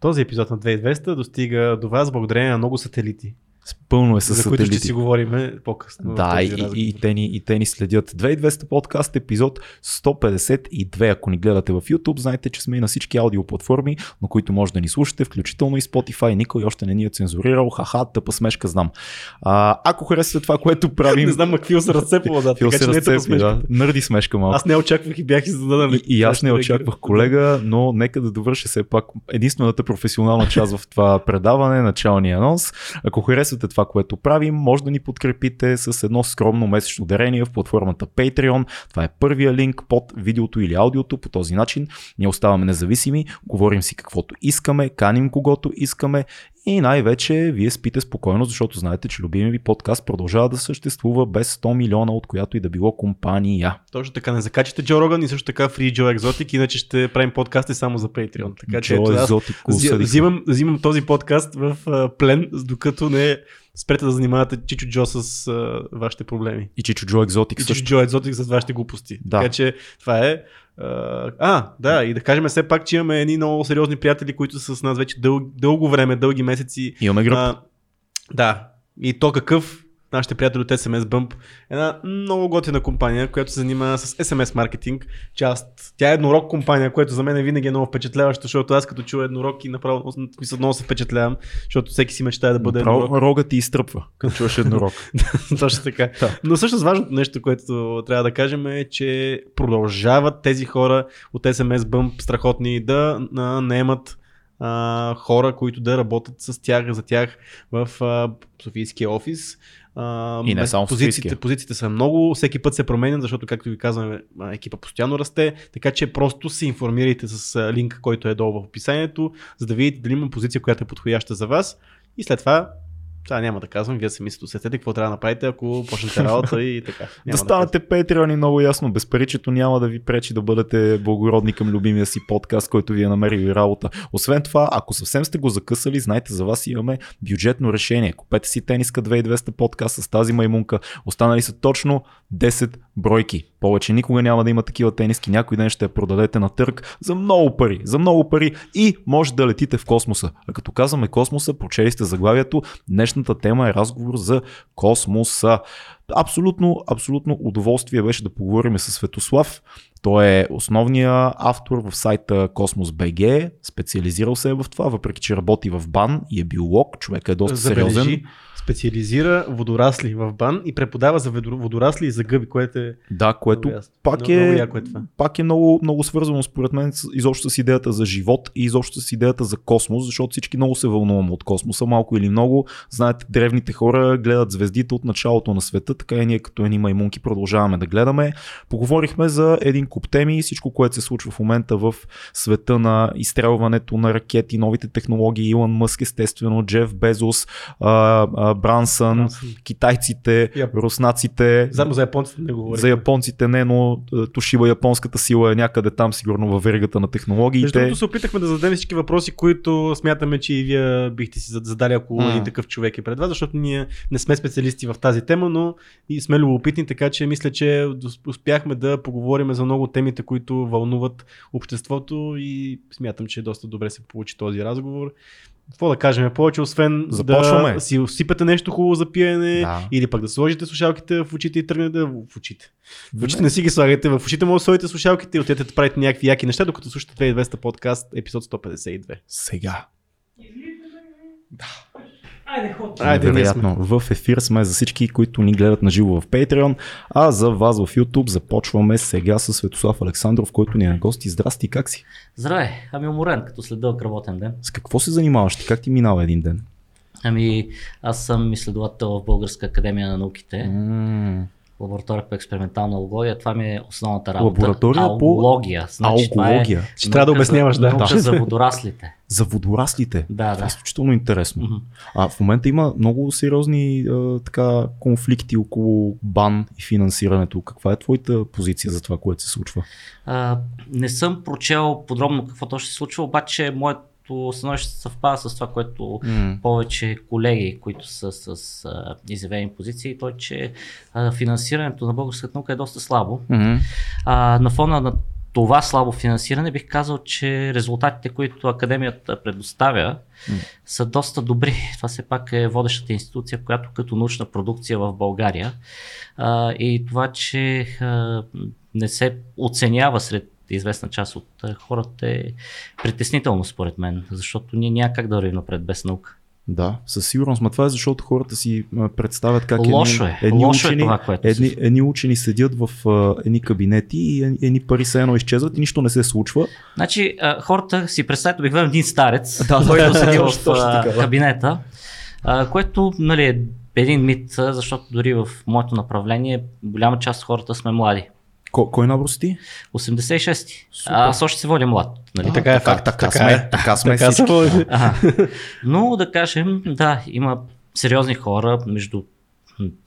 Този епизод на 2200 достига до вас благодарение на много сателити. Пълно е с за които ще си говорим по-късно. Да, и, разговор. и, те ни, и те ни следят. 2200 подкаст епизод 152. Ако ни гледате в YouTube, знаете, че сме и на всички аудиоплатформи, на които може да ни слушате, включително и Spotify. Никой още не ни е цензурирал. Ха-ха, тъпа смешка знам. А, ако харесвате това, което правим... Не знам, какви се разцепва, да, Фил се е разцепи, да. Нърди смешка малко. Аз не очаквах и бях изненадан. И, и аз не очаквах колега, но нека да довърша все пак единствената професионална част в това предаване, началния анонс. Ако харесвате това, което правим, може да ни подкрепите с едно скромно месечно дарение в платформата Patreon. Това е първия линк под видеото или аудиото. По този начин ние оставаме независими, говорим си каквото искаме, каним когото искаме и най-вече вие спите спокойно, защото знаете, че любимия ви подкаст продължава да съществува без 100 милиона, от която и да било компания. Точно така, не закачате Джо Роган и също така Free Joe Exotic, иначе ще правим подкасти само за Patreon. Така че ето, Джо аз взимам, взимам този подкаст в плен, докато не спрете да занимавате Чичо Джо с а, вашите проблеми. И Чичо Джо Екзотик И Чичо също. Джо Екзотик с вашите глупости. Да. Така че това е. А, да, и да кажем все пак, че имаме едни много сериозни приятели, които са с нас вече дъл, дълго време, дълги месеци. Имаме група. А, да, и то какъв? Нашите приятели от SMS Bump. Една много готина компания, която се занимава с SMS маркетинг. Част. Тя е еднорог компания, което за мен е винаги е много впечатляващо, защото аз като чуя еднорог и направо смисъл, много се впечатлявам, защото всеки си мечтае да бъде еднорог. Право, рога ти изтръпва, като чуваш еднорог. Точно така. Да. Но всъщност важното нещо, което трябва да кажем е, че продължават тези хора от SMS Bump страхотни да наемат а, хора, които да работят с тях, за тях в а, Софийския офис. А, И не само позициите, позициите са много, всеки път се променят, защото, както ви казваме, екипа постоянно расте, така че просто се информирайте с линк, който е долу в описанието, за да видите дали има позиция, която е подходяща за вас. И след това сега няма да казвам, вие сами се досетете какво трябва да направите, ако почнете работа и така. Няма да станете Patreon и много ясно. Безпаричето няма да ви пречи да бъдете благородни към любимия си подкаст, който ви е намерил работа. Освен това, ако съвсем сте го закъсали, знайте за вас имаме бюджетно решение. Купете си тениска 2200 подкаст с тази маймунка. Останали са точно 10 бройки. Повече никога няма да има такива тениски. Някой ден ще я продадете на търг за много пари. За много пари и може да летите в космоса. А като казваме космоса, прочели сте заглавието. Днешната тема е разговор за космоса. Абсолютно, абсолютно удоволствие беше да поговорим с Светослав. Той е основният автор в сайта БГ, специализирал се е в това, въпреки че работи в БАН и е биолог, човек е доста Забележи, сериозен. специализира водорасли в бан и преподава за водорасли и за гъби, което е Да, което много пак Много- е, много яко е това. пак е много, много свързано според мен изобщо с идеята за живот и изобщо с идеята за космос, защото всички много се вълнуваме от космоса, малко или много. Знаете, древните хора гледат звездите от началото на света, така и ние като едни маймунки продължаваме да гледаме. Поговорихме за един куп теми, всичко, което се случва в момента в света на изстрелването на ракети, новите технологии, Илон Мъск естествено, Джеф Безос, Брансън, Брансън. китайците, Яп. руснаците, Заедно за японците не говорим. за японците не, но е, Тошиба японската сила е някъде там сигурно във веригата на Между технологиите. другото се опитахме да зададем всички въпроси, които смятаме, че и вие бихте си задали, ако М. един такъв човек е пред вас, защото ние не сме специалисти в тази тема, но и сме любопитни, така че мисля, че успяхме да поговорим за много от темите, които вълнуват обществото и смятам, че доста добре се получи този разговор. Какво да кажем повече, освен Започваме. да си усипате нещо хубаво за пиене Да. или пък да сложите слушалките в очите и тръгнете в очите. В очите не си ги слагайте, в очите му да сложите слушалките и отидете да правите някакви яки неща, докато слушате 2200 подкаст, епизод 152. Сега. Айде, ход. Айде, ние Невероятно. В ефир сме за всички, които ни гледат на живо в Patreon, а за вас в YouTube започваме сега с Светослав Александров, който ни е на гости. Здрасти, как си? Здравей, ами уморен, като след дълъг работен ден. С какво се занимаваш ти? Как ти минава един ден? Ами, аз съм изследовател в Българска академия на науките, М, лаборатория по експериментална алгология. Това ми е основната работа. Лаборатория по алгология. Значи, това е Алгология. Ще трябва да наука за- обясняваш, да. Наука Да. за водораслите. За водораслите. Да, Това е да. изключително интересно. А в момента има много сериозни а, така, конфликти около бан и финансирането. Каква е твоята позиция за това, което се случва? А, не съм прочел подробно какво точно се случва, обаче моето становище съвпада с това, което повече колеги, които са с а, изявени позиции, то е, че а, финансирането на българската наука е доста слабо. Мгм. А, на фона на това слабо финансиране бих казал, че резултатите, които академията предоставя, mm. са доста добри. Това все пак е водещата институция, която като научна продукция в България а, и това, че а, не се оценява сред известна част от хората е притеснително според мен, защото ние няма как да вървим напред без наука. Да, със сигурност. Но това е защото хората си представят как Лошо едни, е. едни, Лошо учени, е това, което едни, едни учени седят в а, едни кабинети и едни пари се едно изчезват и нищо не се случва. Значи а, хората си представят обикновено един старец, Да, който седи в а, кабинета, а, което нали, е един мит, защото дори в моето направление голяма част от хората сме млади. Ко, кой набор си ти? 86-ти. Супер. А, аз още се водя млад. Нали? И така е факт. Така, така сме, е. така сме Така се всички. води. Ага. Но да кажем, да, има сериозни хора между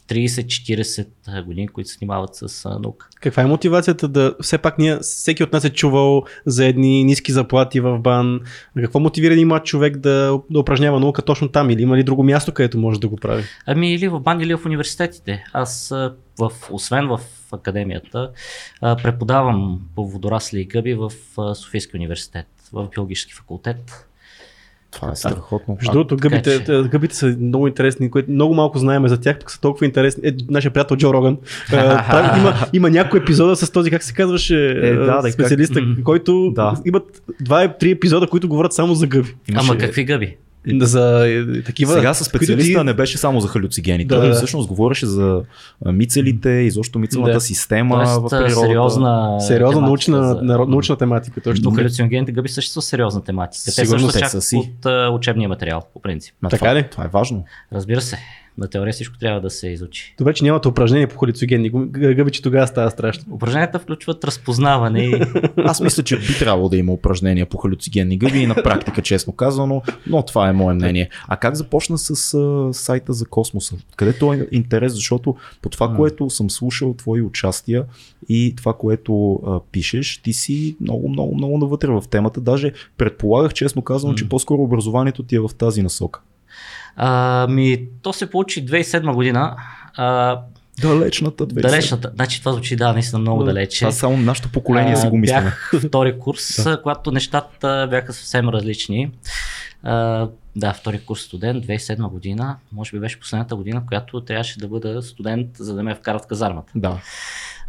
30-40 години, които се занимават с а, наука. Каква е мотивацията да, все пак ние, всеки от нас е чувал за едни ниски заплати в БАН. Какво мотивира един млад човек да, да упражнява наука точно там или има ли друго място, където може да го прави? Ами или в бан, или в университетите. Аз, а, в, освен в академията, а, преподавам по водорасли и гъби в Софийския университет, в биологически факултет. Това е страхотно. Между другото, гъбите, че- гъбите са много интересни, които много малко знаем за тях, пък са толкова интересни. Е, нашия приятел Джо Роган. е, прави, има, има някой епизода с този, как се казваше, Е, да, да, как- специалиста, Мгм. който Да. имат два-три епизода, които говорят само за гъби. Ама какви гъби? За такива. Сега с специалиста ти- не беше само за халюцигени. Да, Той да. всъщност говореше за мицелите, изобщо мицелната Да. система Тоест, в природата. сериозна, Сериозна тематика научна, за- научна тематика. Точно. Но халюциногените гъби също са сериозна тематика. Те Сигурно също те са са си. от учебния материал, по принцип. Ма Така това, ли? Това е важно. Разбира се, на теория всичко трябва да се изучи. Добре, че нямате упражнение по халюцигенни гъ- гъби, че тогава става страшно. Упражненията включват разпознаване и Аз мисля, че би трябвало да има упражнения по халюцигенни гъби и на практика, честно казано, но това е мое мнение. А как започна с а, сайта за космоса? Където е интерес, защото по това, което съм слушал твои участия и това, което а, пишеш, ти си много, много, много навътре в темата. Даже предполагах, честно казано, че по-скоро образованието ти е в тази насока. А, ми, то се получи 2007 година. А, Далечната 20. далечната. Значи това звучи да, наистина много Да. далече. Това само нашето поколение си го мислим. Бях втори курс, да. когато нещата бяха съвсем различни. А, да, втори курс студент, 2007 година, може би беше последната година, която трябваше да бъда студент, за да ме вкарат в казармата. Да.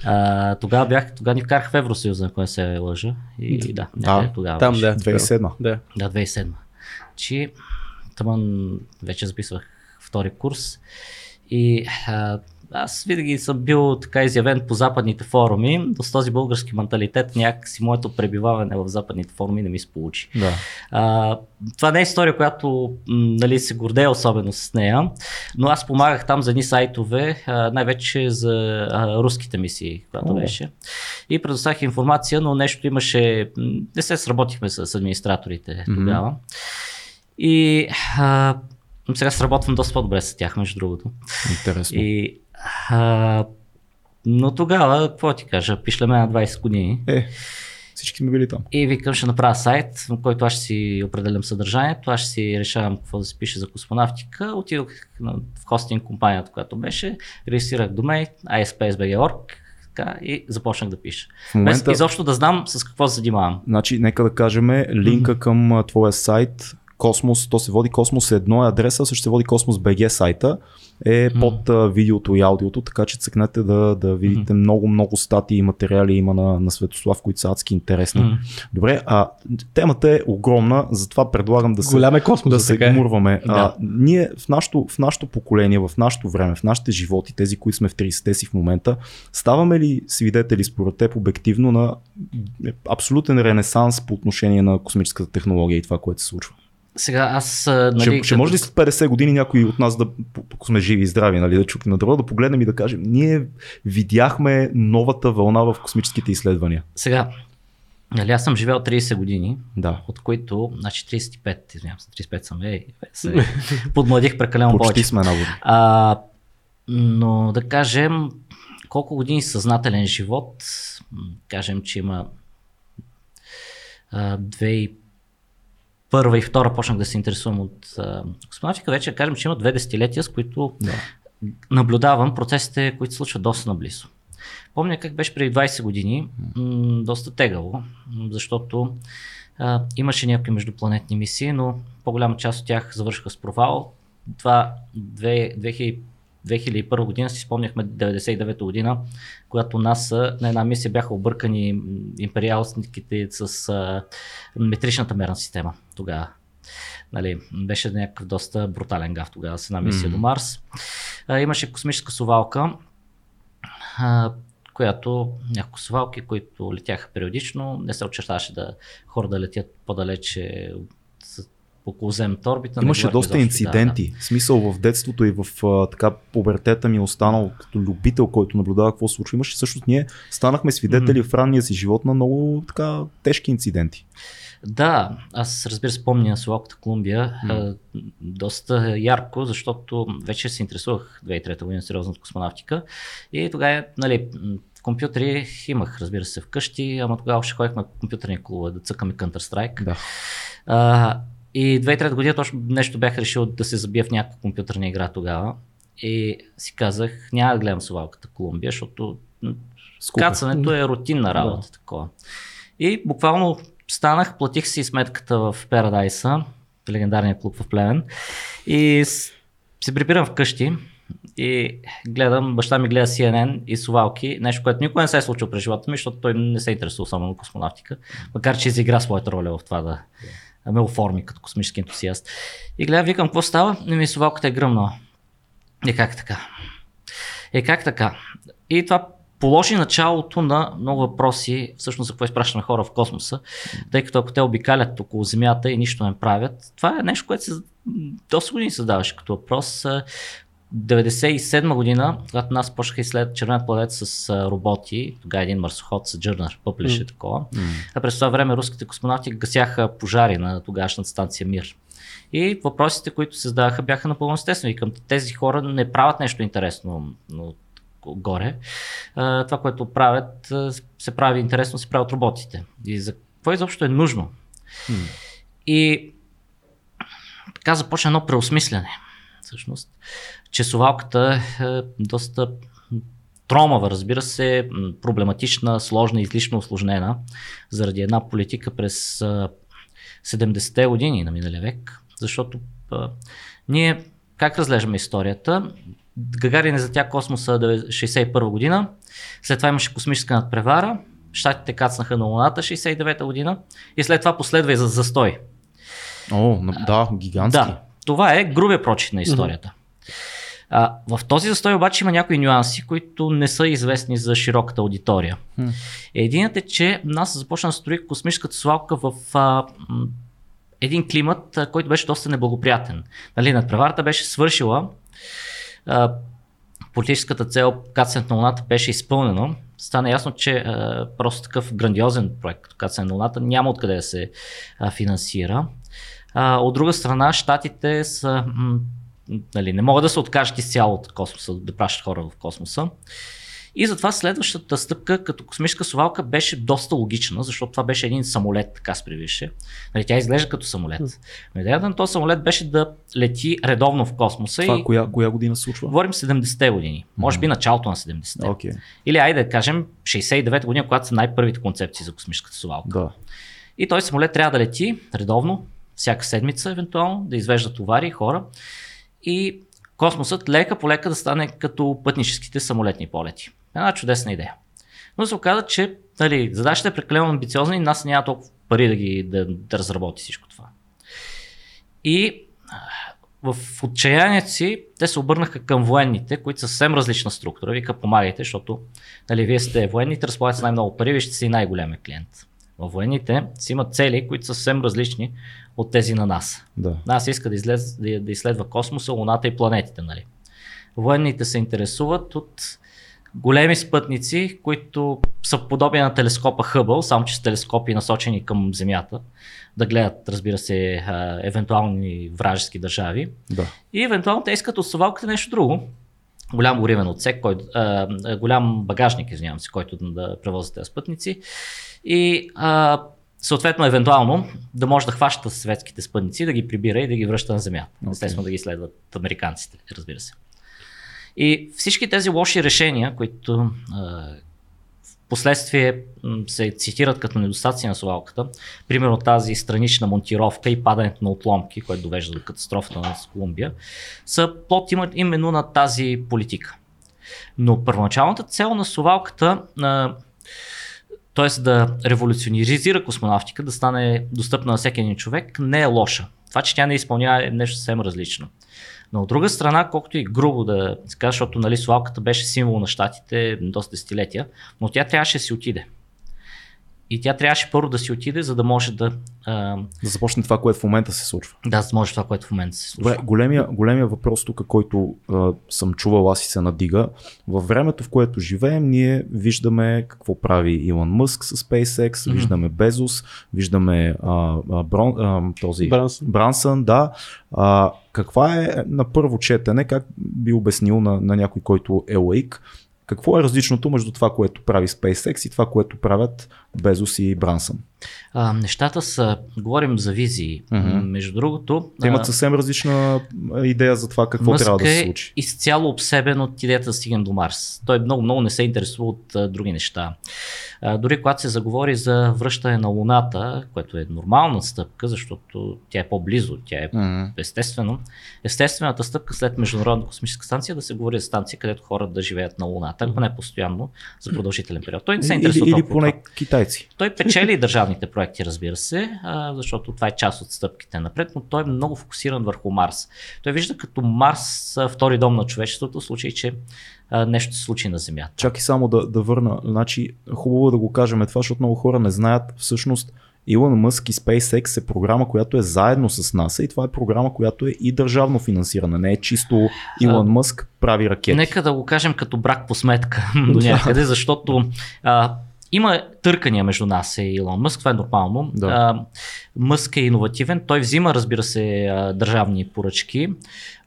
А, тогава бях, тогава ни вкарах в Евросъюза, ако не се лъжа. И да, Да, някъде тогава Там, беше. да. 2007. Да. Да, 2007. Чи, тъмън вече записвах втори курс и а, аз винаги съм бил така изявен по западните форуми, но с този български менталитет някакси моето пребиваване в западните форуми не ми се получи. Да. А, това не е история, която нали, се гордея особено с нея, но аз помагах там за едни сайтове, най-вече за а, руските мисии, която О. беше. И предоставих информация, но нещо имаше, не се сработихме с администраторите тогава. И а, сега сработвам доста по-добре с тях, между другото. Интересно. И, а, но тогава, какво ти кажа, пишлеме на 20 години. Е, всички сме били там. И викам, ще направя сайт, в който аз ще си определям съдържанието, аз ще си решавам какво да се пише за космонавтика. Отидох на- в хостинг компанията, която беше, регистрирах домей, ISP.SBG.org така, и започнах да пиша. В момента... Без изобщо да знам с какво се занимавам. Значи, нека да кажем линка към твоя сайт Космос, то се води Космос едно е адреса, също се води Космос BG сайта, е под а, видеото и аудиото, така че цъкнете да, да видите много, много статии и материали има на, на Светослав, които са адски интересни. М. Добре, а темата е огромна, затова предлагам да се, Голям е космос. да се е. гмурваме. А, Да. ние в нашото, в нашото поколение, в нашото време, в нашите животи, тези, които сме в 30-те си в момента, ставаме ли свидетели според теб обективно на абсолютен ренесанс по отношение на космическата технология и това, което се случва? Сега аз, нали, ще, ще като- може ли след 50 години някой от нас да, ако сме живи и здрави, нали, да чукнем на дърво, да погледнем и да кажем, ние видяхме новата вълна в космическите изследвания. Сега, нали, аз съм живял 30 години, Да. от които, значи 35, извинявам се, 35 съм, ей, се подмладих прекалено Почти повече. сме на. А, но да кажем, колко години съзнателен живот, кажем, че има а, две и първа и втора почнах да се интересувам от космонавтика, вече кажем, че има две десетилетия, с които Да. наблюдавам процесите, които се случват доста наблизо. Помня как беше преди 20 години, м- доста тегаво, м- защото а, имаше някакви междупланетни мисии, но по-голяма част от тях завършиха с провал. Това 2000, 2001 година си спомняхме 99 година, когато НАСА на една мисия бяха объркани империалистите с а, метричната мерна система тогава. Нали, беше някакъв доста брутален гав тогава с една мисия mm. до Марс. А, имаше космическа совалка, а, която няколко совалки, които летяха периодично, не се очертаваше да хора да летят по-далече околоземната орбита. Имаше доста инциденти. Да, да. Смисъл в детството и в а, така пубертета ми е останал като любител, който наблюдава какво случва. Имаше всъщност ние станахме свидетели mm-hmm. в ранния си живот на много така тежки инциденти. Да, аз разбира се помня Словаката Колумбия mm. доста ярко, защото вече се интересувах 2003 година сериозно от космонавтика и тогава, нали, компютри имах, разбира се, вкъщи, ама тогава още ходихме компютърни клубове да цъкаме Counter-Strike. Да. А, и 2003 година точно нещо бях решил да се забия в някаква компютърна игра тогава. И си казах, няма да гледам Словаката Колумбия, защото Скупа. кацането е рутинна работа. Да. Такова. И буквално станах, платих си сметката в Парадайса, легендарния клуб в Племен. И се прибирам вкъщи и гледам, баща ми гледа CNN и Сувалки, нещо, което никога не се е случило през живота ми, защото той не се интересува само на космонавтика, макар че изигра своята роля в това да ме оформи като космически ентусиаст. И гледам, викам, какво става? И ми Сувалката е гръмнала. И как така? И как така? И това положи началото на много въпроси, всъщност за какво изпращаме хора в космоса, тъй като ако те обикалят около Земята и нищо не правят, това е нещо, което се доста години се задаваше като въпрос. 97 година, когато нас почнаха изследват червеният планет с роботи, тогава един марсоход с Джърнър, пъплеше mm. такова, mm. а през това време руските космонавти гасяха пожари на тогашната станция Мир. И въпросите, които се задаваха, бяха напълно естествени. Към тези хора не правят нещо интересно но горе. Това, което правят, се прави интересно, се правят роботите. И за какво изобщо е нужно? Hmm. И така започна едно преосмислене. Всъщност, часовалката е доста тромава, разбира се, проблематична, сложна, излишно осложнена, заради една политика през 70-те години на миналия век, защото а, ние как разглеждаме историята? Гагарин е затя космоса 61 година, след това имаше космическа надпревара, щатите кацнаха на Луната 69 година и след това последва и за застой. О, да, гигантски. Да, това е грубия прочит на историята. Mm-hmm. А, в този застой обаче има някои нюанси, които не са известни за широката аудитория. Mm. Единият е, че нас започна да строи космическата свалка в а, един климат, а, който беше доста неблагоприятен. Нали, надпреварата беше свършила, а, политическата цел кацането на Луната беше изпълнено. Стана ясно, че а, просто такъв грандиозен проект, кацане на Луната, няма откъде да се а, финансира. А, от друга страна, щатите са м- нали, не могат да се откажат изцяло от космоса, да пращат хора в космоса. И затова следващата стъпка като космическа совалка беше доста логична, защото това беше един самолет, така се привише. Нали, тя изглежда като самолет. Но идеята на този самолет беше да лети редовно в космоса. Това и... коя, коя година се случва? Говорим 70-те години. Може би началото на 70-те. Okay. Или айде да кажем 69-та година, когато са най-първите концепции за космическата совалка. Да. И този самолет трябва да лети редовно, всяка седмица, евентуално, да извежда товари и хора и космосът лека по лека да стане като пътническите самолетни полети. Една чудесна идея. Но се оказа, че нали, задачата е прекалено амбициозна и нас няма толкова пари да, ги, да, да разработи всичко това. И в отчаянието си те се обърнаха към военните, които са съвсем различна структура. Вика, помагайте, защото нали, вие сте военните, разполагате с най-много пари, вие ще си най-големия клиент. Във военните си имат цели, които са съвсем различни от тези на нас. Да. Нас иска да, излез, да, да изследва космоса, Луната и планетите. Нали? Военните се интересуват от големи спътници, които са подобни на телескопа Хъбъл, само че с телескопи насочени към Земята, да гледат, разбира се, евентуални вражески държави. Да. И евентуално те искат от совалката нещо друго. Голям горивен отсек, който, а, голям багажник, извинявам се, който да превозят тези спътници. И а, съответно, евентуално, да може да хваща светските спътници, да ги прибира и да ги връща на Земята. Okay. Естествено да ги следват американците, разбира се. И всички тези лоши решения, които а, в последствие се цитират като недостатъци на совалката, примерно тази странична монтировка и падането на отломки, което довежда до катастрофата на Колумбия, са плод именно на тази политика. Но първоначалната цел на совалката, т.е. да революционизира космонавтика, да стане достъпна на всеки един човек, не е лоша. Това, че тя не изпълнява е нещо съвсем различно. Но от друга страна, колкото и грубо да се каже, защото нали, Славката беше символ на щатите доста десетилетия, но тя трябваше да си отиде. И тя трябваше първо да си отиде, за да може да, а, Да започне това, което в момента се случва. да може това, което в момента се случва. Добре, големия, големия въпрос тук, който а, съм чувал аз и се надига. Във времето, в което живеем, ние виждаме какво прави Илон Мъск с SpaceX, Мгм. виждаме Безос, виждаме а, а, Брон, а, този Брансън. Брансън, да. А, каква е на първо четене, как би обяснил на, на някой, който е лаик, какво е различното между това, което прави SpaceX и това, което правят Безос и Брансън? А, нещата са, говорим за визии. Мгм. Между другото, Те имат съвсем различна идея за това какво Мъск трябва да се е случи. изцяло обсебен от идеята да стигнем до Марс. Той много, много не се интересува от а, други неща. А, дори когато се заговори за връщане на Луната, което е нормална стъпка, защото тя е по-близо, тя е Мгм. естествено. Естествената стъпка след Международна космическа станция е да се говори за станция, където хората да живеят на Луната, ако не постоянно, за продължителен период. Той не се Или, интересува или от поне китайци. Той печели държавните проекти, разбира се, а, защото това е част от стъпките напред, но той е много фокусиран върху Марс. Той вижда като Марс втори дом на човечеството, в случай, че а, нещо се случи на Земята. Чакай само да, да върна. Значи, хубаво е да го кажем това, защото много хора не знаят всъщност Илон Мъск и SpaceX е програма, която е заедно с НАСА и това е програма, която е и държавно финансирана. Не е чисто Илон Мъск прави ракети. Нека да го кажем като брак по сметка до някъде, защото а, има търкания между нас и Илон Мъск, това е нормално. Да. А, Мъск е иновативен, той взима, разбира се, а, държавни поръчки.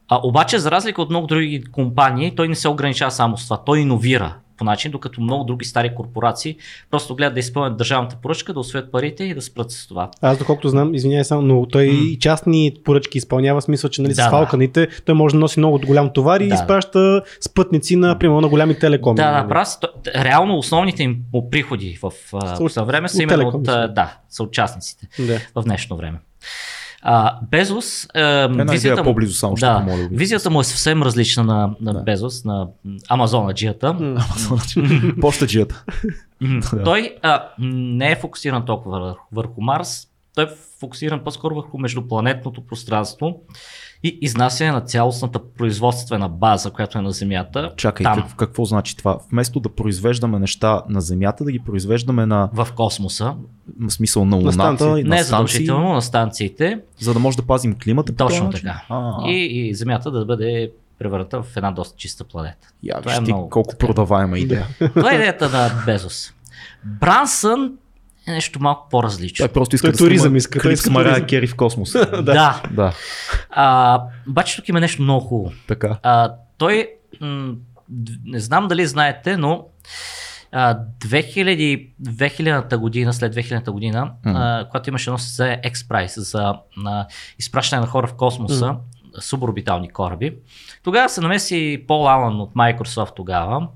А, обаче, за разлика от много други компании, той не се ограничава само с това. Той иновира по начин, докато много други стари корпорации просто гледат да изпълнят държавната поръчка, да освоят парите и да спрат с това. Аз доколкото знам, извинявай само, но той М. и частни поръчки изпълнява, смисъл, че нали, Да, с да. фалканите той може да носи много голям товар и Да. изпраща спътници на, примерно, на голями телекоми. Да, да, нали. прав Реално основните им приходи в Са а, от- последно време са именно от, да, са участниците Да. в днешно време. А, Безос, Една визията, му, по-близо само ще да, помоля. визията му е съвсем различна на, на Да. Безос, на Амазона джията. М. Почтаджията. Да. Той а, не е фокусиран толкова върху Марс, той е фокусиран по-скоро върху междупланетното пространство и изнасяне на цялостната производствена база, която е на Земята. Чакай, там, как, какво значи това? Вместо да произвеждаме неща на Земята, да ги произвеждаме на в космоса. в смисъл на Луната станции. и Не на е станции, задължително на станциите. за да може да пазим климата. Точно така. И, и Земята да бъде превърната в една доста чиста планета. я, това е много колко така. продаваема идея. Това е идеята на Безос. Брансън е нещо малко по-различно. Той просто иска Той да туризъм снима иска, иска туризъм. Кери в космоса. да. да, А, обаче тук има нещо много хубаво. така. А, той, м- не знам дали знаете, но а, 2000, 2000-та година, след 2000-та година, Мгм. а, когато имаше едно за X-Prize за на изпращане на хора в космоса, суборбитални кораби, тогава се намеси Пол Алън от Microsoft тогава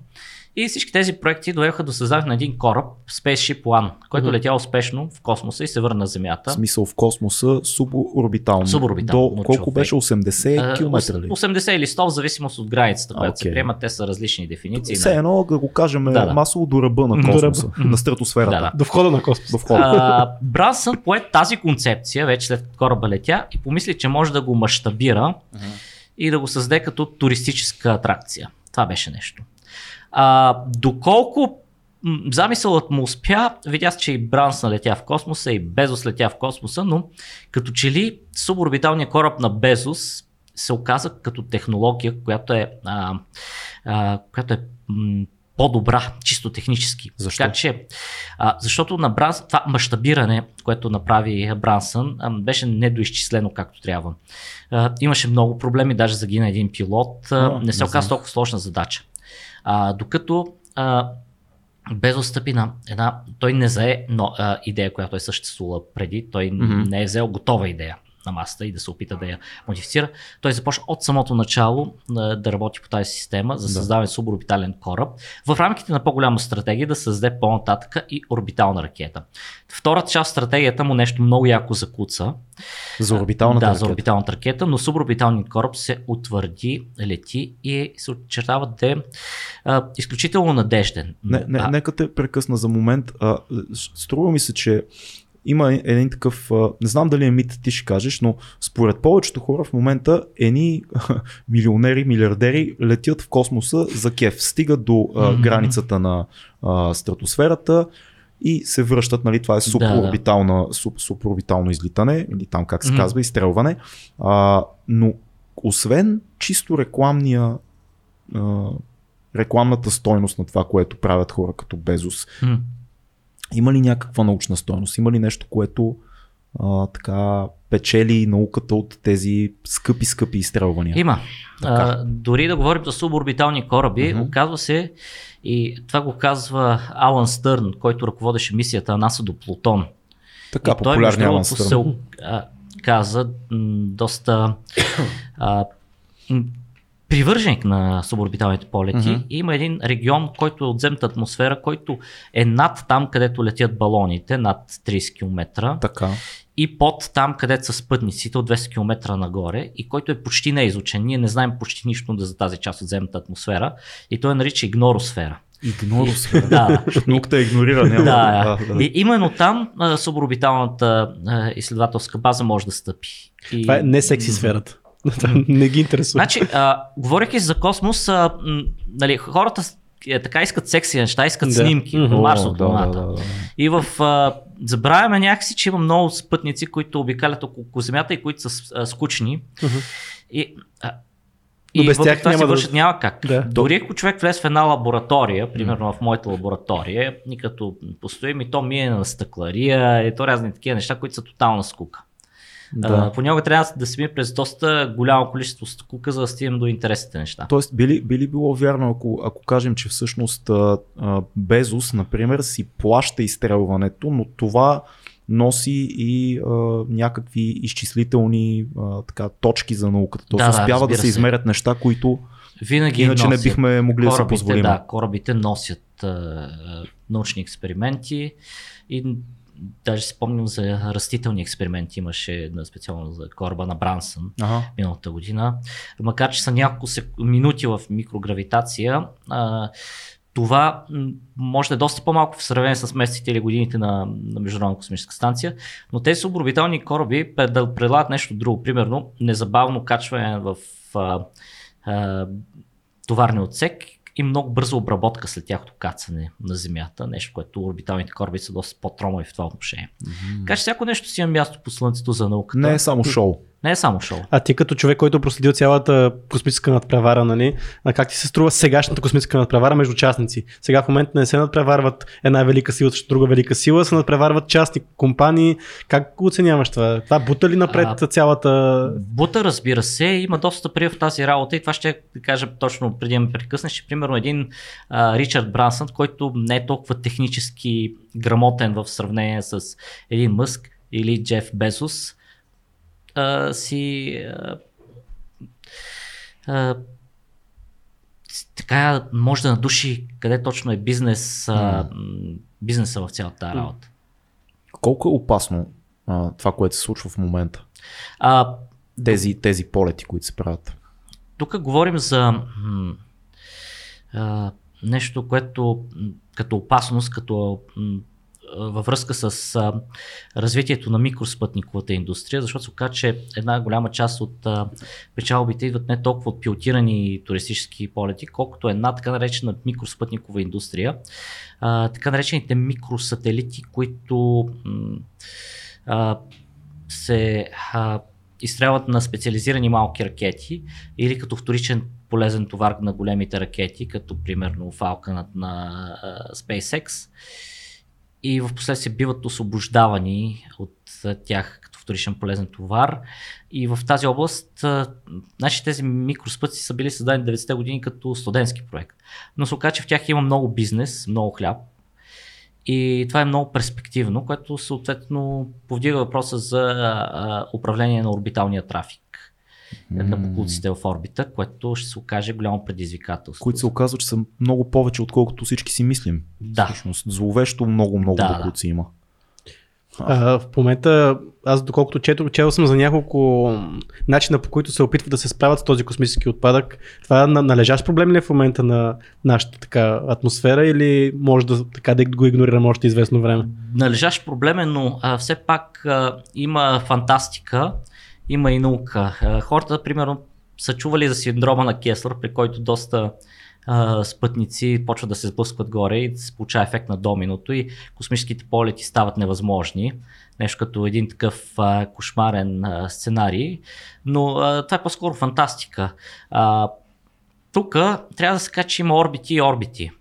и всички тези проекти довеха до създаването на един кораб, Spaceship One, който Мгм. летя успешно в космоса и се върна на Земята. В смисъл в космоса суборбитално. Суборбитално, До колко човек. беше? 80 А, км ли? 80 или 100 в зависимост от границата, която се Окей. приемат. Те са различни дефиниции. Все едно да го кажем Да, да. масово до ръба на До космоса, ръба. на стратосферата. Да, да. До входа на космоса. До входа. А, Брансън пое тази концепция, вече след кораба летя, и помисли, че може да го мащабира и да го създаде като туристическа атракция. Това беше нещо. А, доколко замисълът му успя, видя че и Брансън летя в космоса, и Безос летя в космоса, но като че ли суборбиталният кораб на Безос се оказа като технология, която е, а, а, която е м, по-добра, чисто технически. Защо? Така че, а, защото на Бранс, това мащабиране, което направи Брансън, а, беше недоизчислено както трябва. А, имаше много проблеми, даже загина един пилот. А, не се оказа толкова сложна задача. А, докато а, Безос стъпи на една, той не зае но, а, идея, която е съществувала преди, той Мгм. не е взел готова идея. На масата и да се опита да я модифицира. Той започва от самото начало да работи по тази система за създаване на суборбитален кораб. В рамките на по-голяма стратегия да създаде по-нататъка и орбитална ракета. Втората част стратегията му нещо много яко закуца. За орбиталната да, ракета. за орбиталната ракета, но суборбиталният кораб се утвърди, лети и се очертава да е изключително надежден. Не, не, а, нека те прекъсна за момент. А, струва ми се, че има един такъв, не знам дали е мит, ти ще кажеш, но според повечето хора в момента едни милионери, милиардери летят в космоса за кеф, стигат до Мгм. границата на а, стратосферата и се връщат, нали, това е суперорбитална, суп, суперорбитално излитане, или там как се казва, изстрелване. А, но освен чисто рекламния а, рекламната стойност на това, което правят хора като Безос, м, има ли някаква научна стойност? Има ли нещо, което а, така печели науката от тези скъпи, скъпи изстрелвания? Има. Така. А, дори да говорим за суборбитални кораби, Мгм. оказва се, и това го казва Алан Стърн, който ръководеше мисията на НАСА до Плутон. Така, и той, между Алан се Стърн. о- а, каза м, доста а, привърженик на суборбиталните полети. И има един регион, който е от земната атмосфера, който е над там, където летят балоните, над 30 км Така. и под там, където са спътниците от 200 км нагоре и който е почти неизучен. Ние не знаем почти нищо за тази част от земната атмосфера и той нарича игноросфера. Игноросфера. Да. Защото науката игнорира. Няма Да, да, да. И именно там суборбиталната изследователска база може да стъпи. И... Това е не секси сферата. Не ги интересува. Значи, а, говоряки за космос, а, м, нали, хората е, така искат секси неща, искат Да. снимки Мгм. от Марс от Луната. да, да, да. И в а, забравяме някакси, че има много спътници, които обикалят около Земята и които са а, скучни. И, а, Но и без тях това няма се да- вършат, няма как. Да. Дори ако човек влезе в една лаборатория, примерно в моята лаборатория, и като постоим и то мие на стъклария, и то разни такива неща, които са тотална скука. Да. А, понякога трябва да се мине през доста голямо количество скука, за да стигнем до интересните неща. Тоест, би ли, би ли било вярно, ако, ако кажем, че всъщност а, а, Безос, например, си плаща изстрелването, но това носи и а, някакви изчислителни а, така, точки за науката. Тоест, Да, да, успява да разбира се се. измерят неща, които Винаги иначе не носят. бихме могли да си корабите, позволим. да, корабите носят а, научни експерименти и даже си спомням за растителни експерименти имаше специално за кораба на Брансън Ага. миналата година. Макар, че са няколко сек... минути в микрогравитация, а, това може да е доста по-малко в сравнение с месеците или годините на, на Международна космическа станция, но тези суборбитални кораби пред- предлагат нещо друго. Примерно, незабавно качване в а, а, товарния отсек и много бърза обработка след тяхното кацане на Земята, нещо, което орбиталните кораби са доста по-тромави в това отношение. Така че всяко нещо си има място по Слънцето за науката. Не е само шоу. Не е само шоу. А ти като човек, който е проследил цялата космическа надпревара, нали, а как ти се струва сегашната космическа надпревара между частници? Сега в момента не се надпреварват една велика сила срещу друга велика сила, се надпреварват частни компании. Как го оценяваш това? Това бута ли напред А, цялата... Бута, разбира се, има доста пари в тази работа и това ще кажа точно преди да ме прекъснеш, че примерно един а, Ричард Брансън, който не е толкова технически грамотен в сравнение с един Мъск или Джеф Безос, а, си а, а, така може да надуши къде точно е бизнес, а, бизнеса в цялата тази работа. Колко е опасно а, това, което се случва в момента? А, Тези, тези полети, които се правят. Тук говорим за а, нещо, което като опасност, като във връзка с а, развитието на микроспътниковата индустрия, защото се оказа, че една голяма част от а, печалбите идват не толкова от пилотирани туристически полети, колкото една така наречена микроспътникова индустрия. А, така наречените микросателити, които а, се а, изстрелват на специализирани малки ракети или като вторичен полезен товар на големите ракети, като примерно Falcon на а, SpaceX и в последствие биват освобождавани от тях като вторичен полезен товар. И в тази област, значи тези микроспъци са били създадени 90-те години като студентски проект. Но се оказа, че в тях има много бизнес, много хляб. И това е много перспективно, което съответно повдига въпроса за управление на орбиталния трафик на буклуците в орбита, което ще се окаже голямо предизвикателство. Които се оказва, че са много повече, отколкото всички си мислим. Да. Всъщност, зловещо много-много Да, да. буклуци има. А, в момента, аз доколкото чето, чел съм за няколко начина по които се опитват да се справят с този космически отпадък. Това е на- належащ проблем ли е в момента на нашата така атмосфера или може да, така, да го игнорираме още известно време? Належащ проблем е, но а, все пак а, има фантастика, има и наука. Хората, примерно, са чували за синдрома на Кеслер, при който доста а, спътници почват да се сблъскват горе и се получава ефект на доминото и космическите полети стават невъзможни. Нещо като един такъв а, кошмарен а, сценарий, но а, това е по-скоро фантастика. А, тук трябва да се каже, че има орбити и орбити.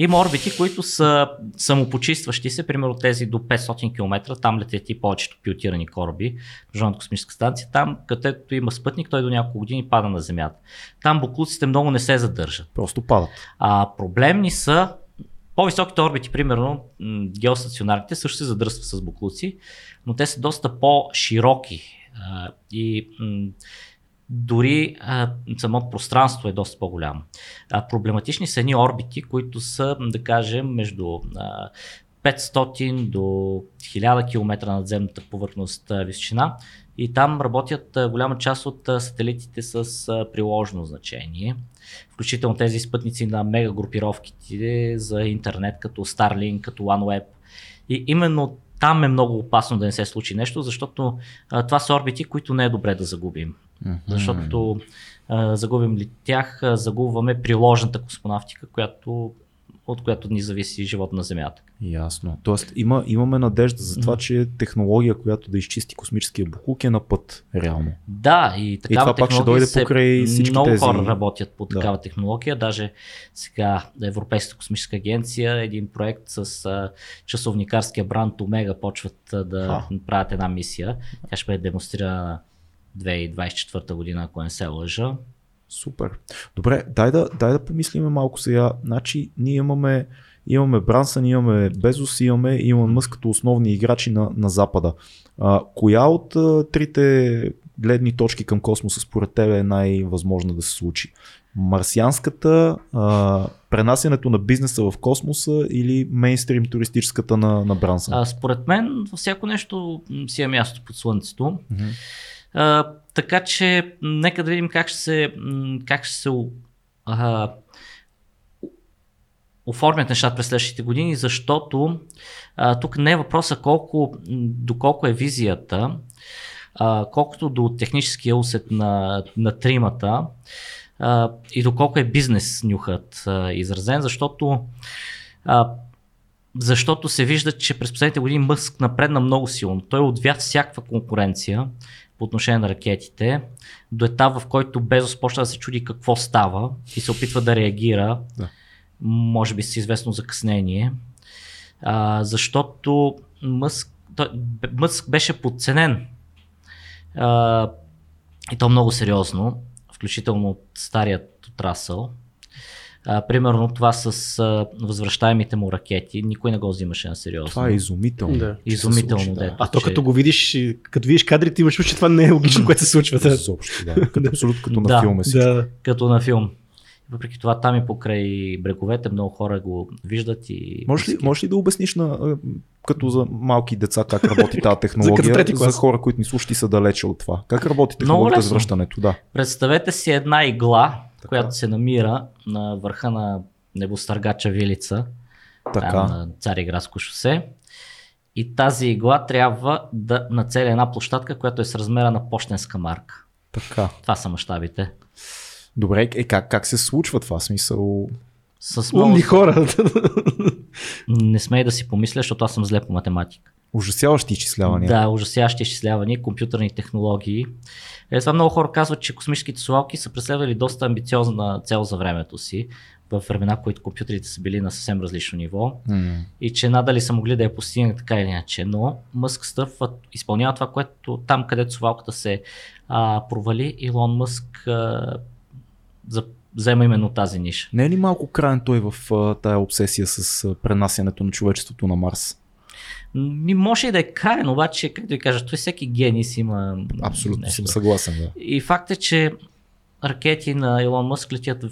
Има орбити, които са самопочистващи се, примерно тези до 500 км, там летят и повечето пилотирани кораби, Международната космическа станция, там където има спътник, той до няколко години пада на Земята. Там буклуците много не се задържат. Просто падат. А проблемни са по-високите орбити, примерно геостационарните, също се задръстват с буклуци, но те са доста по-широки и дори а, самото пространство е доста по-голямо. А, проблематични са едни орбити, които са, да кажем, между а, 500 до 1000 км надземната повърхност а, височина и там работят а, голяма част от а, сателитите с а, приложено значение включително тези спътници на мегагрупировките за интернет, като Starlink, като OneWeb. И именно там е много опасно да не се случи нещо, защото а, това са орбити, които не е добре да загубим. Защото а, загубим ли тях, а, загубваме приложната космонавтика, която, от която ни зависи живот на Земята. Ясно. Тоест има, имаме надежда за това, че технология, която да изчисти космическия буклук е на път, реално. Да, и такава това пак ще дойде покрай всички Много тези- хора работят по Да. такава технология. Даже сега Европейската космическа агенция, един проект с а, часовникарския бранд Омега почват а, да А. правят една мисия. Тя ще бъде демонстрирана 2024 година, ако не се лъжа. Супер. Добре, дай да, дай да помислим малко сега. Значи, ние имаме, имаме Брансън, имаме Безос, имаме Илон Мъск като основни играчи на, на Запада. А, коя от а, трите гледни точки към космоса според теб е най-възможна да се случи? Марсианската, а, пренасянето на бизнеса в космоса или мейнстрим туристическата на, на Брансън? А, според мен, всяко нещо си е място под Слънцето. Мгм. А, така че, нека да видим как ще се, как ще се а, оформят нещата през следващите години, защото а, тук не е въпроса колко, доколко е визията, а, колкото до техническия усет на, на тримата а, и доколко е бизнес нюхът а, изразен, защото а, защото се вижда, че през последните години Мъск напредна много силно. Той отвя всякаква конкуренция по отношение на ракетите, до етап, в който Безос почна да се чуди какво става и се опитва да реагира, Да. може би с известно закъснение, а, защото Мъск, той, Мъск беше подценен а, и то много сериозно, включително от старият отрасъл. А, примерно това с а, възвръщаемите му ракети, никой не го взимаше на сериозно. Това е изумително. Да. Изумително, случи, да. А то че- като го видиш, като видиш кадрите, имаш че това не е логично, което се случва. Да. Изобщо, да. Като, абсолютно като на Да, филма си. Да. като на филм. Въпреки това там и покрай бреговете много хора го виждат и... Можеш ли, можеш ли да обясниш на, като за малки деца как работи тази технология, за, клас. хора, които ни слушат и са далече от това? Как работи технологията лесно. връщането? Да. Представете си една игла, Така. която се намира на върха на небостъргача Вилица, Така. там на Цариградско шосе. И тази игла трябва да нацели една площадка, която е с размера на почтенска марка. така. Това са мащабите. Добре, е, как, как се случва това? Смисъл, С много... Умни хора. Не смей да си помисля, защото аз съм зле по математика. ужасяващи изчислявания. Да, ужасяващи изчислявания, компютърни технологии. Е, това много хора казват, че космическите совалки са преследвали доста амбициозна цел за времето си, в времена, в които компютрите са били на съвсем различно ниво М, и че надали са могли да я постигнат така или иначе. Но Мъск стъпва, изпълнява това, което там, където совалката се а, провали, Илон Мъск а, за взема именно тази ниша. Не е ли малко крайен той в а, тая обсесия с а, пренасянето на човечеството на Марс? Ми може и да е крайен, обаче, как да ви кажа, той всеки гений си има Абсолютно нещо. съм съгласен. Да. И факт е, че ракети на Илон Мъск летят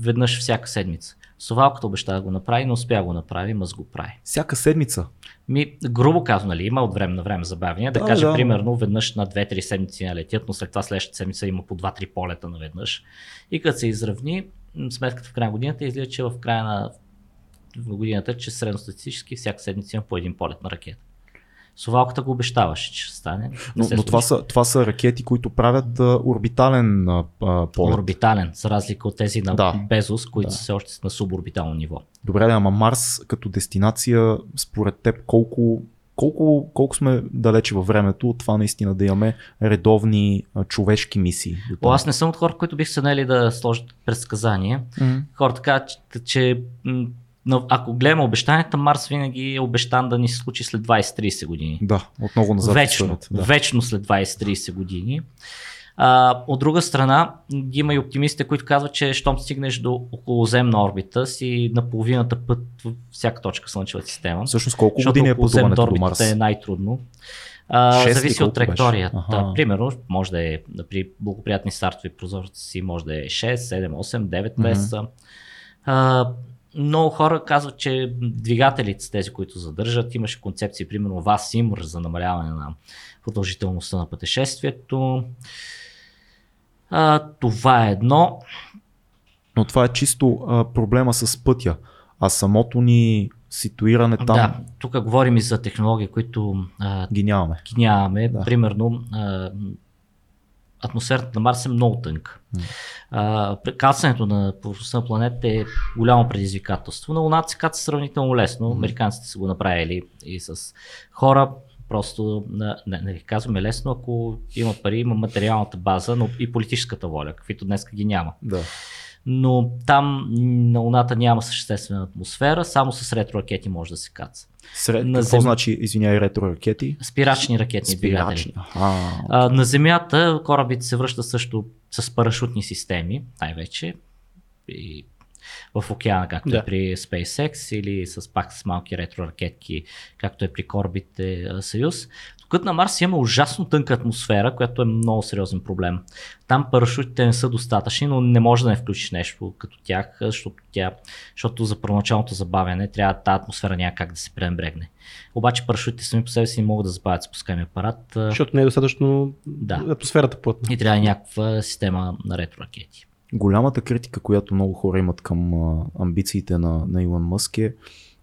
веднъж всяка седмица. Совалката обеща да го направи, но успя го направи, Мъск го прави. Всяка седмица. Ми, грубо казано, нали, има от време на време забавения. Да, Да, кажа, да. примерно, веднъж на 2-3 седмици не летят, но след това следващата седмица има по 2-3 полета наведнъж. И като се изравни, сметката в края на годината излиза, че в края на в годината, че средностатистически всяка седмица има по един полет на ракета. Совалката го обещаваше, че ще стане. Не Но, но това, са, това са ракети, които правят а, орбитален а, полет. Орбитален, за разлика от тези на Да. Безос, които Да. са още на суборбитално ниво. Добре, да, ама Марс като дестинация, според теб, колко, колко, колко сме далече във времето от това наистина да имаме редовни а, човешки мисии? до О, аз не съм от хора, които бих се наели да сложат предсказания. М. Хората казват, че, че но ако гледаме обещанията, Марс винаги е обещан да ни се случи след 20-30 години. Да, отново назад. в Вечно, Да. вечно след 20-30 години. А, от друга страна, има и оптимистите, които казват, че щом стигнеш до околоземна орбита си на половината път в всяка точка Слънчевата система. Всъщност колко години е пътуването до Марс? е най-трудно. А, Шест зависи от траекторията. Аха. Примерно, може да е при благоприятни стартови прозорци, може да е 6, 7, 8, 9 месеца. А, много хора казват, че двигателите тези, които задържат. Имаше концепции, примерно VASIMR за намаляване на продължителността на пътешествието. А, това е едно. Но това е чисто а, проблема с пътя. А самото ни ситуиране там Да, тук говорим и за технологии, които а, ги нямаме. ги нямаме. Да. Примерно, а, атмосферата на Марс е много тънка. При- кацането на повърхността на планета е голямо предизвикателство. На Луната се каца сравнително лесно. Американците са го направили и с хора. Просто, не, не казваме лесно, ако има пари, има материалната база, но и политическата воля, каквито днес ги няма. Да. Но там на Луната няма съществена атмосфера, само с ретро-ракети може да се каца. Сред, На какво Зем- значи, извиняй, ретро-ракети? Спирачни ракетни. Спирачни. А, на Земята корабите се връщат също с парашутни системи, най-вече. И в океана, както Да. е при SpaceX или с пак с малки ретро-ракетки, както е при корабите Съюз. Тук на Марс има ужасно тънка атмосфера, която е много сериозен проблем. Там парашутите не са достатъчни, но не може да не включиш нещо като тях, защото, тя, защото за първоначалното забавяне трябва тази атмосфера някак да се пренебрегне. Обаче парашутите сами по себе си не могат да забавят спускаемия апарат. Защото не е достатъчно Да. атмосферата плътна. и трябва някаква система на ретро-ракети. Голямата критика, която много хора имат към амбициите на, на Илон Мъск е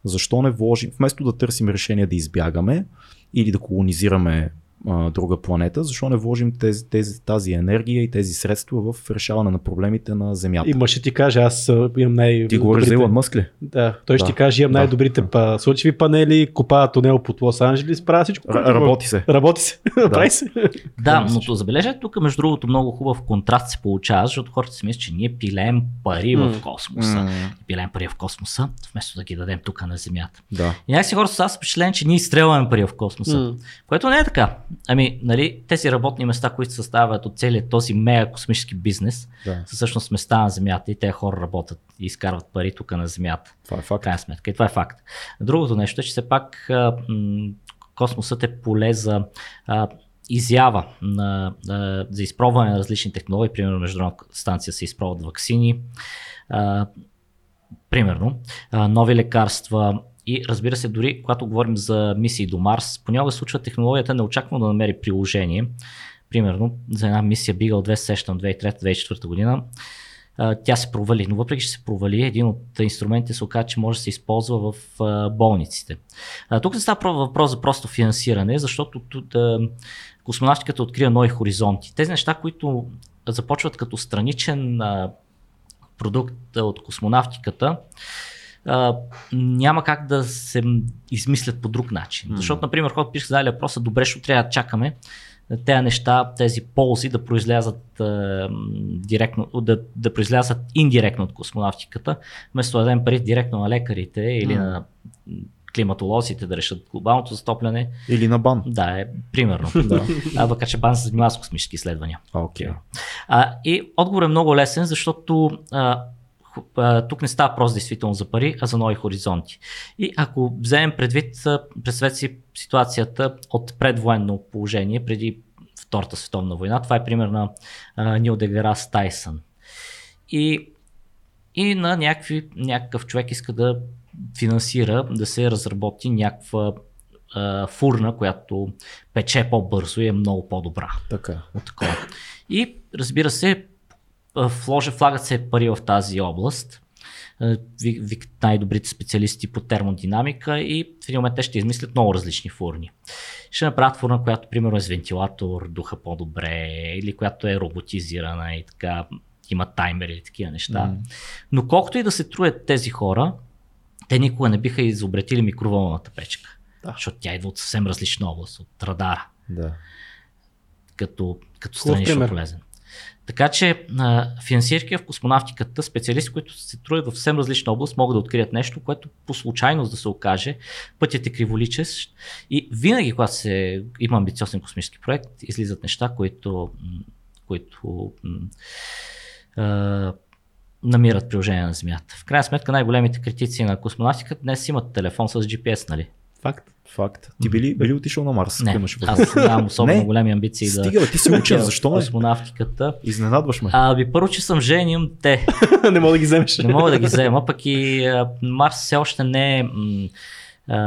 защо не вложим, вместо да търсим решение да избягаме или да колонизираме а, друга планета, защо не вложим тези, тези, тази енергия и тези средства в решаване на проблемите на Земята? И мъж ще ти каже, аз имам най Ти говориш за Илон Мъск ли? Да, той ще Да. ти каже, имам Да. най-добрите па, слънчеви панели, копава тунел под Лос Анджелес, правя всичко. Р- работи се. Работи се. Прави се. Да, но забележете, тук между другото много хубав контраст се получава, защото хората си мислят, че ние пилеем пари М. в космоса. М, Пилеем пари в космоса, вместо да ги дадем тук на Земята. Да. И някакси хората са с впечатление, че ние изстрелваме пари в космоса. М. Което не е така. Ами, нали, тези работни места, които съставят от целият този мега космически бизнес, да. са всъщност места на Земята и те хора работят и изкарват пари тук на Земята. Това е факт. крайна сметка. И това е факт. Другото нещо е, че все пак м, космосът е поле за а, изява на, а, за изпробване на различни технологии. Примерно, Международната станция се изпробват вакцини. А, примерно, а, нови лекарства. И разбира се, дори когато говорим за мисии до Марс, понякога случва технологията неочаквано да намери приложение. Примерно, за една мисия Бигъл 2, сещам 2003-2004 година, тя се провали, но въпреки, че се провали, един от инструментите се оказа, че може да се използва в болниците. Тук не става про- въпрос за просто финансиране, защото космонавтиката открива нови хоризонти. Тези неща, които започват като страничен продукт от космонавтиката, а, няма как да се измислят по друг начин. М. Защото, например, хората пишат задали въпроса, добре, ще трябва да чакаме тези неща, тези ползи да произлязат м, директно, да, да произлязат индиректно от космонавтиката, вместо да дадем пари директно на лекарите или М. на климатолозите да решат глобалното затопляне. Или на бан. Да, е примерно. Да. А, че БАН се занимава с космически изследвания. Окей. А, и отговор е много лесен, защото а, тук не става просто действително за пари, а за нови хоризонти. И ако вземем предвид, представете си ситуацията от предвоенно положение, преди Втората световна война, това е пример на Нил Дегерас Тайсън. И, и на някакви, някакъв човек иска да финансира да се разработи някаква а, фурна, която пече по-бързо и е много по-добра Така. от такова. И разбира се, а, вложа, влагат се пари в тази област. Викат най-добрите специалисти по термодинамика и в един момент те ще измислят много различни фурни. Ще направят фурна, която примерно е с вентилатор, духа по-добре, или която е роботизирана и така, има таймери и такива неща. М. Но колкото и да се труят тези хора, те никога не биха изобретили микроволновата печка. Да. Защото тя идва от съвсем различна област, от радара Да. като, като странично полезен. Така че, а, финансирайки в космонавтиката, специалисти, които се трудят в съвсем различна област, могат да открият нещо, което по случайност да се окаже, пътят е криволичещ и винаги, когато се има амбициозен космически проект, излизат неща, които, които а, намират приложение на Земята. В крайна сметка най-големите критици на космонавтиката днес имат телефон с GPS, нали? Факт. Факт. Ти би ли, би ли отишъл на Марс? Не, имаш аз нямам особено Не. големи амбиции да Стига, ти си учен, защо не? космонавтиката. Изненадваш ме. А, ви първо, че съм жен, имам те. не мога да ги вземеш. Не мога да ги взема, пък и а, Марс все още не е м, а,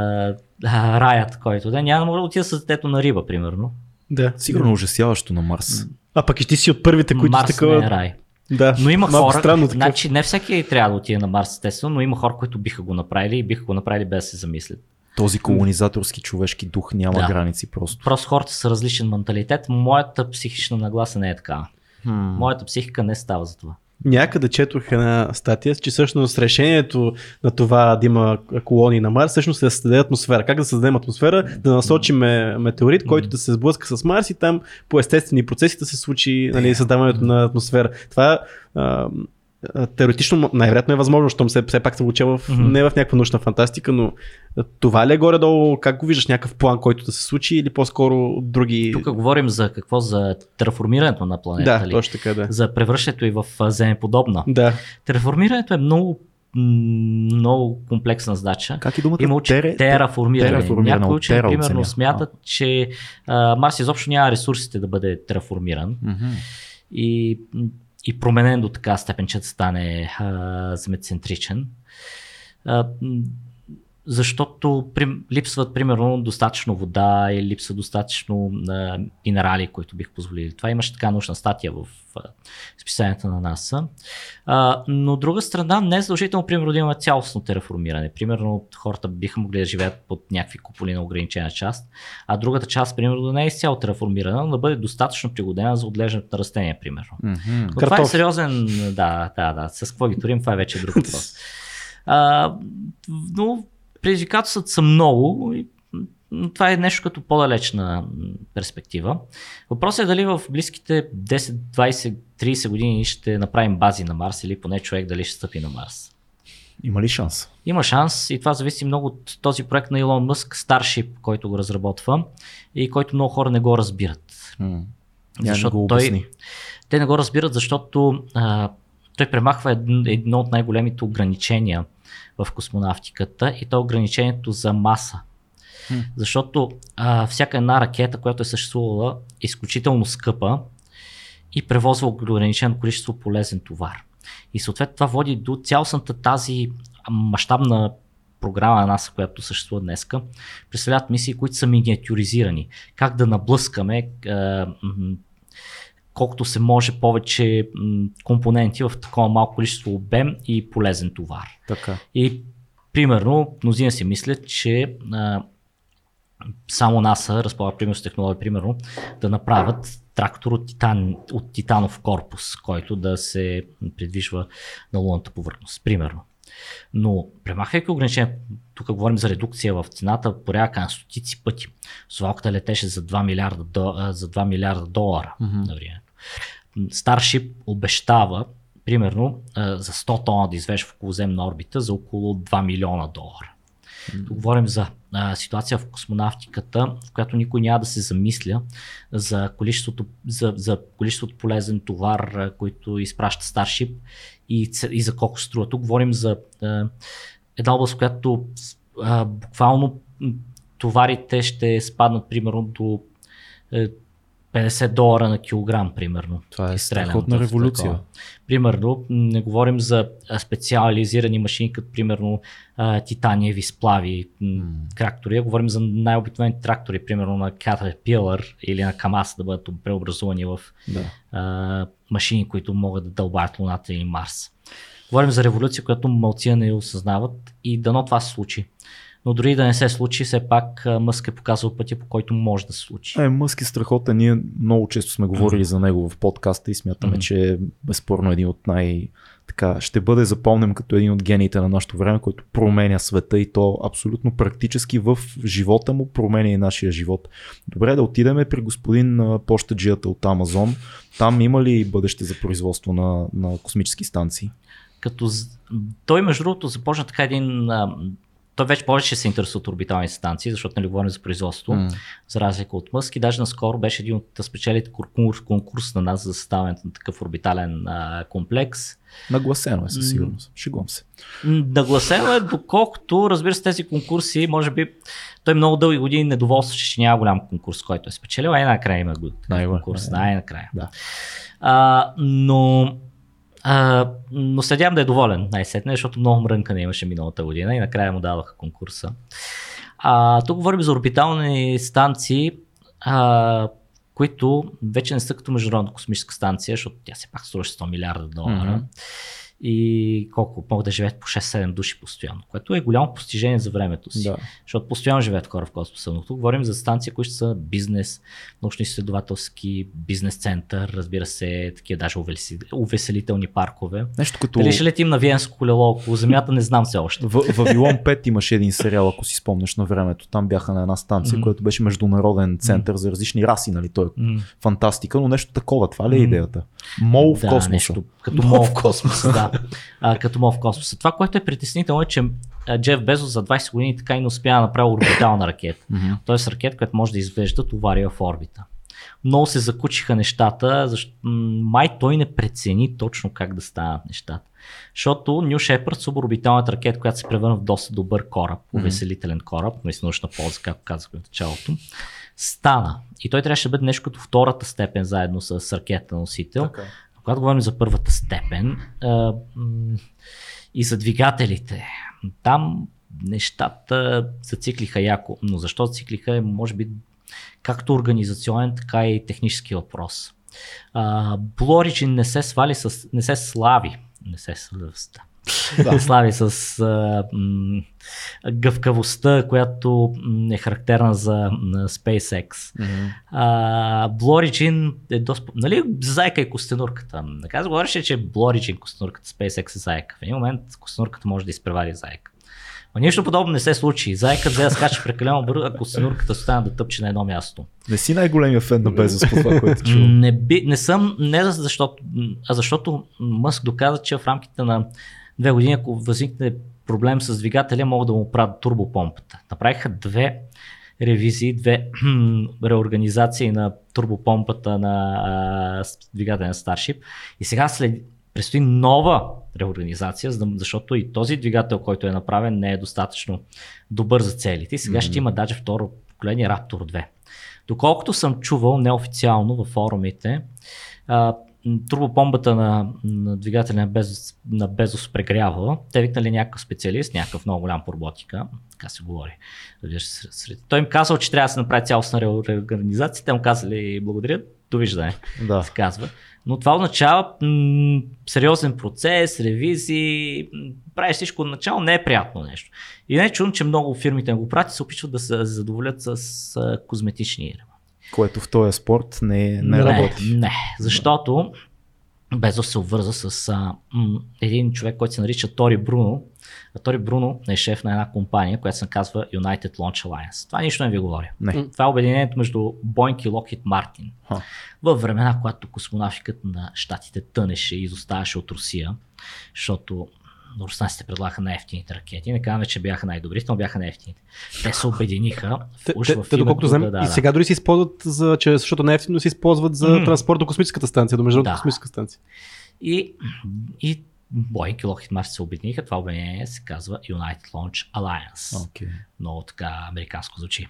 а, раят, който да. Няма да мога да отида с детето на риба, примерно. Да. Сигурно е ужасяващо на Марс. А пък и ти си от първите, които Марс такова. не е рай. Да. Но има хора, странно такъв. значи не всеки трябва да отиде на Марс, естествено, но има хора, които биха го направили и биха го направили без да се замислят. Този колонизаторски човешки дух няма Да. граници просто. Просто хората са различен менталитет. Моята психична нагласа не е така. Моята психика не става за това. Някъде четох една статия, че всъщност решението на това да има колонии на Марс всъщност е да създаде атмосфера. Как да създадем атмосфера, да насочим метеорит, който да се сблъска с Марс и там по естествени процеси да се случи нали, създаването на атмосфера. Това а, теоретично най-вероятно е възможно, защото все, все пак съм учил в, Мгм. не в някаква научна фантастика, но това ли е горе-долу, как го виждаш, някакъв план, който да се случи или по-скоро други... Тук говорим за какво? За тераформирането на планета. да, ли? точно така, да. За превръщането и в земеподобна. Да, Тераформирането е много, много комплексна задача. Как и думата? Има учи Тере- тераформиране. тераформиране, Някои учени, тера примерно, смятат, че а, Марс изобщо няма ресурсите да бъде тераформиран Мгм. и, и променен до така степен, че да стане земецентричен. Защото прим, липсват примерно достатъчно вода или липсва достатъчно а, минерали, които бих позволили. Това имаше така научна статия в а, списанията на НАСА. А, но друга страна не е задължително примерно да имаме цялостно тераформиране. Примерно хората биха могли да живеят под някакви куполи на ограничена част, а другата част примерно да не е изцяло тераформирана, но да бъде достатъчно пригодена за отглеждането на растения, примерно. Но това е сериозен, да, да, да, с какво ги турим, това е вече друг въпрос. А, но предизвикателствата са много и м, това е нещо като по-далечна перспектива. Въпросът е дали в близките 10, 20, 30 години ще направим бази на Марс или поне човек дали ще стъпи на Марс. Има ли шанс? Има шанс и това зависи много от този проект на Илон Мъск, Starship, който го разработва и който много хора не го разбират. М. Да Защото го той- обясни. Те не го разбират, защото а, той премахва едно, едно от най-големите ограничения в космонавтиката и то е ограничението за маса. Хм. Защото а, всяка една ракета, която е съществувала, е изключително скъпа и превозва ограничено количество полезен товар. И съответно това води до цялостната тази мащабна програма на НАСА, която съществува днеска, представляват мисии, които са миниатюризирани. Как да наблъскаме м, колкото се може повече м, компоненти в такова малко количество обем и полезен товар. Така. И примерно, мнозина си мислят, че а, само НАСА разполага примерно с технология, примерно, да направят трактор от, титан, от титанов корпус, който да се придвижва на лунната повърхност, примерно. Но премахвайки ограничения, тук говорим за редукция в цената, порядка на стотици пъти. Свалката летеше за 2 милиарда, до, за 2 милиарда долара Мгм. на времето. Starship обещава, примерно, за 100 тона да извежда в околоземна орбита за около 2 милиона долара. Тук говорим за а, ситуация в космонавтиката, в която никой няма да се замисля за количеството, за, за количеството полезен товар, а, който изпраща Starship и, и за колко струва. Тук говорим за а, една област, в която а, буквално товарите ще спаднат примерно до е, 50 долара на килограм, примерно. Това е страхотна революция. такова. Примерно, не говорим за специализирани машини, като примерно титаниеви сплави, м, трактори, а говорим за най-обикновени трактори, примерно на Caterpillar или на Камас да бъдат преобразувани в Да. а, машини, които могат да дълбаят Луната или Марс. Говорим за революция, която малцина не осъзнават и дано това се случи. Но дори да не се случи, все пак Мъск е показал пътя, по който може да се случи. Е, Мъск е страхотен. Ние много често сме говорили за него в подкаста и смятаме, Мгм. че е безспорно един от най- така, ще бъде запомнен като един от гениите на нашето време, който променя света и то абсолютно практически в живота му променя и нашия живот. Добре, да отидем при господин а, почтаджията от Амазон. Там има ли бъдеще за производство на, на космически станции? Като той, между другото, започна така един. Той вече повече се интересува от орбитални станции, защото нали говорим за производство, М. за разлика от Мъск. И даже наскоро беше един от спечелите конкурс, конкурс на нас за съставянето на такъв орбитален а, комплекс. Нагласено е със сигурност. Шегувам се. Нагласено е, доколкото, разбира се, тези конкурси, може би, той много дълги години недоволстваше, че няма голям конкурс, който е спечелил, а накрая има го- конкурс. най- Най-накрая. Да. А, но, а, но следявам да е доволен най-сетне, защото много мрънка не имаше миналата година и накрая му дадоха конкурса. А, тук говорим за орбитални станции, а, които вече не са като Международна космическа станция, защото тя се пак струваше 100 милиарда долара. Мгм. И колко могат да живеят по 6-7 души постоянно, което е голямо постижение за времето си. Да. Защото постоянно живеят хора в космоса. Но тук говорим за станции, които са бизнес, научно-изследователски, бизнес център, разбира се, такива даже увесели- увеселителни паркове. Нещо като... Дали ще летим на Виенско колело около Земята, не знам все още. В Вавилон 5 имаше един сериал, ако си спомняш на времето. Там бяха на една станция, Мгм. която беше международен център за различни раси, нали? Той е М, фантастика, но нещо такова. Това ли е идеята? Мол в да, космоса. Нещо, като мол в космоса, да. А, като мол в космоса. Това, което е притеснително е, че Джеф Безос за 20 години така и не успя да направи орбитална ракета. Мгм. Тоест ракета, която може да извежда товари в орбита. Много се закучиха нещата, защото май той не прецени точно как да станат нещата. Защото New Shepard, суборбиталната ракета, която се превърна в доста добър кораб, увеселителен кораб, но и с научна полза, както казахме в началото, стана. И той трябваше да бъде нещо като втората степен заедно с ракета носител. Така. Когато говорим за първата степен а, и за двигателите, там нещата зациклиха яко. Но защо зациклиха е, може би, както организационен, така и технически въпрос. Origin не се свали с, не се слави, не се слави, да. слави с а, м, гъвкавостта, която е характерна за м, SpaceX. А, Origin е доста... Нали зайка е костенурката? Така говореше, че Origin костенурката, SpaceX е зайка. В един момент костенурката може да изпревари зайка. Но нищо подобно не се случи. Зайка взе да скача прекалено бързо, а костенурката остана да тъпче на едно място. Не си най-големия фен на Безос по това, което чувам. Не, би, не съм, не за- защото, а защото Мъск доказа, че в рамките на две години, ако възникне проблем с двигателя, могат да му правят турбопомпата. Направиха две ревизии, две реорганизации на турбопомпата на а, двигателя на Starship и сега след, предстои нова реорганизация, защото и този двигател, който е направен, не е достатъчно добър за целите. И сега Мгм. ще има даже второ поколение Raptor 2. Доколкото съм чувал неофициално във форумите, а, турбопомбата на, на двигателя на Безос, на Безос прегрява. Те викнали някакъв специалист, някакъв много голям по роботика, така се говори. Той им казал, че трябва да се направи цялостна ре- реорганизация. Те му казали благодаря, довиждане, Да. се казва. Но това означава м- сериозен процес, ревизии, правиш всичко от начало, не е приятно нещо. И не е чудно, че много фирмите го правят и се опитват да се задоволят с а, козметични. Което в този спорт не, не, работи. Не, защото Безос се обвърза с а, м, един човек, който се нарича Тори Бруно. А Тори Бруно е шеф на една компания, която се казва United Launch Alliance. Това нищо не ви говоря. Не. Това е обединението между Boeing и Lockheed Martin. Ха. Във времена, когато космонавтиката на щатите тънеше и изоставаше от Русия, защото руснаците предлагаха най-ефтините ракети. Не казваме, че бяха най-добрите, но бяха най-ефтините. Те се обединиха. Те, в те, доколкото знам, да- да, и сега дори се използват, за, че, защото не е ефтино, се използват за Мгм. транспорт до космическата станция, до международната Да. космическа станция. И, и Boeing и Lockheed Martin се обединиха. Това обединение се казва United Launch Alliance. Okay. Много така американско звучи.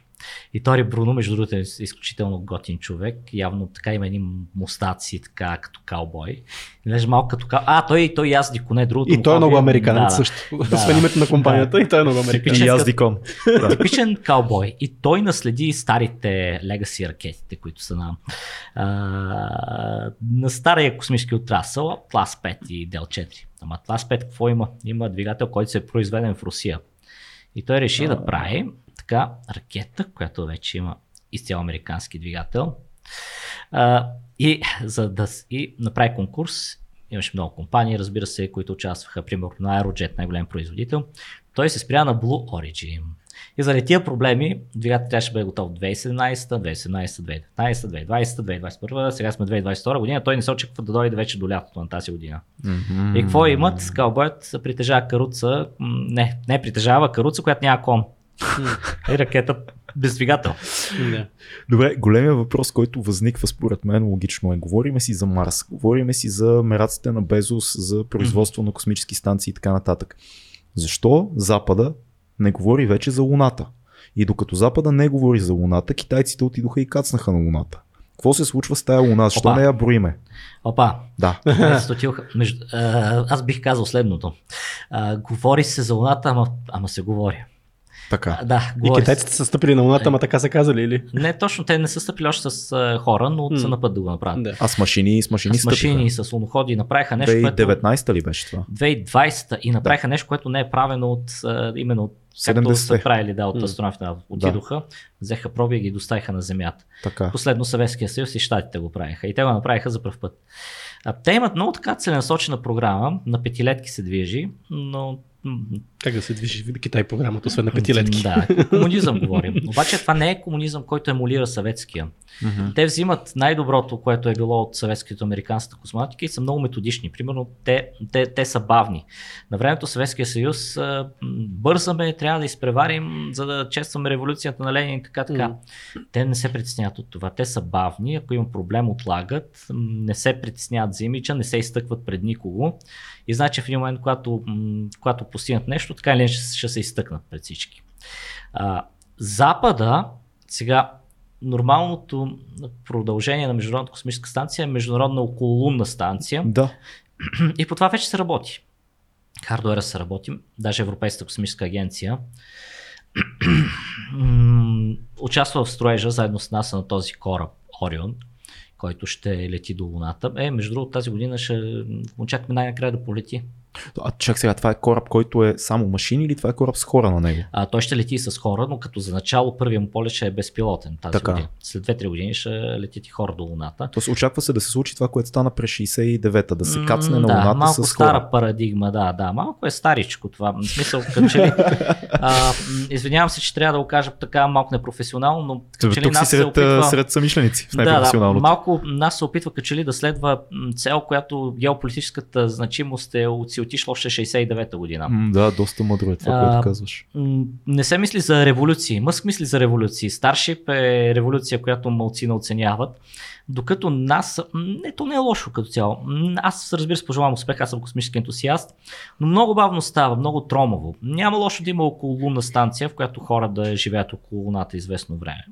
И Тори Бруно, между другото, е изключително готин човек. Явно така има едни мустаци, така като каубой. Изглежда малко като каубой. А, той, той язди коне, другото. И той е много американец да, да. също. Да. Освен името на компанията, и той е много американец. И като- яздиком. Типичен каубой. И той наследи старите легаси ракетите, които са на, а, на стария космически отрасъл, Атлас 5 и Дел 4. Ама Атлас 5 какво има? Има двигател, който се е произведен в Русия. И той реши да прави така ракета, която вече има изцяло американски двигател. А, и за да и направи конкурс, имаше много компании, разбира се, които участваха, примерно на Aerojet, най-голям производител. Той се спря на Blue Origin. И заради тия проблеми, двигател трябваше да бъде готов 2017, 2018, 2019, 2020, 2021, сега сме 2022 година, той не се очаква да дойде вече до лятото на тази година. Мгм. И какво имат? Каубойът притежава каруца, не, не притежава каруца, която няма кон. И ракета без двигател. Добре, големия въпрос, който възниква според мен логично е. Говориме си за Марс, говориме си за мераците на Безос, за производство на космически станции и така нататък. Защо Запада не говори вече за Луната? И докато Запада не говори за Луната, китайците отидоха и кацнаха на Луната. Какво се случва с тая Луна? Защо не я броиме? Опа, Да. Аз бих казал следното. А, говори се за Луната, ама, ама се говори. Така. А, да, И китайците са стъпили на луната, ама така са казали, или? Не, точно те не са стъпили още с а, хора, но са на път да го направят. Да. А с машини, с машини С машини и с луноходи направиха нещо, което... 2019 ли беше това? 2020 и направиха нещо, което не е правено от а, именно от както 70-те. са правили да, от астронавтите. Отидоха, взеха проби и ги доставиха на Земята. Така. Последно Съветския съюз и Штатите го правиха. И те го направиха за първ път. А, те имат много така целенасочена програма, на петилетки се движи, но Как да се движи в Китай програмата, освен на петилетки? Да, комунизъм говорим. Обаче това не е комунизъм, който емулира съветския.Мгм. Те взимат най-доброто, което е било от съветското американската космонавтика и са много методични. Примерно, те, те, те са бавни. На времето Съветския съюз бързаме, трябва да изпреварим, за да честваме революцията на Ленин и така, така. М. Те не се притесняват от това. Те са бавни, ако има проблем, отлагат, не се притесняват за имиджа, не се изтъкват пред никого. И значи в един момент, когато, когато постигнат нещо, така или иначе ще се изтъкнат пред всички. А, Запада, сега нормалното продължение на Международната космическа станция е Международна окололунна станция Да. и по това вече се работи. Хардуера се работи, даже Европейската космическа агенция участва в строежа заедно с нас на този кораб Орион, който ще лети до Луната. Е, между другото, тази година ще очакваме най-накрая да полети. А чак сега, това е кораб, който е само машини или това е кораб с хора на него? А, той ще лети с хора, но като за начало първия му полет ще е безпилотен тази Така. година. След 2-3 години ще летят и хора до Луната. Тоест очаква се да се случи това, което стана през 69-та, да се кацне на да, Луната малко с стара хора. парадигма, да, да, малко е старичко това. В смисъл, като че ли, а, извинявам се, че трябва да го кажа така малко непрофесионално, но като че ли нас се сред, опитва... сред самишленици в Да, да, малко нас се опитва като че ли да следва цел, която геополитическата значимост е от- си още 69-та година. М, Да, доста мъдро е това, А, което казваш. Не се мисли за революции. Мъск мисли за революции. Старшип е революция, която малцина оценяват. Докато нас, не, то не е лошо като цяло. Аз разбира се пожелавам успех, аз съм космически ентусиаст, но много бавно става, много тромово. Няма лошо да има около лунна станция, в която хора да живеят около луната известно време.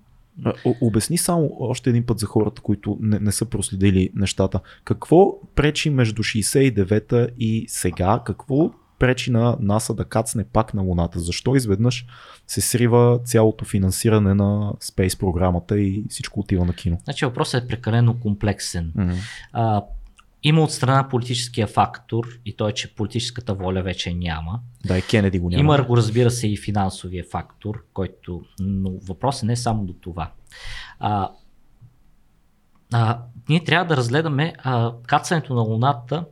О- Обясни само още един път за хората, които не, не са проследили нещата. Какво пречи между 69-та и сега? Какво пречи на НАСА да кацне пак на Луната? Защо изведнъж се срива цялото финансиране на Space програмата и всичко отива на кино? Значи въпросът е прекалено комплексен. А, има от страна политическия фактор и той, е, че политическата воля вече няма. Да, и Кенеди го няма. Има, го разбира се, и финансовия фактор, който. Но въпросът не е само до това. А, а, ние трябва да разгледаме а, кацането на Луната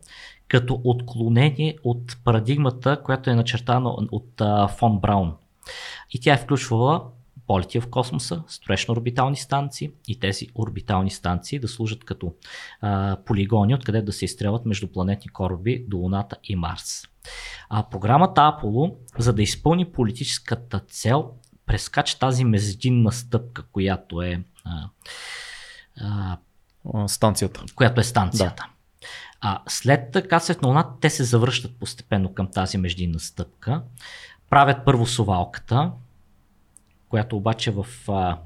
като отклонение от парадигмата, която е начертана от а, фон Браун. И тя е включвала полети в космоса, строеж на орбитални станции и тези орбитални станции да служат като а, полигони, откъде да се изстрелват междупланетни кораби до Луната и Марс. А програмата Аполо, за да изпълни политическата цел, прескача тази междинна стъпка, която е а, а, станцията. Която е станцията. Да. А след кацането на Луната, те се завръщат постепенно към тази междинна стъпка. Правят първо совалката, която обаче в а,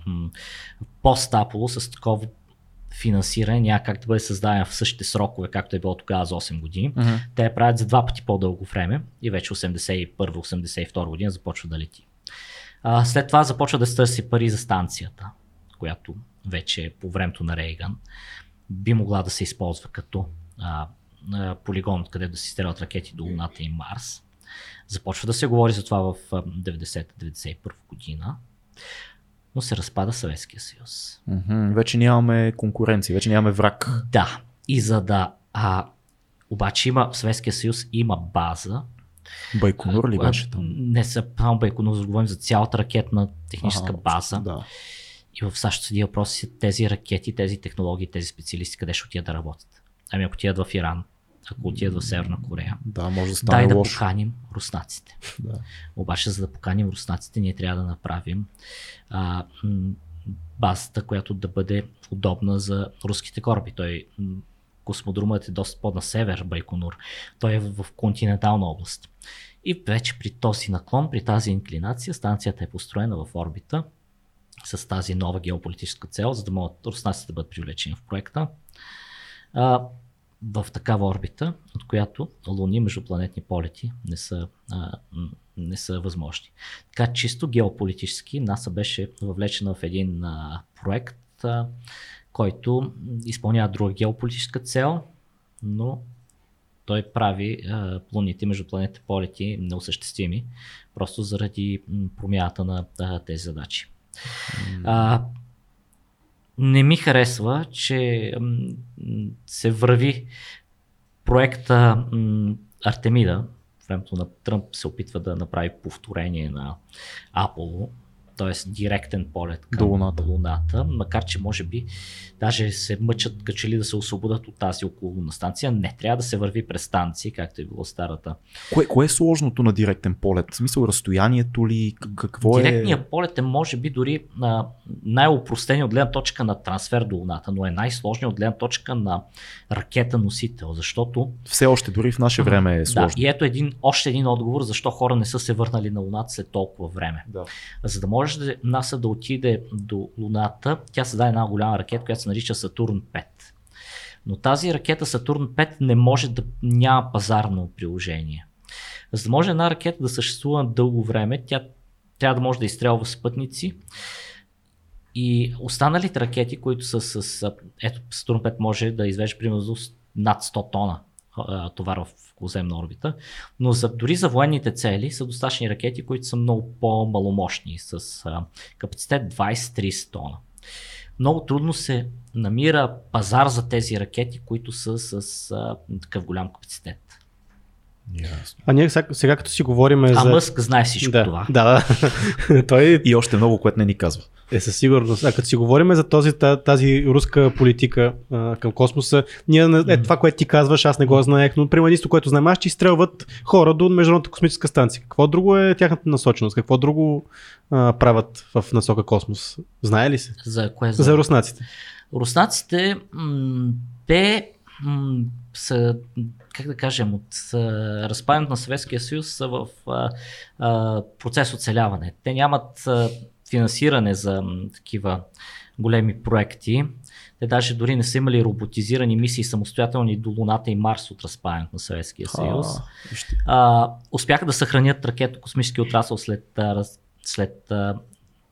пост Аполо с такова финансиране няма как да бъде създадена в същите срокове, както е било тогава за 8 години. Uh-huh. Те я правят за два пъти по-дълго време и вече 81-82 година започва да лети. А, след това започва да се търси пари за станцията, която вече е по времето на Рейган би могла да се използва като а, а, полигон, къде да се стрелят ракети до Луната и Марс. Започва да се говори за това в 90-91 година, но се разпада Съветския съюз. Mm-hmm. Вече нямаме конкуренция, вече нямаме враг. Да, и за да. А, обаче има, в Съветския съюз има база. Байконур ли беше там? Не са само Байконур, говорим за цялата ракетна техническа ага, база. Да. И в САЩ седи въпроси тези ракети, тези технологии, тези специалисти, къде ще отидат да работят. Ами ако отидат в Иран, ако отидат в Северна Корея. Да, може да стане Дай лошо. да поканим руснаците. Да. Обаче, за да поканим руснаците, ние трябва да направим а, базата, която да бъде удобна за руските кораби. Той космодрумът е доста по-на север, Байконур. Той е в континентална област. И вече при този наклон, при тази инклинация, станцията е построена в орбита с тази нова геополитическа цел, за да могат руснаците да бъдат привлечени в проекта. А, в такава орбита, от която луни междупланетни полети не са, а, не са възможни. Така чисто геополитически НАСА беше въвлечена в един а, проект, а, който изпълнява друга геополитическа цел, но той прави а, луните междупланетни полети неосъществими, просто заради промяната на а, тези задачи. Mm. А, не ми харесва, че се върви проекта Артемида, времето на Тръмп се опитва да направи повторение на Apollo, т.е. директен полет към До луната. луната, макар че може би даже се мъчат качели да се освободят от тази окололунна станция. Не, трябва да се върви през станции, както е било старата. Кое, кое е сложното на директен полет? В смисъл разстоянието ли? Какво е? Директният полет е може би дори на най-опростени от гледна точка на трансфер до луната, но е най-сложният от гледна точка на ракета носител, защото... Все още, дори в наше време е сложно. Да, и ето един, още един отговор, защо хора не са се върнали на луната след толкова време. Да. За да може да НАСА да отиде до луната, тя създаде една голяма ракета, която се нарича Сатурн 5. Но тази ракета Сатурн 5 не може да няма пазарно приложение. За да може една ракета да съществува дълго време, тя трябва да може да изстрелва спътници. И останалите ракети, които са с... Ето, Сатурн 5 може да извежда примерно над 100 тона товар в околоземна орбита, но за, дори за военните цели са достатъчни ракети, които са много по-маломощни, с а, капацитет 20-30 тона. Много трудно се намира пазар за тези ракети, които са с а, такъв голям капацитет. Yes. А ние сега, сега като си говорим а за... Мъск знае всичко да, това. Да, да. Той И още много, което не ни казва. Е със сигурност. А като си говорим за този, тази руска политика а, към космоса, ние, е, това, което ти казваш, аз не го знаех, но примерно единството, което знаем, че изстрелват хора до Международната космическа станция. Какво друго е тяхната насоченост? Какво друго а, правят в насока космос? Знае ли се? За кое? За, за руснаците. Руснаците, м- те м- са, как да кажем, от разпадането на Съветския съюз са в а, а, процес оцеляване. Те нямат а, финансиране за такива големи проекти. Те даже дори не са имали роботизирани мисии самостоятелни до Луната и Марс от разпадането на Съветския съюз. А, успяха да съхранят ракето-космически отрасъл след, след а,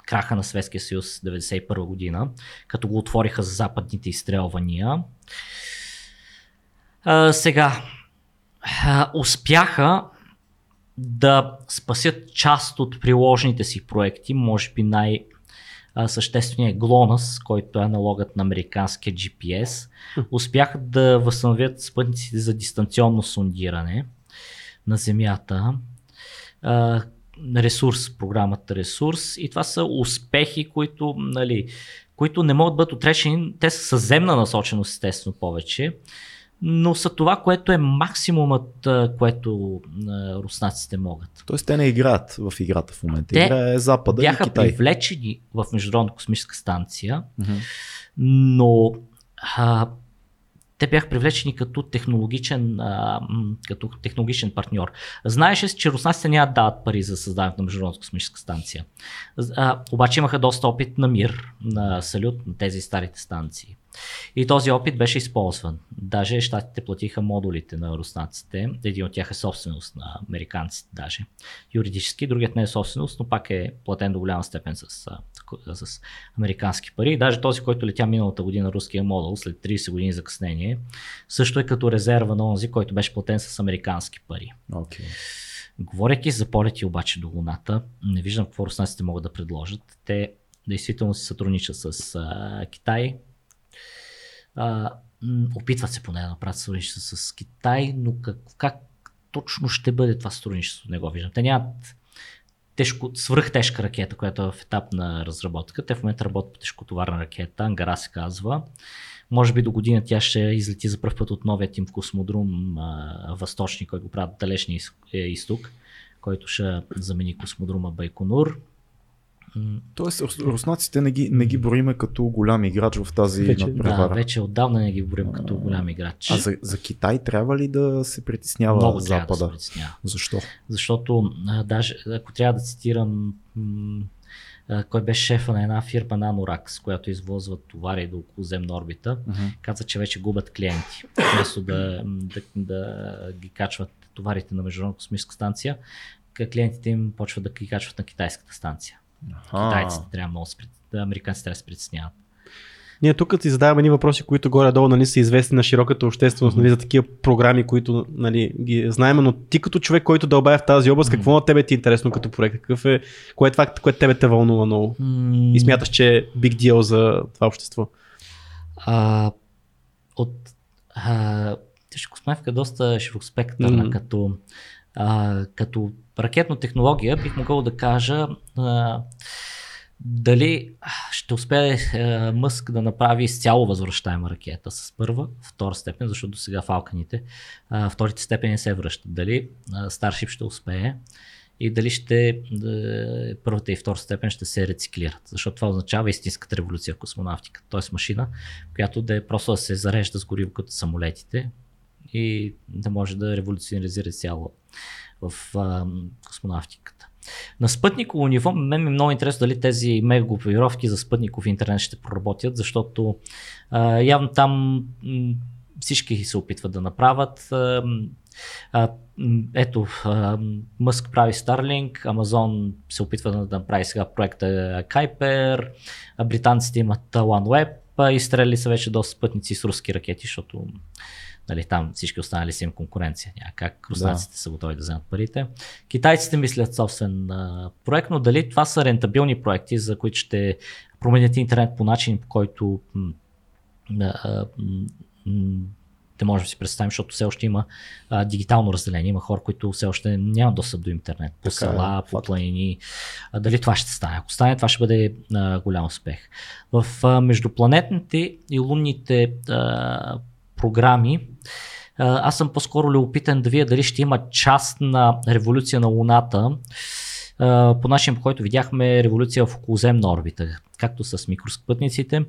краха на Съветския съюз 1991 година, като го отвориха за западните изстрелвания. А, сега, а, успяха да спасят част от приложените си проекти, може би най- същественият GLONASS, който е аналогът на американския GPS, успяха да възстановят спътниците за дистанционно сондиране на Земята. Ресурс, програмата ресурс и това са успехи, които, нали, които не могат да бъдат отречени. Те са съземна насоченост, естествено, повече но са това, което е максимумът, което руснаците могат. Тоест те не играят в играта в момента. Те Играе Запада бяха и Китай. привлечени в Международна космическа станция, mm-hmm. но а, те бяха привлечени като технологичен, а, като технологичен партньор. Знаеше се, че руснаците няма да дават пари за създаването на Международна космическа станция. А, обаче имаха доста опит на мир, на салют на тези старите станции. И този опит беше използван. Даже щатите платиха модулите на руснаците. Един от тях е собственост на американците даже. Юридически, другият не е собственост, но пак е платен до голяма степен с, с американски пари. даже този, който летя миналата година руския модул след 30 години закъснение, също е като резерва на онзи, който беше платен с американски пари. Okay. Говорейки за полети обаче до Луната, не виждам какво руснаците могат да предложат. Те действително си сътрудничат с а, Китай, а, опитват се поне да направят сътрудничество с Китай, но как, как точно ще бъде това сътрудничество, не го виждам. Те нямат тежко, свръхтежка ракета, която е в етап на разработка. Те в момента работят по тежкотоварна ракета, Ангара се казва. Може би до година тя ще излети за първ път от новият им космодрум а, Възточни, който го правят далечния е, изток, който ще замени космодрума Байконур. Тоест, руснаците не ги, не ги броиме като голям играч в тази вече, надпревара. Да, вече отдавна не ги броим като голям играч. А за, за Китай трябва ли да се притеснява Много Запада? Да се притеснява. Защо? Защото, а, даже ако трябва да цитирам м- кой беше шефа на една фирма Nanorax, която извозва товари до околоземна орбита, uh-huh. каза, че вече губят клиенти. Вместо да, да, да ги качват товарите на Международна космическа станция, клиентите им почват да ги качват на китайската станция. Китайците трябва много да американците трябва да се притесняват. Ние тук ти задаваме едни въпроси, които горе-долу нали, са известни на широката общественост нали, за такива програми, които нали, ги знаем, но ти като човек, който дълбая в тази област, какво на тебе ти е интересно като проект? Какъв е, кое е това, което тебе те вълнува много? И смяташ, че е big deal за това общество? А, от а, тежкосмевка е доста широкоспектърна, mm. като, а, като ракетна технология бих могъл да кажа а, дали ще успее а, Мъск да направи изцяло възвръщаема ракета с първа, втора степен, защото сега фалканите а, вторите степени се връщат. Дали Старшип ще успее и дали ще да, първата и втора степен ще се рециклират. Защото това означава истинската революция в космонавтика. Т.е. машина, която да е просто да се зарежда с гориво като самолетите и да може да революционизира цяло в а, космонавтиката. На спътниково ниво, мен ми е много интересно дали тези мегакопировки за спътников интернет ще проработят, защото а, явно там всички се опитват да направят. А, ето, а, Мъск прави Starlink, Амазон се опитва да направи сега проекта Kuiper, британците имат OneWeb и стреляли са вече доста спътници с руски ракети, защото Нали, там всички останали си им конкуренция. Няма как руснаците да. са готови да вземат парите. Китайците мислят собствен а, проект, но дали това са рентабилни проекти, за които ще променят интернет по начин, по който м- те можем да си представим, защото все още има а, дигитално разделение. Има хора, които все още нямат достъп до интернет. По така, е, села, по планини. А, дали това ще стане? Ако стане, това ще бъде а, голям успех. В а, междупланетните и лунните а, програми, аз съм по-скоро любопитен да видя дали ще има част на революция на Луната, по начин по който видяхме революция в околоземна орбита както с микроспътниците,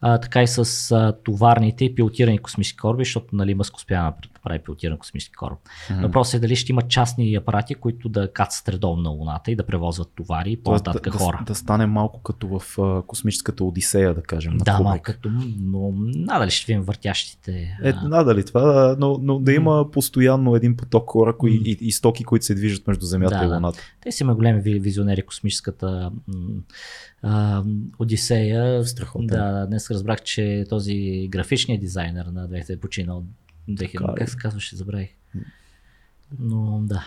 така и с товарните и пилотирани космически кораби, защото нали, Мъск успява да прави пилотиран космически кораб. Mm-hmm. Въпросът е дали ще има частни апарати, които да кацат редовно на Луната и да превозват товари и по-нататък да, хора. Да, да стане малко като в а, космическата Одисея, да кажем. Да, малко като, но надали ще видим въртящите. Е, надали това, но, но да има постоянно един поток хора кои, mm. и, и стоки, които се движат между Земята да, и Луната. Да. Те си има големи визионери космическата а, Одисея. Страхотен. Да, днес разбрах, че този графичният дизайнер на 2000 е починал. 2000, как се казваше, забравих. Но да.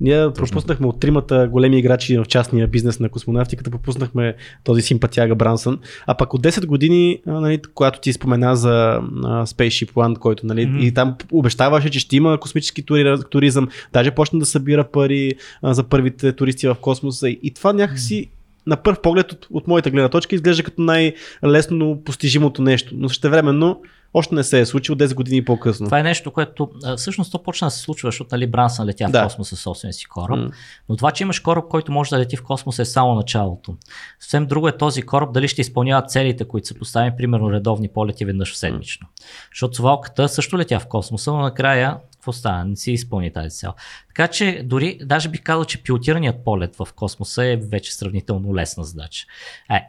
Ние пропуснахме от тримата големи играчи в частния бизнес на космонавтиката, пропуснахме този симпатяга Брансън. А пък от 10 години, нали, когато ти спомена за а, Spaceship One, който нали, Мгм. и там обещаваше, че ще има космически тури- туризъм, даже почна да събира пари а, за първите туристи в космоса. И, и това някакси на първ поглед от, от моята гледна точка изглежда като най-лесно постижимото нещо. Но същевременно още не се е случило 10 години по-късно. Това е нещо, което всъщност то почна да се случва, защото нали, Брансън летя Да. в космоса със собствения си кораб. М. Но това, че имаш кораб, който може да лети в космоса е само началото. Съвсем друго е този кораб дали ще изпълнява целите, които са поставени, примерно редовни полети веднъж седмично. Защото совалката също летя в космоса, но накрая какво стана? Не си изпълни тази цел. Така че дори, даже бих казал, че пилотираният полет в космоса е вече сравнително лесна задача. Е,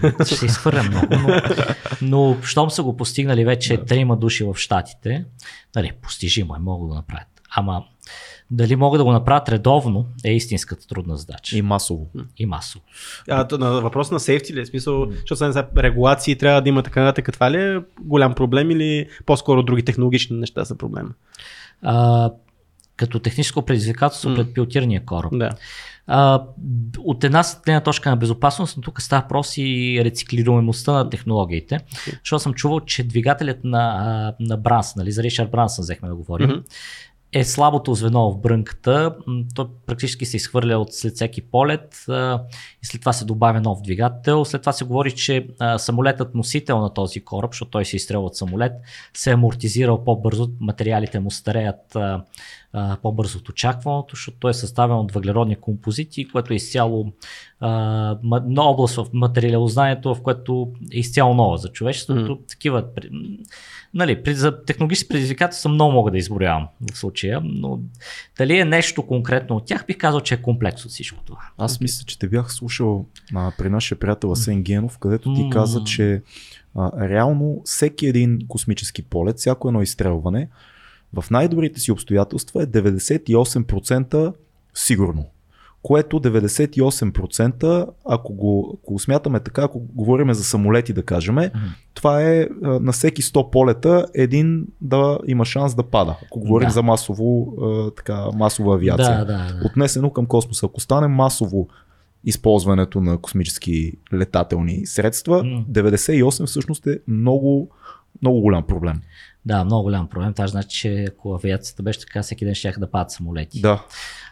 така, ще се изхвърля много, но, но щом са го постигнали вече трима души в Штатите, нали, постижимо е, могат да го направят. Ама дали могат да го направят редовно е истинската трудна задача. И масово. и масово. А, то на въпрос на сейфти ли е? Смисъл, защото знам, регулации трябва да има така нататък. Това ли е голям проблем или по-скоро други технологични неща са проблем? А, като техническо предизвикателство М. пред пилотирания кораб. Да. А, от една гледна точка на безопасност, но тук става въпрос и рециклируемостта на технологиите. Защото съм чувал, че двигателят на, на Бранс, нали, за Ричард Брансън взехме да говорим, Мгм. Е слабото звено в брънката. Той практически се изхвърля от след всеки полет и след това се добавя нов двигател. След това се говори, че самолетът носител на този кораб, защото той се изстрелва от самолет, се е амортизирал по-бързо, материалите му стареят по-бързо от очакваното, защото той е съставен от въглеродни композити, което е изцяло а, област в материалознанието, в което е изцяло нова за човечеството. Мгм. Такива, нали, за технологични предизвикателства много мога да изборявам в случая, но дали е нещо конкретно от тях, бих казал, че е комплекс от всичко това. Аз мисля, че те бях слушал а, при нашия приятел Асен Генов, където ти каза, че а, реално всеки един космически полет, всяко едно изстрелване, в най-добрите си обстоятелства е 98% сигурно. Което 98%, ако го, ако го смятаме така, ако говорим за самолети да кажем, това е на всеки 100 полета един да има шанс да пада. Ако говорим Да. за масово, така, масова авиация Да, да, да. отнесено към космоса. Ако стане масово използването на космически летателни средства, М. 98 всъщност е много, много голям проблем. Да, много голям проблем. Това значи, че ако авиацията беше така, всеки ден ще да падат самолети. Да,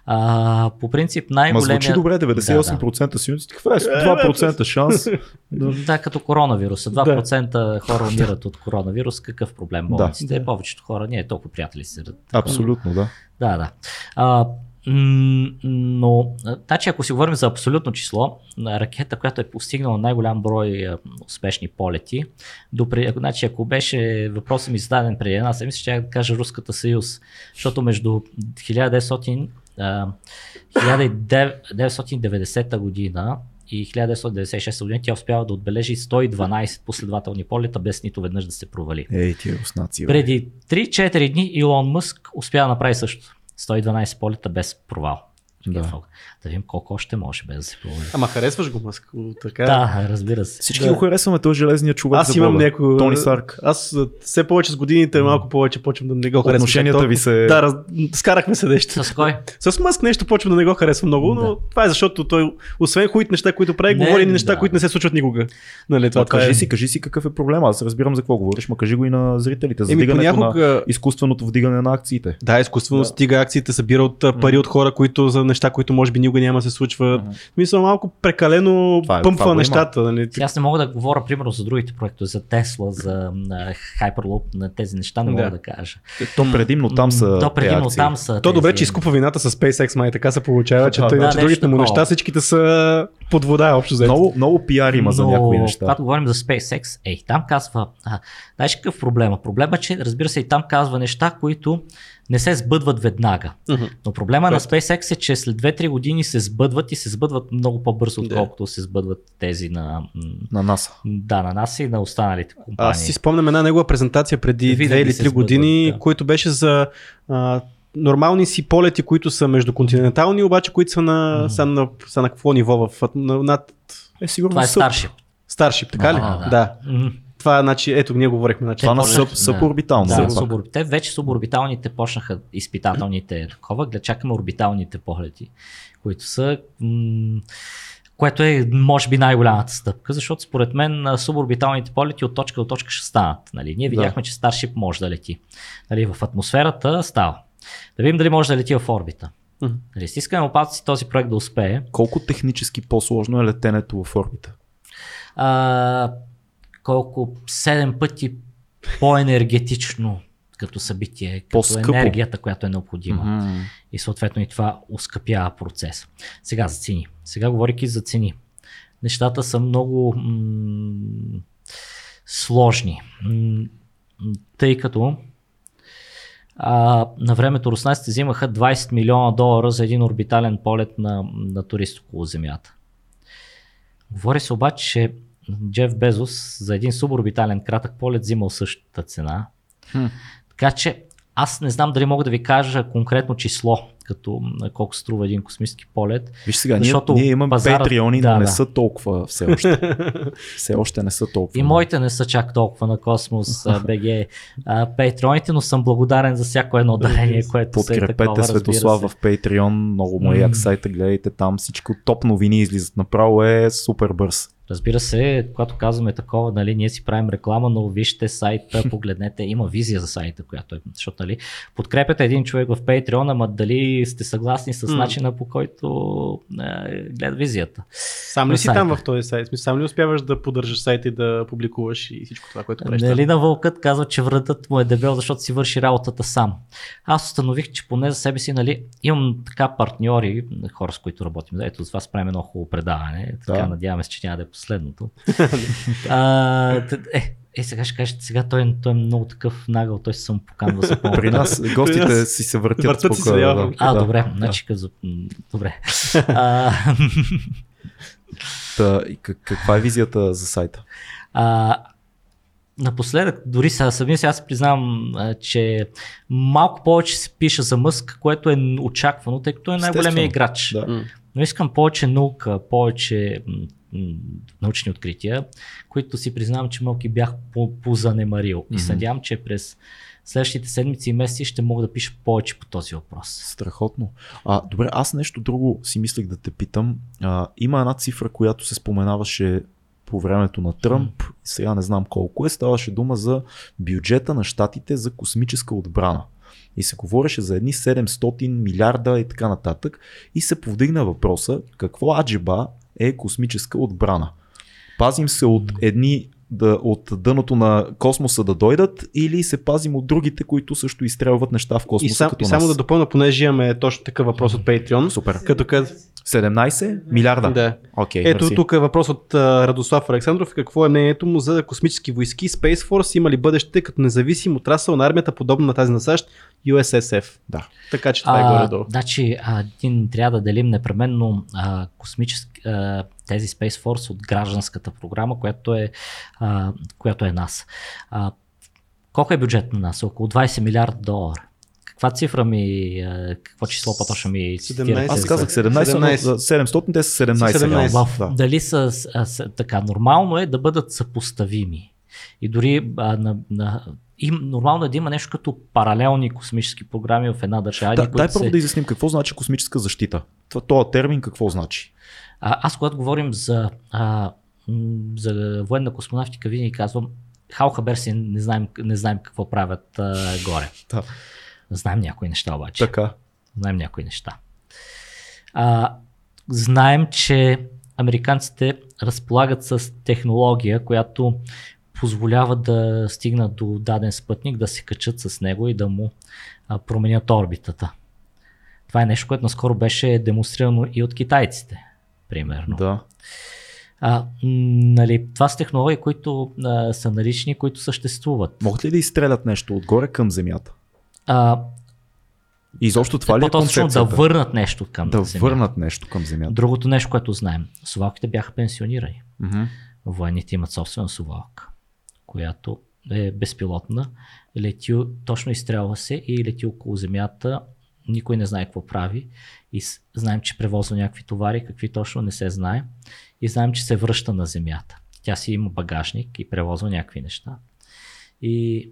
А, по принцип ма най-големият... звучи добре, 98% сигурност. Каква е 2% шанс? Да. да, като коронавируса. 2% хора умират от коронавирус. Какъв проблем болниците? Да. Повечето хора, ние толкова приятели се. Абсолютно, да. Да, да. А, но, значи, ако си говорим за абсолютно число, ракета, която е постигнала най-голям брой успешни полети, допре, значи, ако беше въпросът ми зададен преди една седмица, ще да кажа Руската съюз, защото между 1900, а, 1990 година и 1996 година тя успява да отбележи 112 последователни полета, без нито веднъж да се провали. Ей, тия руснаци. бе. Преди 3-4 дни Илон Мъск успя да направи също. 112 полета без провал. Да. Да. да видим колко още може без да се провали. Ама харесваш го, Мъск? Така. Да, разбира се. Всички Да. го харесваме, той е железният човек. Аз за имам някой. Тони Старк. Аз а, все повече с годините малко повече почвам да не го харесвам. Отношенията ви се... Да, раз... скарахме се нещо. С кой? С Мъск нещо почвам да не го харесвам много, но Да. това е защото той, освен хубавите неща, които прави, Не, говори и неща, да. които не се случват никога. Нали, това, Ма, това кажи е... си, кажи си какъв е проблема. Аз разбирам за какво говориш, ма кажи го и на зрителите. За Еми, вдигането на понякога... изкуственото вдигане на акциите. Да, изкуствено Да. да. стига акциите, събира от пари от хора, които за неща, които може би никога няма да се случват. Мгм. Мисля, малко прекалено Това е- това пъмпва го има. нещата. Нали? Сега аз не мога да говоря, примерно, за другите проекти, за Тесла, за Hyperloop, на тези неща не мога Да. да, кажа. То предимно там са. То предимно тези там са. То тези... добре, че изкупва вината с SpaceX, май така се получава, че Да, той да, иначе нещо другите му такова. неща, всичките са под вода общо взето. Много, много пиар има за Но, някои неща. Когато говорим за SpaceX, ей, там казва, а, знаеш какъв проблема? Проблема е, че разбира се и там казва неща, които не се сбъдват веднага. Мгм. Но проблема на Точно. SpaceX е, че след 2-3 години се сбъдват и се сбъдват много по-бързо, Да. отколкото се сбъдват тези на, На НАСА. да, на нас и на останалите компании. Аз си спомням една негова презентация преди Винаги две или се три сбъдват, години, да. който беше за а, нормални си полети, които са междуконтинентални, обаче които са на, Мгм. са на, са на какво ниво? В, на, над Е, сигурно Това е. Starship. Старшип, така ли? А, да. М, Това, значи, ето, ние говорихме, значи, Това на съб, съборбитално. Да, суборб... Те вече суборбиталните почнаха изпитателните такова, глед чакаме орбиталните погледи, които са м- което е, може би, най-голямата стъпка, защото според мен суборбиталните полети от точка до точка ще станат. Нали? Ние видяхме, че Starship може да лети. Нали? В атмосферата става. Да видим дали може да лети в орбита. Мгм. Нали? Стискаме опаци този проект да успее. Колко технически по-сложно е летенето в орбита? а, колко 7 пъти по-енергетично като събитие, като По-скъпо. енергията, която е необходима. Мгм. И съответно и това ускъпява процес. Сега за цени. Сега говоряки за цени. Нещата са много м- сложни. М- тъй като а, на времето руснаците взимаха 20 милиона долара за един орбитален полет на, на турист около Земята. Говори се обаче, че Джеф Безос за един суборбитален кратък полет взимал същата цена. Хм. Така че аз не знам дали мога да ви кажа конкретно число, като колко струва един космически полет. Виж сега, Защото ние, ние имаме пазарът- патреони, да, но не да. са толкова все още. все още не са толкова. И моите не са чак толкова на Космос БГ патреоните, но съм благодарен за всяко едно дарение, което се е Подкрепете такова, Светослав в Patreon, много му е як сайта, гледайте там, всичко топ новини излизат направо е супер бърз. Разбира се, когато казваме такова, нали, ние си правим реклама, но вижте сайта, погледнете, има визия за сайта, която е, защото нали, подкрепяте един човек в Patreon, ама дали сте съгласни с начина по който е, гледа визията. Сам ли си там сайта. в този сайт? Сам ли успяваш да поддържаш сайта и да публикуваш и всичко това, което правиш? Нали на вълкът казва, че вратът му е дебел, защото си върши работата сам. Аз установих, че поне за себе си, нали, имам така партньори, хора с които работим. Да, ето с вас правим едно хубаво предаване. Така Да. надяваме се, че няма да е последното. а, е, е, сега ще кажете, сега той, той е много такъв нагъл, той се самопоканва за помощ. При нас гостите си се въртят въртат се спокойно, явно. да. А, Да, добре, да. значи м, добре. а, Та, и как- каква е визията за сайта? А, напоследък, дори сега самия сега си признавам, че малко повече се пише за Мъск, което е очаквано, тъй като е най-големия играч. Да. Но искам повече наука, повече научни открития, които си признавам, че малки бях по- позанемарил. И се надявам, че през следващите седмици и месеци ще мога да пиша повече по този въпрос. Страхотно. А, добре, аз нещо друго си мислех да те питам. А, има една цифра, която се споменаваше по времето на Тръмп, сега не знам колко е, ставаше дума за бюджета на щатите за космическа отбрана. И се говореше за едни 700 милиарда и така нататък. И се повдигна въпроса какво аджиба е космическа отбрана. Пазим се от едни да, от дъното на космоса да дойдат или се пазим от другите, които също изстрелват неща в И, космоса сам, като и само нас. да допълна, понеже имаме точно такъв въпрос от Patreon. Супер. Като. 17 милиарда? Да. Окей, Ето мерси. тук е въпрос от а, Радослав Александров. Какво е мнението му за космически войски? Space Force има ли бъдеще като независим отрасъл на армията, подобно на тази на САЩ, USSF? Да. Така че това е горе-долу. Значи, а, един трябва да делим непременно а, космически, а, тези Space Force от гражданската програма, която е, а, която е нас. А, колко е бюджет на нас? Около 20 милиарда долара. Каква цифра ми, а, какво число по-точно ми 17. цитирате? Аз казах 17, но 17. за 700 те са 17. 17. реално. В, Да. Дали са а, така, нормално е да бъдат съпоставими. И дори а, на, на, им, нормално е да има нещо като паралелни космически програми в една държава. Да, дай се- първо да изясним какво значи космическа защита. Това, този термин какво значи? А, аз когато говорим за, а, за военна космонавтика, винаги казвам, хал хабер си не знаем, не знаем какво правят а, горе. Да. Знаем някои неща обаче. Така. Знаем някои неща. А, знаем, че американците разполагат с технология, която позволява да стигнат до даден спътник, да се качат с него и да му а, променят орбитата. Това е нещо, което наскоро беше демонстрирано и от китайците, примерно. Да. А, нали, това са технологии, които а, са налични, които съществуват. Могат ли да изстрелят нещо отгоре към Земята? А, И изобщо това ли е да концепцията? върнат нещо към да Земята. върнат нещо към Земята. Другото нещо, което знаем. Сувалките бяха пенсионирани. Мгм. Военните имат собствена сувалка, която е безпилотна. Лети, точно изстрелва се и лети около земята. Никой не знае какво прави. И знаем, че превозва някакви товари, какви точно не се знае. И знаем, че се връща на земята. Тя си има багажник и превозва някакви неща. И,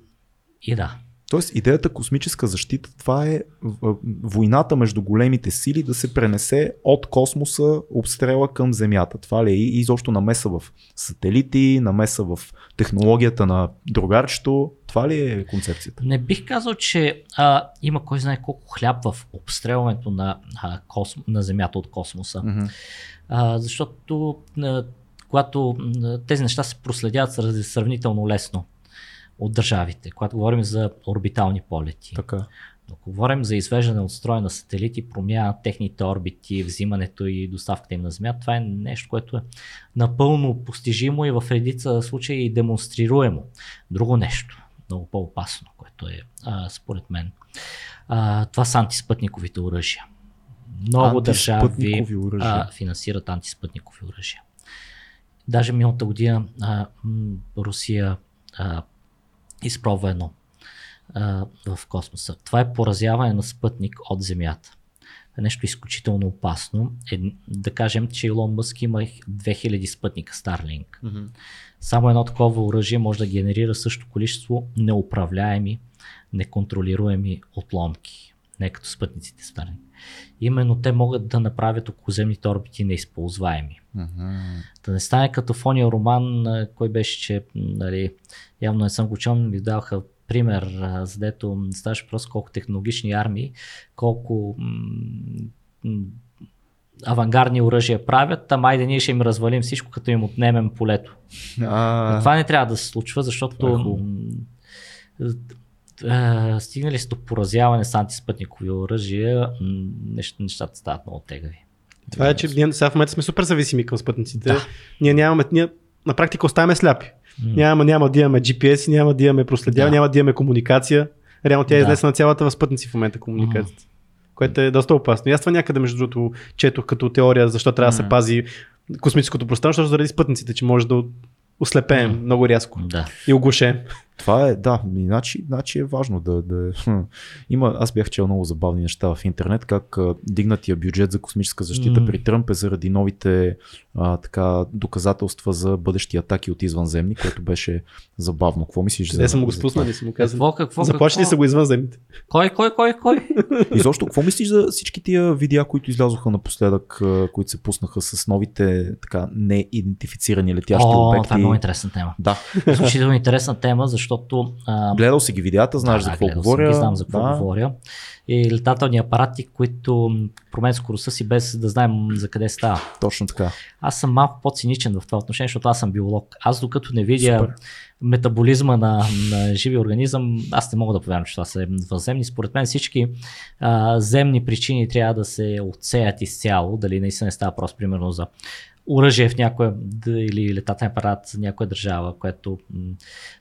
и да. Тоест, идеята космическа защита, това е войната между големите сили да се пренесе от космоса обстрела към Земята. Това ли е и изобщо намеса в сателити, намеса в технологията на другарчето. Това ли е концепцията? Не бих казал, че а, има кой знае колко хляб в обстрелването на, а, косм, на Земята от космоса. А, защото а, когато м, тези неща се проследяват сравни- сравнително лесно от държавите, когато говорим за орбитални полети. Така. Но Ако говорим за извеждане от строя на сателити, промяна на техните орбити, взимането и доставката им на Земя, това е нещо, което е напълно постижимо и в редица случаи демонстрируемо. Друго нещо, много по-опасно, което е а, според мен. А, това са антиспътниковите оръжия. Много държави а, финансират антиспътникови оръжия. Даже миналата година а, Русия а, изпробва едно а, в космоса. Това е поразяване на спътник от Земята. Е нещо изключително опасно. Е, да кажем, че Илон Мъск има 2000 спътника Starlink. Само едно такова оръжие може да генерира също количество неуправляеми, неконтролируеми отломки. Не като спътниците Starlink. Именно те могат да направят околоземните орбити неизползваеми. Мгм. Да не стане като в ония роман, кой беше, че нали, явно не съм го чул, ми даваха пример, а, за дето ставаше просто колко технологични армии, колко м, авангардни оръжия правят, ама айде ние ще им развалим всичко, като им отнемем полето. А, Това не трябва да се случва, защото Това е а, стигнали се до поразяване с антиспътникови оръжия, м, нещ- нещата стават много тегави. Това е, че ние сега в момента сме супер зависими към спътниците. Да. Ние нямаме, ние на практика оставаме сляпи. М. Няма, няма да имаме GPS, няма да имаме проследяване, Да. няма да имаме комуникация. Реално тя е Да. изнесена цялата в спътници в момента комуникацията. Което е доста опасно. И аз това някъде, между другото, четох като теория, защо трябва да се пази космическото пространство, защото заради спътниците, че може да ослепеем Мгм. много рязко Да. и оглушеем. Това е, да, иначе, иначе е важно да, да. Има, аз бях чел много забавни неща в интернет, как а, дигнатия бюджет за космическа защита М. при Тръмп е заради новите а, така, доказателства за бъдещи атаки от извънземни, което беше забавно. Какво мислиш за Къде са му го спуснали, са му казали. Какво, какво, Заплашили са го извънземните. Кой, кой, кой, кой? това? Изобщо, какво мислиш за всички тия видеа, които излязоха напоследък, които се пуснаха с новите така неидентифицирани летящи О, обекти? това е много интересна тема. Да, Изключително интересна тема, защото а, гледал си ги видеята, знаеш да, за какво говоря. Съм, ги знам за какво да. говоря. И летателни апарати, които променят скоростта си без да знаем за къде става. Точно така. Аз съм малко по-циничен в това отношение, защото аз съм биолог. Аз докато не видя Супер. метаболизма на, на живи организъм, аз не мога да повярвам, че това са възземни. Според мен всички а, земни причини трябва да се отсеят изцяло, дали наистина не става просто примерно за оръжие в някоя или летателен апарат за някоя държава, което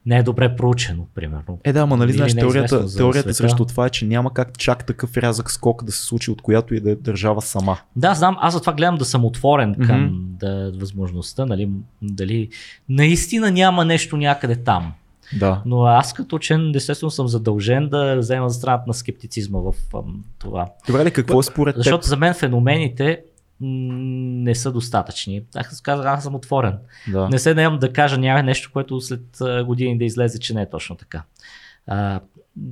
не е добре проучено, примерно. Е, да, ама нали Или знаеш, теорията, за теорията срещу това е, че няма как чак такъв рязък скок да се случи от която и да е държава сама. Да, знам, аз затова гледам да съм отворен към Мгм. да, възможността, нали, дали наистина няма нещо някъде там. Да. Но аз като учен, естествено съм задължен да взема за страната на скептицизма в това. Добре, ли, какво е според теб? Защото за мен феномените не са достатъчни. Аз казах, аз съм отворен. Да. Не се наемам да кажа няма нещо, което след години да излезе, че не е точно така. А,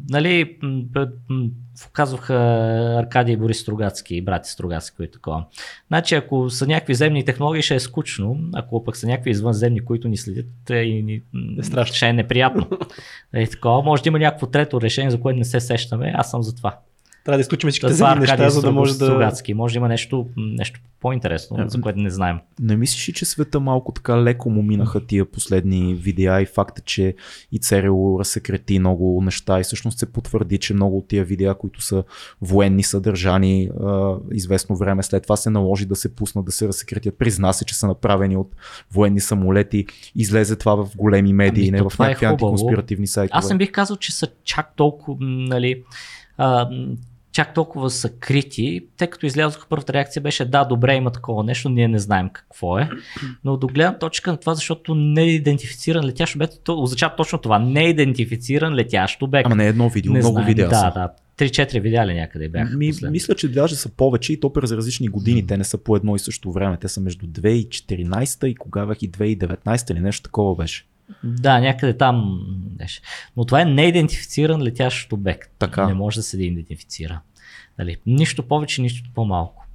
нали, казваха Аркадий и Борис Стругацки, брати Стругацки и такова. Значи, ако са някакви земни технологии, ще е скучно, ако пък са някакви извънземни, които ни следят, и ни, Е страшно. ще е неприятно. е, такова. Може да има някакво трето решение, за което не се сещаме. Аз съм за това. Трябва да изключим всичките е земни неща, за да може да... Стругацки. Може да има нещо, нещо по-интересно, Е, за което не знаем. Не мислиш ли, че света малко така леко му минаха тия последни видеа и факта, че и ЦРУ разсекрети много неща и всъщност се потвърди, че много от тия видеа, които са военни съдържани а, известно време след това се наложи да се пуснат, да се разсекретят. Призна се, че са направени от военни самолети. Излезе това в големи медии, Ами, не в е някакви хубаво. антиконспиративни сайтове. Аз не бих казал, че са чак толкова, нали, а, чак толкова са крити, тъй като излязоха първата реакция беше да, добре, има такова нещо, ние не знаем какво е. Но до гледна точка на това, защото не е идентифициран летящ обект, то означава точно това. Не е идентифициран летящ обект. Ама не е едно видео, не много знаем. видеа да, са. да. 3-4 видеа ли някъде бяха Ми, последно? мисля, че даже са повече и то през различни години. Те не са по едно и също време. Те са между 2014 и кога бях и 2019 или нещо такова беше. Да, някъде там. Но това е неидентифициран летящ обект. Така. Не може да се идентифицира. Дали? Нищо повече, нищо по-малко.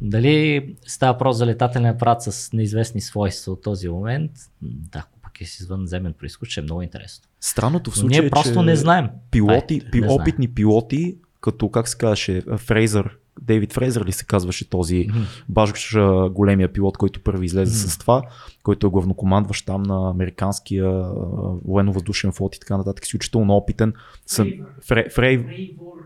Дали става въпрос за летателен апарат с неизвестни свойства от този момент? Да, ако пък е с извънземен происход, ще е много интересно. Странното в случая ние е, просто не знаем. пилоти, Ай, пи, не знаем. опитни пилоти, като как се казваше, Фрейзър, Дейвид Фрейзър ли се казваше този Мгм. баш големия пилот, който първи излезе с това, който е главнокомандващ там на американския военно-въздушен флот и така нататък, изключително опитен. Съм, Фрей, Фрей,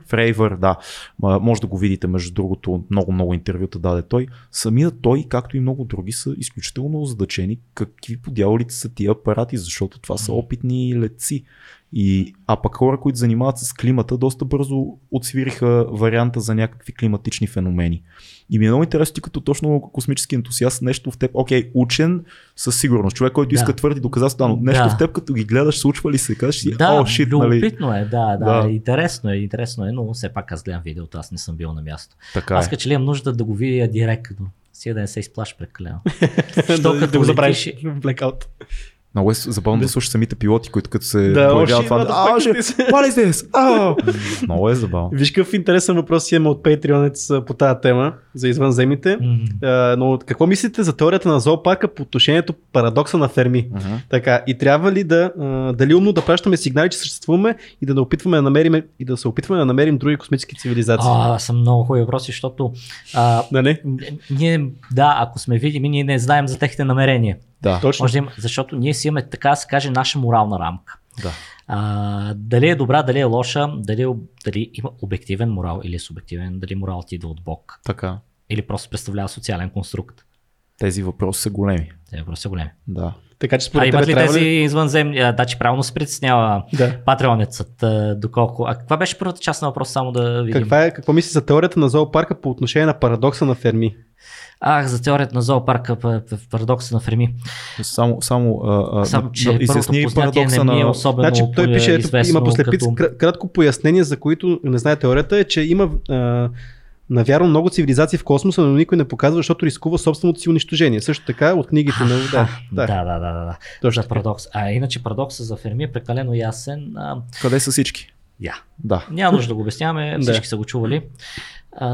Фрейвър, да. Може да го видите, между другото, много-много интервюта даде той. Самият той, както и много други, са изключително озадачени какви подявалите са тия апарати, защото това са опитни летци. И, а пък хора, които занимават с климата, доста бързо отсвириха варианта за някакви климатични феномени. И ми е много интересно, ти като точно космически ентусиаст, нещо в теб, окей, учен със сигурност, човек, който Да. иска твърди доказателства, но нещо Да. в теб, като ги гледаш, случва ли се, кажеш си, Да, о, шит, нали? любопитно е, да, да, Да. интересно е, интересно е, но все пак аз гледам видеото, аз не съм бил на място. Така аз е. като че ли имам нужда да го видя директно, си да не се изплаш прекалено. Що да, като да го забравиш блекаут. Много е забавно да слушаш самите пилоти, които като се Да, появяват това. shit, А, motherfucker, ще- this. What is this? Много е забавно. Виж какъв интересен въпрос имаме от Patreonец по тази тема за извънземните. Мгм. А, но какво мислите за теорията на зоопарка по отношението парадокса на Ферми? Мгм. Така, и трябва ли да, а, дали умно да пращаме сигнали, че съществуваме и да, не опитваме да намерим, и да се опитваме да намерим други космически цивилизации? А, са много хубави въпроси, защото а, Да не? ние, да, ако сме видими, ние не знаем за техните намерения. Да, Точно. Може да има, защото ние си имаме, така да се каже, наша морална рамка. да. А, дали е добра, дали е лоша, дали, дали има обективен морал или е субективен, дали морал ти идва от Бог Така. или просто представлява социален конструкт. Тези въпроси са големи. Те въпроси са големи. Да. Така че А според имат тебе ли трябва тези ли... извънземни? А, да, че правилно се притеснява Да. патреонецът, а, доколко. А каква беше първата част на въпрос, само да видим? Каква е, какво мислиш за теорията на зоопарка по отношение на парадокса на Ферми? Ах, за теорията на зоопарка, п- парадокса на Фреми. Само, само, а, Само, че да изясни парадокса не е на... особено Значи той пише, ето, има послепица, като... кратко пояснение, за които не знае теорията, е, че има а, навярно много цивилизации в космоса, но никой не показва, защото рискува собственото си унищожение. Също така от книгите на... Да, Да, да, да, да, точно За парадокс. А иначе парадокса за Ферми е прекалено ясен. А, Къде са всички? Я. Да. Няма нужда да го обясняваме, Да. всички са го чували. А,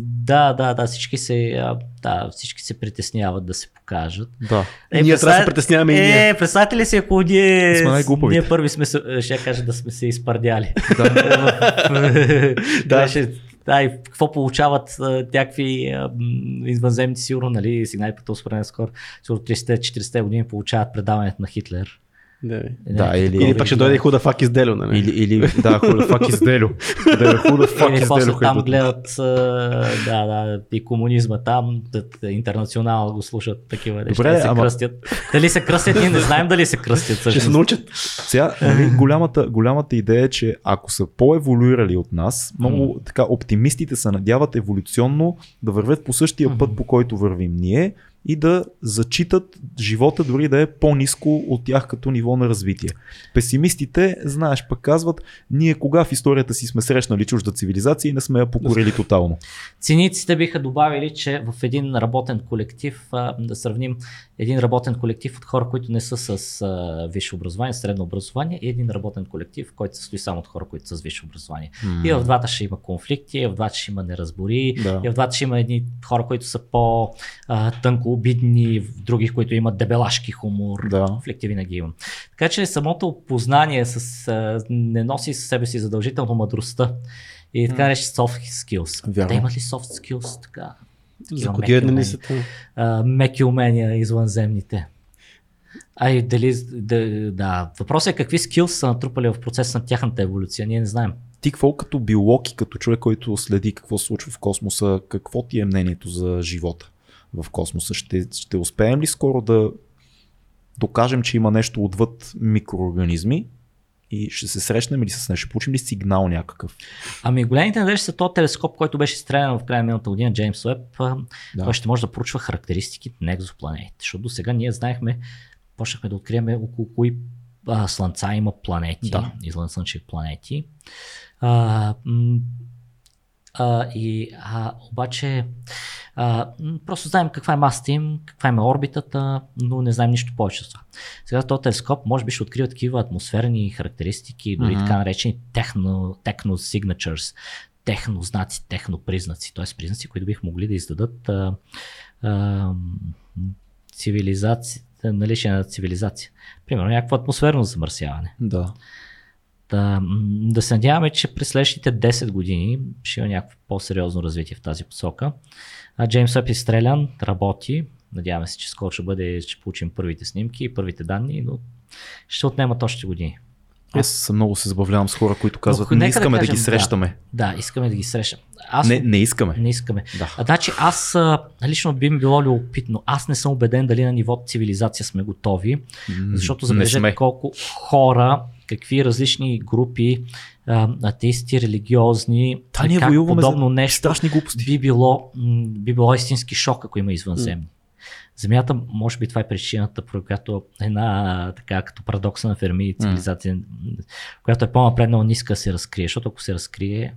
да, да, да, всички се, да, всички се притесняват да се покажат. Да. И ние трябва да се притесняваме и ние. Е, представете ли си, ако ние, Сме най-глупавите. ние първи сме, ще кажа да сме се изпардяли. да. да. Да, и какво получават някакви извънземни, сигурно, нали, сигнали по този скоро, сигурно 30-40 години получават предаването на Хитлер. Да, Да, или- Или пак ще дойде худа фак изделю, нали? Или, или да, худа фак изделю. Да, худа фак изделю. там гледат, да, да, и комунизма там, интернационал го слушат такива неща, Добре, да се ама- кръстят. Дали се кръстят, ние не знаем дали се кръстят. Ще се научат. Сега, нали, голямата, голямата идея е, че ако са по-еволюирали от нас, много така оптимистите се надяват еволюционно да вървят по същия път, по който вървим ние и да зачитат живота дори да е по-низко от тях като ниво на развитие. Песимистите, знаеш, пък казват, ние кога в историята си сме срещнали чужда цивилизация и не сме я покорили тотално. Циниците биха добавили, че в един работен колектив, да сравним един работен колектив от хора, които не са с висше образование, средно образование и един работен колектив, който се състои само от хора, които са с висше образование. И в двата ще има конфликти, и в двата ще има неразбори, Да. и в двата ще има едни хора, които са по-тънко обидни, други, които имат дебелашки хумор. Да. Конфликти винаги имам. Така че самото познание с, а, не носи със себе си задължително мъдростта. И така рече soft skills. Вярно. Те имат ли soft skills? Така, За кодиране меки ли са меки умения извънземните. Ай, дали, да, да. Въпросът е какви скилс са натрупали в процес на тяхната еволюция. Ние не знаем. Ти какво като биолог и като човек, който следи какво се случва в космоса, какво ти е мнението за живота в космоса? Ще, ще успеем ли скоро да докажем, че има нещо отвъд микроорганизми и ще се срещнем или с нещо? Ще получим ли сигнал някакъв? Ами големите надежди са този телескоп, който беше стрелян в края на миналата година, Джеймс Уеб. Да. Той ще може да проучва характеристиките на екзопланетите. Защото до сега ние знаехме, почнахме да открием около кои а, слънца има планети, Да. извънслънчеви планети. А, м, а, и, а, обаче, а, просто знаем каква е масата им, каква им е орбитата, но не знаем нищо повече за това. Сега този телескоп може би ще открива такива атмосферни характеристики, дори Мгм. така наречени техно, techno signatures, технознаци, технопризнаци, т.е. признаци, които бих могли да издадат а, а, цивилизация, наличие на цивилизация. Примерно някакво атмосферно замърсяване. Да. Да, м, да се надяваме, че през следващите 10 години ще има някакво по-сериозно развитие в тази посока. А Джеймс Уеб изстрелян, работи. Надяваме се, че скоро ще бъде, ще получим първите снимки и първите данни, но ще отнемат още години. Аз много се забавлявам с хора, които казват, Но не да искаме да, кажем, ги да. срещаме. Да, искаме да ги срещам. Аз Не, не искаме. не искаме. Да. А, значи аз лично би ми било любопитно. Аз не съм убеден дали на ниво цивилизация сме готови, защото забележете колко хора, какви различни групи, а, атеисти, религиозни, Та ние как подобно за нещо страшни глупости. би било, би било истински шок, ако има извънземни. Земята, може би това е причината, по която една така като парадокса на Ферми и цивилизация, м, която е по-напреднала ниска се разкрие, защото ако се разкрие,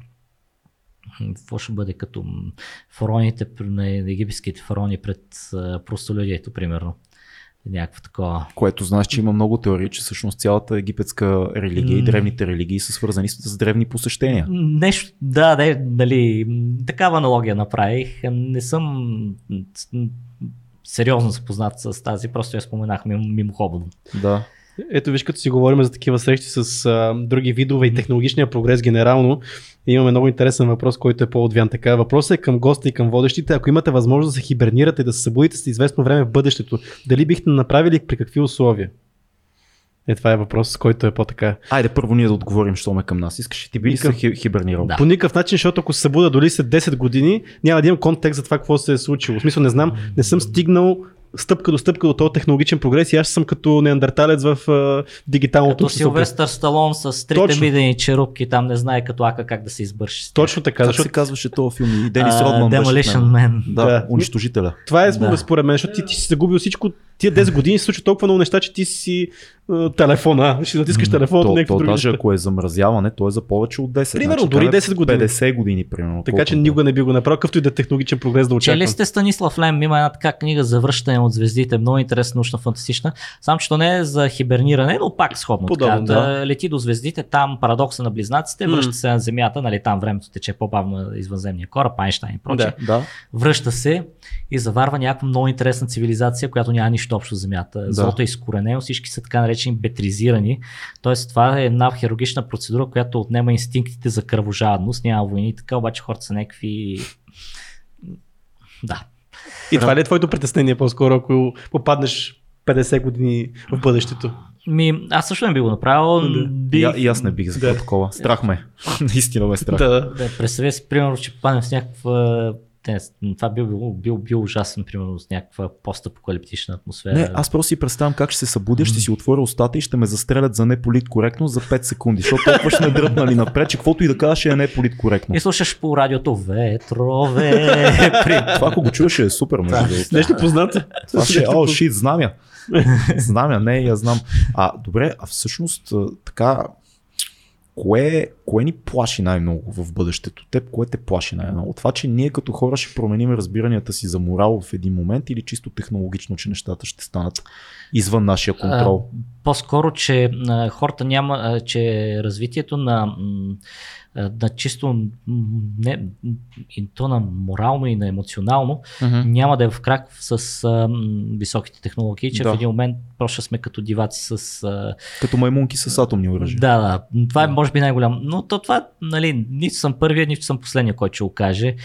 какво ще бъде като фароните на египетските фарони пред простолюдието, примерно. Някакво такова. Което знаеш, че има много теории, че всъщност цялата египетска религия и М. древните религии са свързани с, древни посещения. Нещо, да, да, дали, м, такава аналогия направих. Не съм сериозно запознат с тази, просто я споменах мим- мимоходом. Да. Ето виж, като си говорим за такива срещи с а, други видове и технологичния прогрес генерално, имаме много интересен въпрос, който е по-отвян. Така, въпросът е към госта и към водещите. Ако имате възможност да се хибернирате, да се събудите с известно време в бъдещето, дали бихте направили при какви условия? Е, това е въпрос, който е по-така. Айде първо ние да отговорим, що ме към нас. Искаш ти би ли се хибернирал? Да. По никакъв начин, защото ако се събуда дори след 10 години, няма да имам контекст за това какво се е случило. В смисъл не знам, не съм стигнал стъпка до стъпка до този технологичен прогрес и аз съм като неандерталец в а, дигиталното Като. Силвестър Сталон с трите Точно. мидени черупки, там не знае като ака как да се избърши. Точно така, Как защото се казваше този филм? И Денис Родман в Demolition. Man. Да, Да. унищожителя. Това е да. според мен, защото ти, ти си загубил всичко. Тия 10 години се случва толкова много неща, че ти си а, телефона. Ще натискаш телефона То, от то, някакви други даже неща. ако е замразяване, то е за повече от 10. Примерно, значи, дори там е 10 години. 50 години, примерно. Така че никога не би го направил, какъвто и да е технологичен прогрес да Чели очаквам. сте Станислав Лем, има една така книга за връщане от звездите, много интересна, научна, фантастична. Само, че то не е за хиберниране, но пак сходно. Подобно, така, да. да. Лети до звездите, там парадокса на близнаците, връща се на Земята, нали, там времето тече по-бавно извънземния кораб, Айнштайн и прочее. Да. Да. Връща се и заварва някаква много интересна цивилизация, която няма нищо общо с Земята. Да. Злото е изкоренено, всички са така наречени бетризирани. Тоест това е една хирургична процедура, която отнема инстинктите за кръвожадност, няма войни, така обаче хората са някакви... Да. И това ли е твоето притеснение по-скоро, ако попаднеш 50 години в бъдещето? Ми, аз също не би го направил. Да. Би, И, и аз не бих за Да. да. такова. Страх ме. Наистина ме страх. Да. Да, представя си, примерно, че паднем с някаква... Това би бил, бил, бил ужасен, примерно, с някаква постапокалиптична атмосфера. Не, аз просто си представям как ще се събудя, ще си отворя устата и ще ме застрелят за неполиткоректност за 5 секунди, защото толкова ще ме дръпнали напред, че каквото и да кажа ще е неполиткоректно. И слушаш по радиото ветрове. при... Това ако го чуеш е супер, другото. Нещо познато. Това ще е, о, шит, знамя. Знамя, не, я знам. А, добре, а всъщност така, кое, кое ни плаши най-много в бъдещето? Теб, кое те плаши най-много? Това, че ние като хора ще променим разбиранията си за морал в един момент или чисто технологично, че нещата ще станат извън нашия контрол? А, по-скоро, че а, хората няма, а, че развитието на, м, а, на чисто не, и то на морално и на емоционално Мгм. няма да е в крак с а, високите технологии, че Да. в един момент просто сме като диваци с а, Като маймунки с атомни оръжия. Да, да. Това е може би най-голям. Но то това, нали, нито съм първия, нито съм последния, който ще го каже.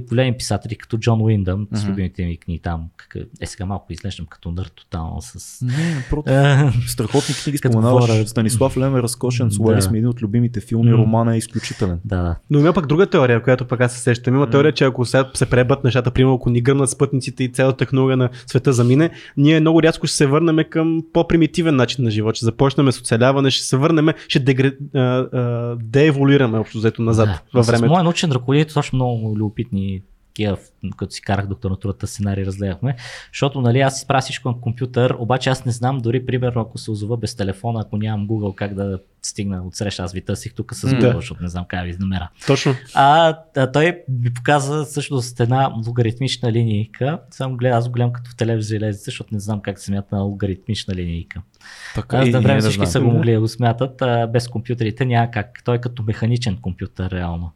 Големи писатели като Джон Уиндъм, с Мгм. любимите ми книги там. Как... Е, сега малко изглеждам като нърд тотално с... Не, напротив. Е, Страхотни книги споменаваш. Станислав Лем е разкошен. Да. Слуели сме един от любимите филми. М. Романа е изключителен. да, да. Но има пък друга теория, която пък аз се сещам. Има теория, че ако сега се пребът нещата, примерно ако ни гръмнат спътниците и цялата технология на света замине, ние много рязко ще се върнем към по-примитивен начин на живот. Ще започнем с оцеляване, ще се върнем, ще дегре... дееволюираме общо взето назад да. във С времето. моят научен ръководител точно много любопитни такива, като си карах докторатурата сценарий, разгледахме, защото нали, аз си правя всичко на компютър, обаче аз не знам дори примерно ако се озова без телефона, ако нямам Google как да стигна от среща, аз ви търсих тук с Google, Да. защото не знам как ви намеря. Точно. А, а той ми показа всъщност една логаритмична линейка. Само гледа, аз го гледам като в телевизия лезе, защото не знам как се смята на логаритмична линейка. Така, Аз ние време всички са го могли да го смятат, а, без компютрите няма как. Той е като механичен компютър, реално.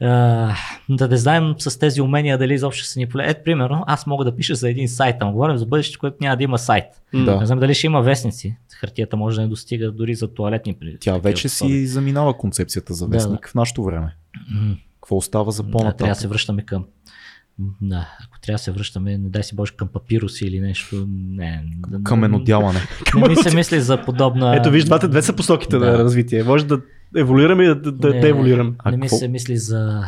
А, да не знаем с тези умения дали изобщо са ни поле. Ето, примерно, аз мога да пиша за един сайт, ама говорим за бъдеще, което няма да има сайт. Да. Не знам дали ще има вестници. Хартията може да не достига дори за туалетни. при- Тя вече условия. си заминава концепцията за Да, вестник в нашето време. Какво остава за Да, трябва да се по-нататък? връщаме към. Да, ако трябва да се връщаме, не дай си Боже, към папируси или нещо. Не, да- Каменодялане. Не ми се мисли за подобна. Ето виж, двата, две са посоките Да. на развитие. Може да еволюираме и да, да, Не, да еволюираме. А Не ми какво? се мисли за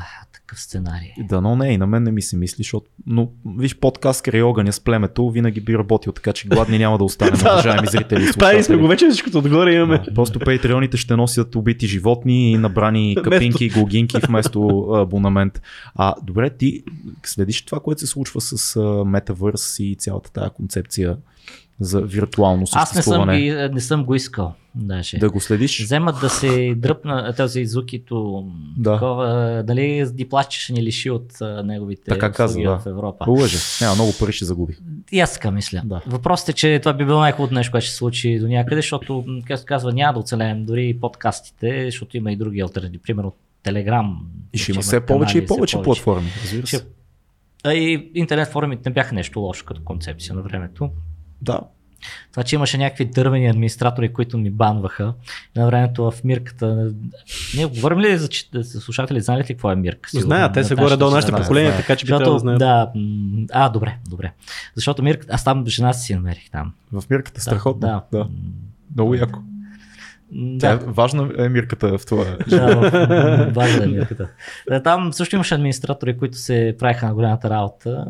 такъв сценарий. Да, но не, и на мен не ми се мисли, защото, но виж, подкаст край огъня с племето винаги би работил, така че гладни няма да останем, уважаеми зрители Правили сме го вече всичкото отгоре имаме. Да, Просто патреоните ще носят убити животни и набрани капинки и голгинки вместо абонамент. А, добре, ти следиш това, което се случва с метавърс и цялата тази концепция за виртуално Аз не съм, съществуване. ги, не съм го искал. Даже. Да го следиш? Вземат да се дръпна този Зукито, Да. такова, дали Диплач ще ни лиши от а, неговите Така каза, да. в Европа. Лъже. Няма, много пари ще загуби. И аз така мисля. Да. Въпросът е, че това би било най-хубавото нещо, което ще се случи до някъде, защото, както казва, няма да оцелеем дори и подкастите, защото има и други альтернативи. Примерно Телеграм. И ще има все повече и повече платформи, разбира се. Ще... А и интернет форумите не бяха нещо лошо като концепция на времето. Да, Това, че имаше някакви дървени администратори, които ми банваха на времето в мирката. Ние говорим ли за, че- за слушатели, знаете ли какво е мирка? Сигурно. Знаят, те са горе до нашите поколения, така че би Защото, трябвало да знаят. да, а, добре, добре. Защото мирката, аз там жена си намерих там. в мирката страхотно. Да, да. да. Много яко. Тя е да. важна е мирката в това. Да, важна е мирката. Да, Там също имаше администратори, които се правиха на голямата работа.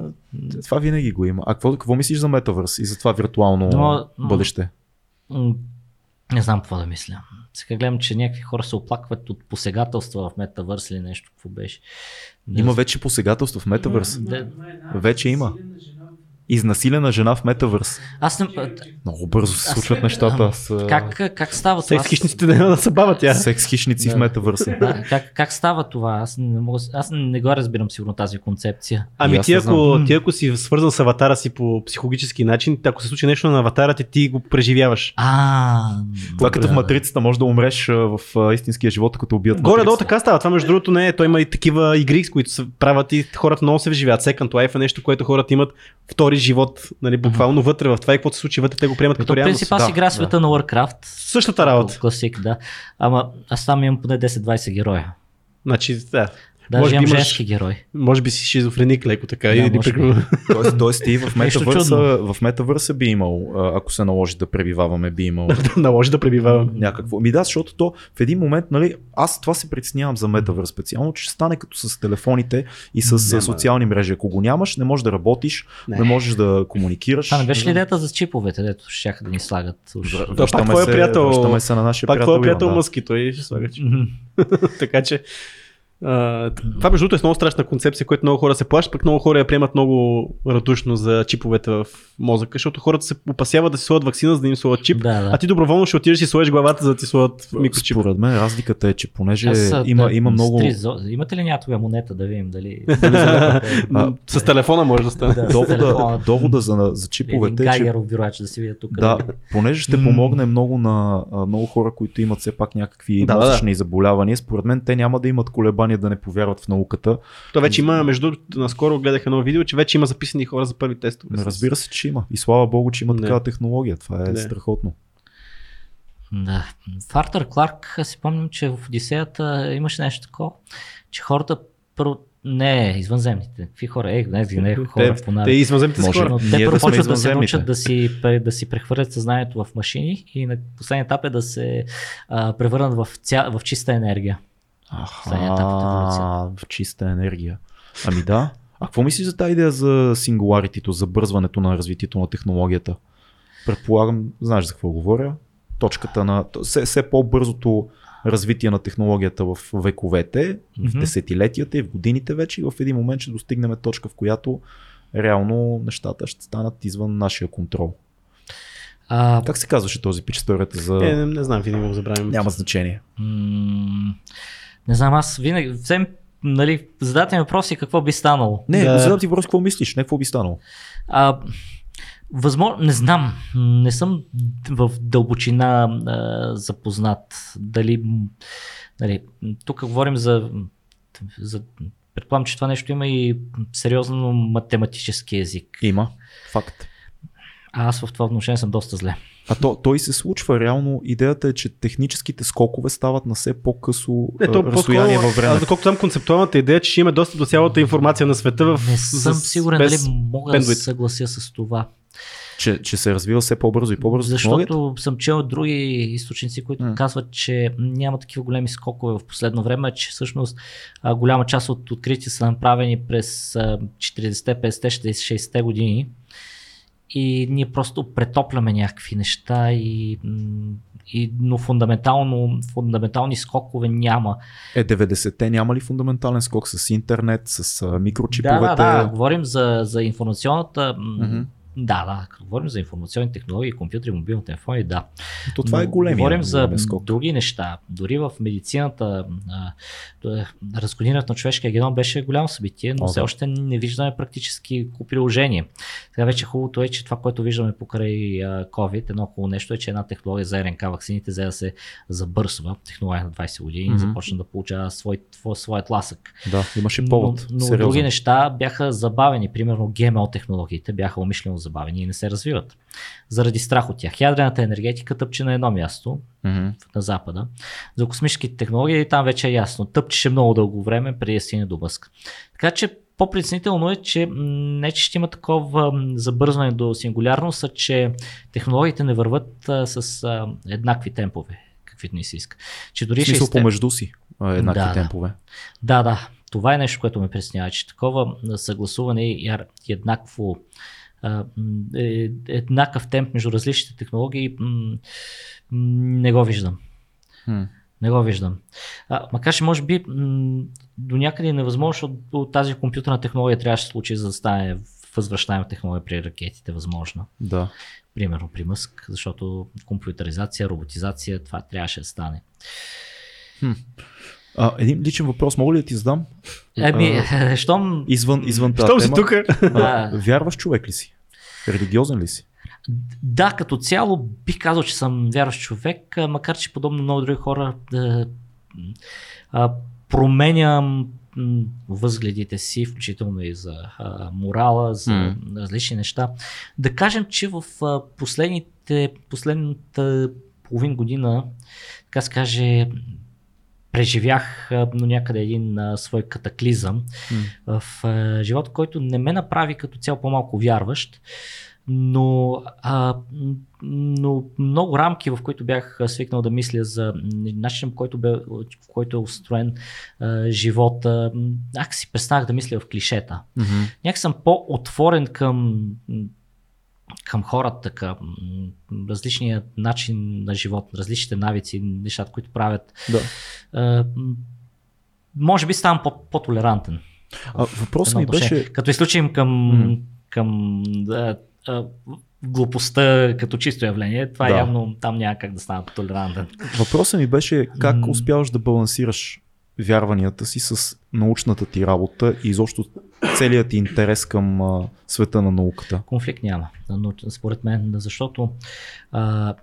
Това винаги го има. А какво, какво мислиш за метавърс и за това виртуално Но- бъдеще? Не знам какво да мисля. Сега гледам, че някакви хора се оплакват от посегателства в метавърс или нещо, какво беше. Не Има вече посегателство в метавърс. Да. Вече има. Изнасилена жена в метавърс. Аз не... Много бързо се Аз- случват нещата. Аз, а, Как, как става това? Секс хищниците да се бават тя. Секс хищници в Да. метавърса. Да, как, как става това? Аз не, мога, аз не го разбирам сигурно тази концепция. Ами ти не ако, ти ако си свързан с аватара си по психологически начин, ако се случи нещо на аватара ти, ти го преживяваш. А, Това като в матрицата може да умреш в истинския живот, като убият Горе-долу така става. Това между другото не е. Той има и такива игри, с които се правят и хората много се вживяват. Second Life е нещо, което хората имат втори живот, нали, буквално вътре в това и каквото се случи вътре, те го приемат като Като реалност. принцип аз Да, игра да. света на Warcraft. Същата работа. Класик, да. Ама аз там имам поне 10-20 героя. Значи, да. Даже Може би имам имаш- женски герой. Може би си шизофреник леко така. Да, или може би. Тоест, тоест ти в метавърса, чудно. в метавърса би имал, а, ако се наложи да пребиваваме, би имал Наложи да пребивавам. някакво. Ми да, защото то в един момент, нали, аз това се притеснявам за метавърс специално, че ще стане като с телефоните и с Няма. социални мрежи. Ако го нямаш, не можеш да работиш, не, Не. можеш да комуникираш. Това не беше ли идеята за чиповете, дето ще да ни слагат? уж? Да, пак твоя се- приятел- Връщаме се на нашия Пак приятел. твой приятел. Мъски, той ще слага. така че. А, това между другото е много страшна концепция, която много хора се плащат, пък много хора я приемат много радушно за чиповете в мозъка, защото хората се опасяват да си сложат вакцина, за да им сложат чип, Да, да. а ти доброволно ще отидеш и сложиш главата, за да ти сложат микрочип. Според мен разликата е, че понеже Аз, има, да, има много... с три зо- Имате ли някаква монета да видим дали... А, С телефона може да стане. Да. довода, довода за, за Един чиповете е, че Гайгеров бюрач да си видя тук. Да, понеже ще помогне много на много хора, които имат все пак някакви Да, да, да. мозъчни заболявания. Според мен те няма да имат колебания да не повярват в науката. То вече има, между другото, наскоро гледах едно видео, че вече има записани хора за първи тестове. Разбира се, че има. И слава богу, че има Не. такава технология. Това е Не. страхотно. Да. В Артър Кларк си помням, че в Одисеята имаше нещо такова, че хората първо не, извънземните. Какви хора? Е, не, не, хора Те, по те извънземните Може. хора. Но те да първо почват да се научат да си, да си прехвърлят съзнанието в машини и на последния етап е да се а, превърнат в, ця, в чиста енергия. Аха, в чиста енергия. Ами да. А какво мислиш за тази идея за сингуларитито, за бързването на развитието на технологията? Предполагам, знаеш за какво говоря. Точката на все, все по-бързото развитие на технологията в вековете, в Мгм. десетилетията и в годините вече и в един момент ще достигнем точка, в която реално нещата ще станат извън нашия контрол. А, Как се казваше този пич историята за... Е, не, не знам, винаги го забравим. Няма значение. м- не знам, аз винаги взем, нали, задайте ми въпроси какво би станало. Не, Да. да. задам ти въпрос, какво мислиш, не какво би станало. А, възможно, не знам, не съм в дълбочина а, запознат. Дали, нали, тук говорим за, за предполагам, че това нещо има и сериозно математически език. Има. Факт. А аз в това отношение съм доста зле. А то, той се случва реално. Идеята е, че техническите скокове стават на все по-късо Не, то разстояние във аз времето. доколкото съм концептуалната идея, че ще има достъп до цялата информация на света в Не съм с- сигурен без дали мога да бендвит. се съглася с това. Че, че се развива все по-бързо и по-бързо. Защото съм чел от други източници, които М. казват, че няма такива големи скокове в последно време, че всъщност а, голяма част от открития са направени през а, 40-те, 50-те, 60-те години и ние просто претопляме някакви неща и, и но фундаментално, фундаментални скокове няма. Е, 90-те няма ли фундаментален скок с интернет, с микрочиповете? Да, да, да, говорим за, за информационната Мгм. Да, да, като говорим за информационни технологии, компютри, мобилни телефони, да. То това е Но големия Говорим за скок. други неща. Дори в медицината а, т- разкодирането на човешкия геном беше голямо събитие, но О, все да. още не виждаме практически приложение. Сега вече хубавото е, че това, което виждаме покрай COVID, едно хубаво нещо е, че една технология за РНК вакцините взе да се забърсва, технология на 20 години, mm-hmm. започна да получава свой, твой, своят ласък. Да, имаше повод. Но, но други неща бяха забавени. Примерно ГМО технологиите бяха умишлено забавени и не се развиват. Заради страх от тях. Ядрената енергетика тъпче на едно място, Мгм. на запада. За космическите технологии там вече е ясно. Тъпчеше много дълго време преди да стигне до бъск. Така че по-притеснително е, че не че ще има такова забързване до сингулярност, а че технологиите не върват а, с а, еднакви темпове, каквито ни се иска. Че дори В смисъл 60 помежду си еднакви Да, темпове. да, да. Това е нещо, което ме преснява, че такова съгласуване и еднакво е, еднакъв темп между различните технологии м, не го виждам. Хм. Не го виждам. А, макар че може би м, до някъде е невъзможно, защото от тази компютърна технология трябваше да се случи, за да стане възвръщаема технология при ракетите възможно. Да. Примерно при Мъск, защото компютъризация, роботизация, това трябваше да стане. А, един личен въпрос, мога ли да ти задам? Еми, щом Извън, извън тази Щом си тук, вярваш човек ли си? Религиозен ли си? Да, като цяло бих казал, че съм вярващ човек, макар че подобно много други хора да, а, променям възгледите си, включително и за а, морала, за М. различни неща. Да кажем, че в а, последните, последната половин година, така се каже, преживях до някъде един а, свой катаклизъм М. в а, живота, който не ме направи като цяло по-малко вярващ, но, а, но много рамки, в които бях свикнал да мисля за начин, в който, бе, в който е устроен а, живота, аз си престанах да мисля в клишета. Мгм. Някак съм по-отворен към, към хората, към различния начин на живот, различните навици, нещата, които правят. Да. А, може би ставам по- по-толерантен. А, въпросът ми беше... Като изключим към, М. към да, а, глупостта като чисто явление, това Да. явно там няма как да стана толерантен. Въпросът ми беше как успяваш да балансираш вярванията си с научната ти работа и изобщо целият ти интерес към а, света на науката. Конфликт няма, но според мен, защото а,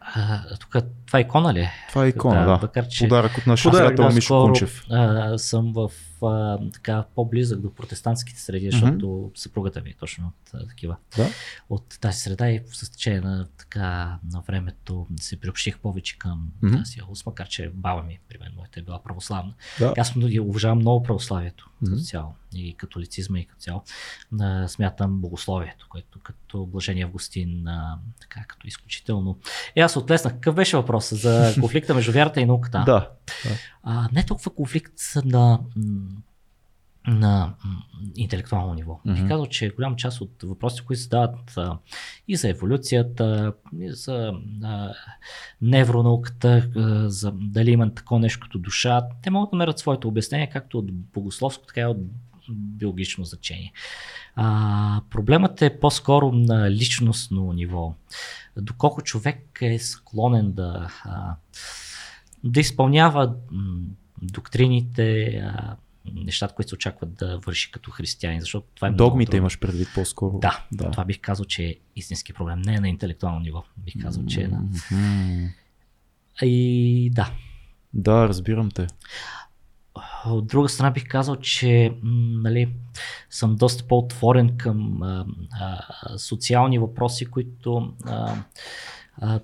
а, тук това е икона ли? Това е икона, да. Макар, че Подарък от нашия приятел Мишо Кунчев. а, съм в а, така по-близък до протестантските среди, защото съпругата ми е точно от а, такива. Да? От тази среда и с течение на, така, на времето се приобщих повече към Мгм. тази област, макар че баба ми, при мен, моята е била православна. Да. Аз много уважавам много православието като цяло и католицизма и като цяло. Смятам богословието, което като Блажение Августин, така като изключително. И аз отлеснах. Какъв беше въпросът за конфликта между вярата и науката? Да. А, не толкова конфликт на... на интелектуално ниво. Бих казал, че голяма част от въпросите, които се задават а, и за еволюцията, и за а, невронауката, а, за дали има такова нещо като душа, те могат да намерят своето обяснение както от богословско, така и от биологично значение. А, проблемът е по-скоро на личностно ниво. Доколко човек е склонен да, а, да изпълнява м, доктрините, а, нещата, които се очакват да върши като християнин, защото това е Догмите имаш предвид по-скоро. Да, да. това бих казал, че е истински проблем. Не е на интелектуално ниво. Бих казал, че е на... И да. Да, разбирам те. От друга страна бих казал, че нали, съм доста по-отворен към а, а, социални въпроси, които а, а,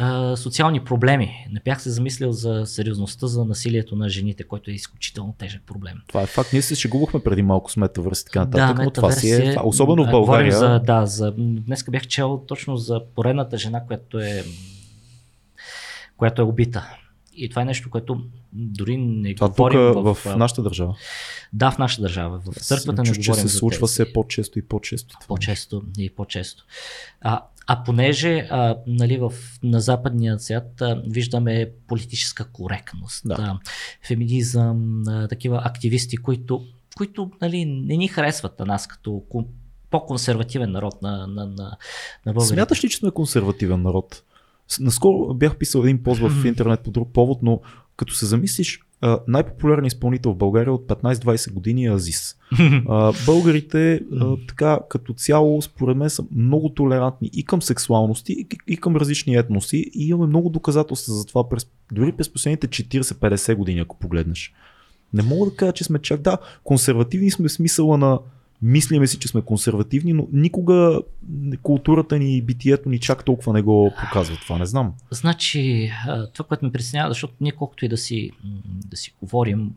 а, социални проблеми. Не бях се замислил за сериозността за насилието на жените, който е изключително тежък проблем. Това е факт. Ние се шегувахме преди малко с метавърс и така нататък, но това си е, особено в България. За, да, за, днеска бях чел точно за поредната жена, която е, която е убита. И това е нещо, което дори не Това тук говорим в, а, нашата държава. Да, в нашата държава. В църквата не Чуш, че говорим се за случва все по-често и по-често. По-често и по-често. А, а понеже а, нали, в, на западния свят а, виждаме политическа коректност, Да. а, феминизъм, а, такива активисти, които, които нали, не ни харесват на нас като ко- по-консервативен народ на, на, на, на българите. Смяташ ли, че сме консервативен народ? Наскоро бях писал един пост в интернет по друг повод, но като се замислиш, най-популярният изпълнител в България от 15-20 години е Азис. Българите така като цяло според мен са много толерантни и към сексуалности, и към различни етноси и имаме много доказателства за това през, дори през последните 40-50 години, ако погледнеш. Не мога да кажа, че сме чак да, консервативни сме в смисъла на мислиме си, че сме консервативни, но никога културата ни и битието ни чак толкова не го показва това, не знам. Значи, това, което ме притеснява, защото ние колкото и да си, да си говорим,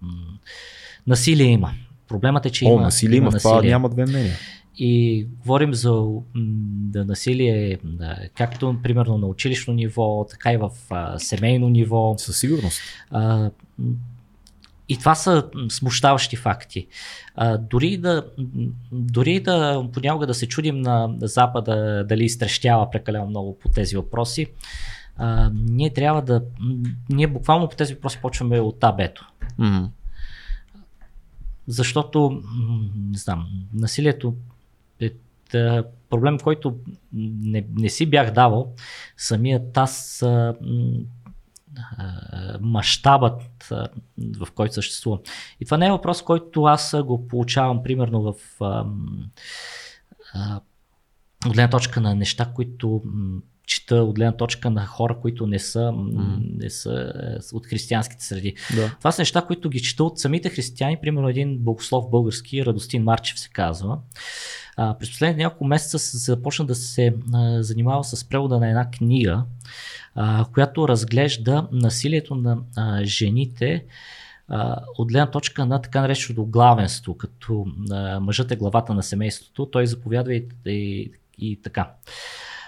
насилие има. Проблемът е, че О, има, насилие има, в това няма две мнения. И говорим за да, насилие, да, както примерно на училищно ниво, така и в а, семейно ниво. Със сигурност. А, и това са смущаващи факти. А, дори, да, дори да понякога да се чудим на Запада дали изтрещява прекалено много по тези въпроси, а, ние трябва да. Ние буквално по тези въпроси почваме от табето. М. Защото, не знам, насилието е проблем, който не, не си бях давал. Самият аз мащабът, в който съществува. И това не е въпрос, който аз го получавам примерно в от гледна точка на неща, които чета от гледна точка на хора, които не са, не са е, от християнските среди. Да. Това са неща, които ги чета от самите християни. Примерно един богослов български, Радостин Марчев се казва. А, през последните няколко месеца се започна да се а, занимава с превода на една книга, а, която разглежда насилието на а, жените а, от гледна точка на така нареченото главенство, като а, мъжът е главата на семейството, той заповядва и, и, и така.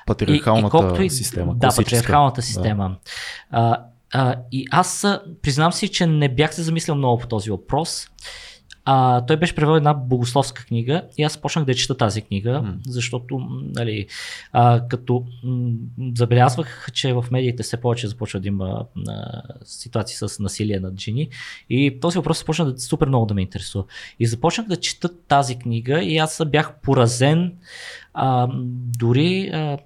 Патриархалната колкото и- система. Да, патриархалната система. А, а, и аз а, признам си, че не бях се замислял много по този въпрос. А, той беше превел една богословска книга и аз почнах да чета тази книга, М. защото нали, а, като м, забелязвах, че в медиите все повече започва да има а, ситуации с насилие над жени и този въпрос започна да супер много да ме интересува. И започнах да чета тази книга и аз бях поразен а, дори а,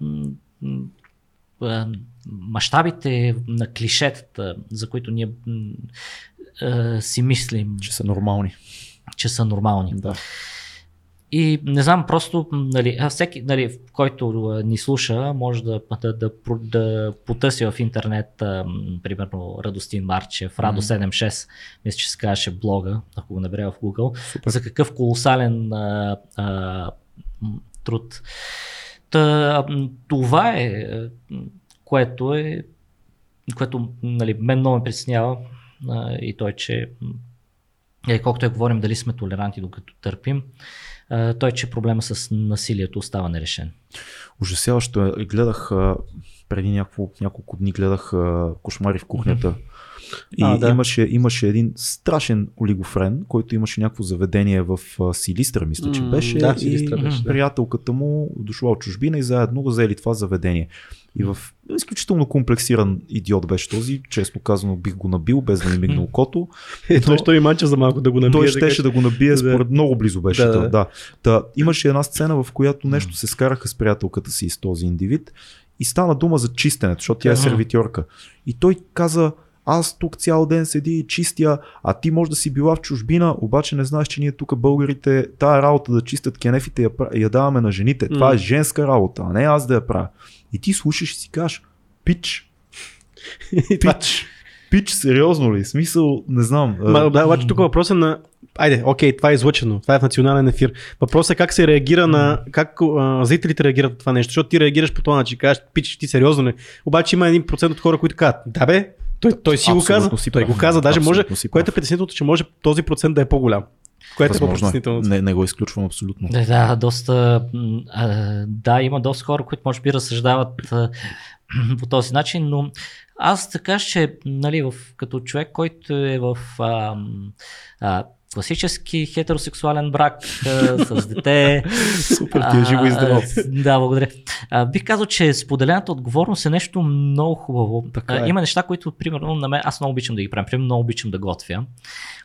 мащабите на клишетата, за които ние а, си мислим, Че са нормални. че са нормални. Да. И не знам, просто, нали, всеки, нали, който ни слуша, може да, да, да, да потърси в интернет, а, примерно, Радостин Марчев, Радо76, мисля, че се казваше блога, ако го набере в Google, Супер. за какъв колосален а, а, труд. Та, това е, което е, което нали, мен много ме притеснява а, и той, че е, колкото е говорим дали сме толеранти докато търпим, а, той, че проблема с насилието остава нерешен. Ужасяващо е. Гледах а, преди няколко, няколко дни гледах а, кошмари в кухнята. И А, да. имаше, имаше един страшен олигофрен, който имаше някакво заведение в а, Силистра, мисля, че беше. да, и Силистра беше, да. приятелката му дошла от чужбина и заедно го взели това заведение. И в изключително комплексиран идиот беше този, честно казано бих го набил, без да ми мигна окото. Е, той ще и манча за малко да го набие. Той щеше че- да го набие, Да. според много близо беше. Да, Да, да. да. да. имаше една сцена, в която нещо се скараха с приятелката си с този индивид и стана дума за чистенето, защото тя е сервитьорка. И той каза, аз тук цял ден седи и чистя, а ти може да си била в чужбина, обаче не знаеш, че ние тук българите, тая работа да чистят кенефите я, я даваме на жените. Това е женска работа, а не аз да я правя. И ти слушаш и си кажеш, пич, това- пич, пич, сериозно ли? Смисъл, не знам. Ма, да, обаче тук въпросът е на... Айде, окей, това е излъчено, това е в национален ефир. Въпросът е как се реагира на... Как а, зрителите реагират на това нещо, защото ти реагираш по този начин, кажеш, пич, ти сериозно не. Обаче има един процент от хора, които казват, да бе, той, той си го Абсолютно каза, си той го каза, даже може, Абсолютно си което е притеснителното, че може този процент да е по-голям. Което е Възможно е. Не, не го изключвам абсолютно. Да, да, доста. А, да, има доста хора, които може би разсъждават а, по този начин, но аз така, че нали, в, като човек, който е в а, а, класически хетеросексуален брак а, с дете. Супер, ти е живо и здраво. А, Да, благодаря. А, бих казал, че споделената отговорност е нещо много хубаво. Така А, е. Има неща, които, примерно, на мен, аз много обичам да ги правя. Примерно, много обичам да готвя.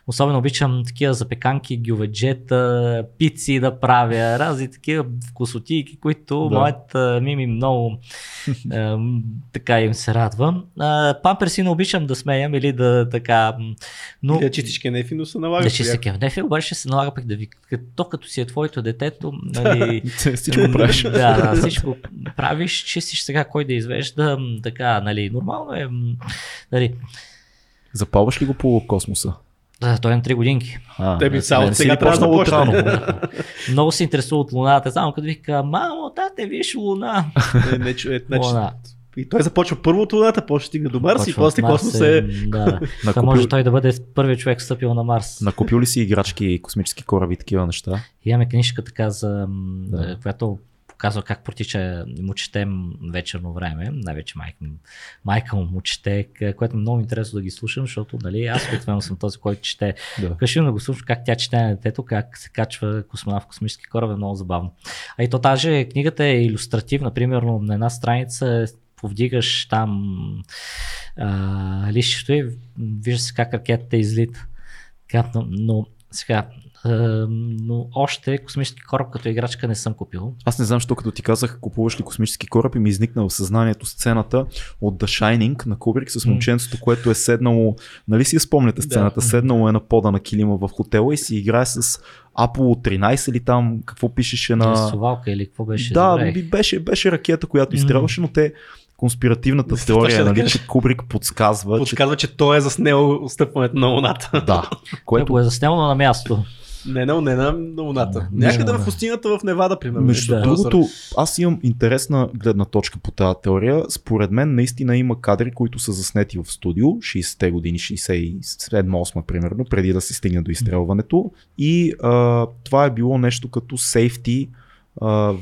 Особено обичам такива запеканки, гюведжета, пици да правя, разни такива вкусотийки, които Да. моят мими много а, м, така им се радва. А, Памперси не обичам да смеям или да така. Но, Или да чистиш кенефи, но се налага. да чистя кевнефи, обаче се налага пък да ви, то като си е твоето детето, нали, Всичко правиш. да, да, всичко правиш, чистиш сега кой да извежда, така, нали, нормално е, нали, Запалваш ли го по космоса? да, той е на 3 годинки. А, Те би не, само не сега трябва да отрано? Много се интересува от луната, само като вика, мамо, тате, виж луна. Не, не, чу- е, значи, Луна. И той започва първо от луната, после стига до Марс и после Марс, космос е... Да, Накупил- може той да бъде първият човек стъпил на Марс. Накупил ли си играчки и космически кораби, такива неща? Имаме книжка така, за, Да. е, която показва как протича, му четем вечерно време, най-вече майка, му- майка му му чете, което е много интересно да ги слушам, защото нали, аз обикновено съм този, който чете. Да. Кашим да го слушам как тя чете на детето, как се качва космонавт в космически кораб, е много забавно. А и то даже книгата е илюстративна, примерно на една страница повдигаш там а, лището и вижда се как ракетата излита. Така, но, но сега, но още космически кораб като играчка не съм купил. Аз не знам, що като ти казах, купуваш ли космически кораб и ми изникна в съзнанието сцената от The Shining на Кубрик с момченцето, което е седнало, нали си я спомняте сцената, седнало е на пода на килима в хотела и си играе с Apollo 13 или там какво пишеше на... Совалка или какво беше? Да, забравих. беше, беше ракета, която изстрелваше, но те конспиративната Това теория, да нали, че Кубрик подсказва, че Подсказва, че той е заснел стъпването на луната. да, Което го е заснело на място. Не, не, не на, на луната. Не, Някъде не, в не. пустинята в Невада, примерно. Между Да. другото, аз имам интересна гледна точка по тази теория. Според мен наистина има кадри, които са заснети в студио, 60-те години, 67-8 примерно, преди да се стигне до изстрелването. И а, това е било нещо като сейфти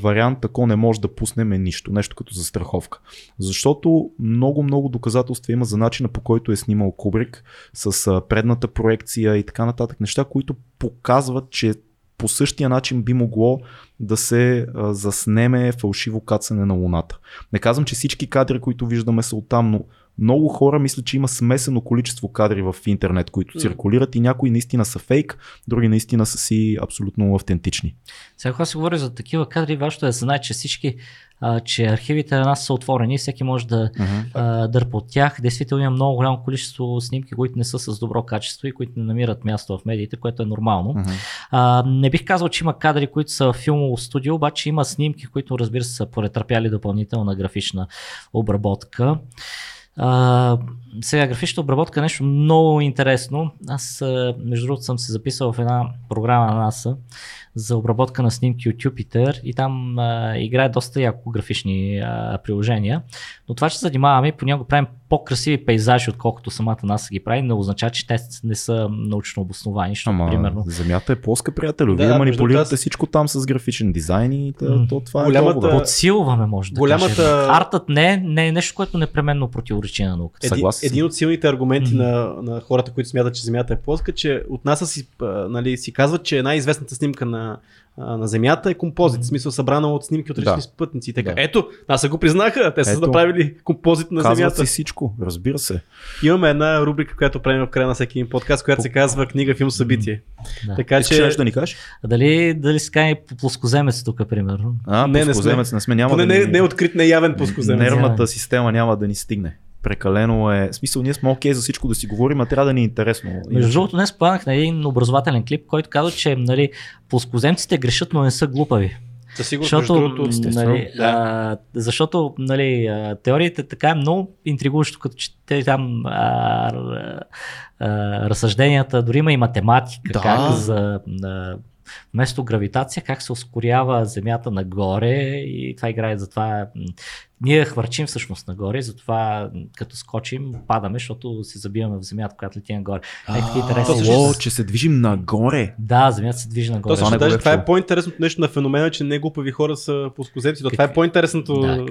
вариант, ако не може да пуснем нищо, нещо като застраховка. Защото много, много доказателства има за начина по който е снимал Кубрик с а, предната проекция и така нататък. Неща, които показват, че по същия начин би могло да се а, заснеме фалшиво кацане на Луната. Не казвам, че всички кадри, които виждаме са оттам, но много хора мислят, че има смесено количество кадри в интернет, които циркулират и някои наистина са фейк, други наистина са си абсолютно автентични. Сега, когато се говори за такива кадри, важното е да се знае, че всички, а, че архивите на нас са отворени, всеки може да а, дърпа от тях. Действително има много голямо количество снимки, които не са с добро качество и които не намират място в медиите, което е нормално. Мгм. А, не бих казал, че има кадри, които са в филмово студио, обаче има снимки, които разбира се са претърпяли допълнителна графична обработка. А, сега графичната обработка е нещо много интересно. Аз, между другото, съм се записал в една програма на NASA за обработка на снимки от Jupiter и там а, играе доста яко графични а, приложения. Но това, че се занимаваме, понякога правим по-красиви пейзажи, отколкото самата НАСА ги прави, не означава, че те не са научно обосновани. Защото, Ама, примерно, земята е плоска, приятелю. Да, Вие манипулирате другото, всичко там с графичен дизайн и М. то, то това Голямата- е договор. подсилваме, може да Голямата- кажем. Артът не е, не е нещо, което непременно противоречи на науката. Еди, Съгласен един от силните аргументи Мгм. на, на хората, които смятат, че Земята е плоска, че от НАСА си, нали, си казват, че най-известната снимка на, а, на Земята е композит, в смисъл събрана от снимки от различни Да. спътници. Така, Да. ето, НАСА го признаха, те са Ето. направили композит на Казват Земята. си всичко, разбира се. Имаме една рубрика, която правим в края на всеки един подкаст, която се казва книга, филм, събитие. Да. Така Искаш че, нещо да ни кажеш? А Дали, дали се кани по плоскоземец тук, примерно? А, Не, не сме. плоскоземец не сме. Няма поне да не, ни... не е открит, не е явен плоскоземец. Нервната система няма да ни стигне. Прекалено е. В смисъл, ние сме окей за всичко да си говорим, а трябва да ни е интересно. Между другото, днес попаднах на един образователен клип, който казва, че нали, плоскоземците грешат, но не са глупави. Със сигурност, Защото, другото, нали, да. а, защото нали, а, теориите така е много интригуващо, като чете там а, а, разсъжденията, дори има и математика, Да. как за а, вместо гравитация, как се ускорява Земята нагоре и това играе за това. Ние хвърчим всъщност нагоре, затова като скочим падаме, защото се забиваме в Земята, когато лети нагоре. Е, такива А, интересни о, че се движим нагоре. Да, Земята се движи нагоре. То също не го даже е това е по-интересното нещо на феномена, че не глупави хора са плоскоземци. То Това е по-интересното, Да.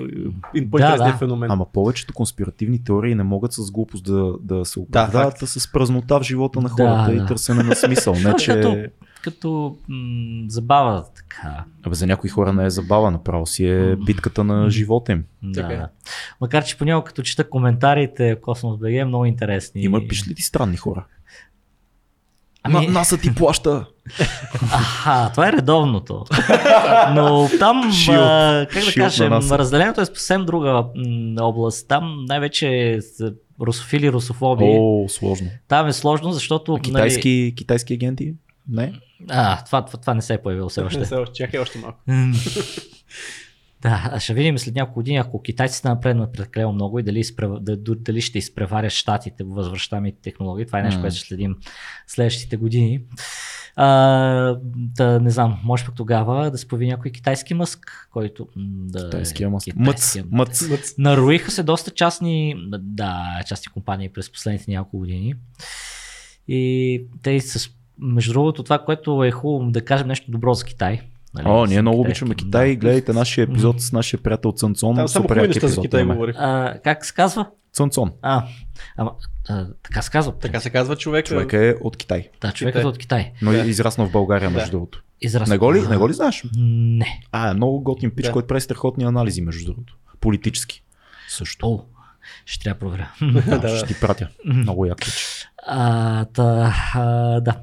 по-интересният да. феномен. Ама повечето конспиративни теории не могат с глупост да, да се оправдават, факт. а с празнота в живота на Да, хората да. и търсене на смисъл. Не, че... Като, м- забава така. Абе, за някои хора не е забава, направо си е битката на живота им. Да, Така е. Макар, че понякога като чета коментарите в Космос БГ е много интересни. Има, пиш ли ти странни хора? Ами- На, НАСА ти плаща. Аха, това е редовното. Но там, Шилд. а, как да на кажем, НАСА. разделението е съвсем друга м, област. Там най-вече са русофили, русофоби. О, сложно. Там е сложно, защото... А китайски, китайски агенти? Не. А, това, това, това не се е появило все още. Не се, чакай още малко. Да, а ще видим след няколко години, ако китайците напреднат прекалено много и дали, изпрев... да- дали ще изпреварят щатите в възвръщаемите технологии. Това е нещо, М. което ще следим следващите години. А, да, не знам, може пък тогава да се появи някой китайски мъск, който да Китайския е. Мъц. китайския- Мъц. Нароиха се доста частни, да, частни компании през последните няколко години. И те с, между другото, това, което е хубаво да кажем нещо добро за Китай. нали, О, ние много китайски- обичаме Китай. Гледайте нашия епизод с нашия приятел Цънцон. Там само Супер хубави неща за епизод Китай имаме. говорих. А, как се казва? Цънцон. А, ама, а, така се казва. Така се казва човек. Човек е от Китай. Да, човекът е от Китай. Но Да. е израснал в България, между Да. другото. Израства. Не го ли, не го ли знаеш? Не. А, е много готин пич, Да. който прави страхотни анализи, между другото. Политически. Също. О, ще трябва да проверя. Да, да. ще ти пратя. Много як пич. А, та, а, да.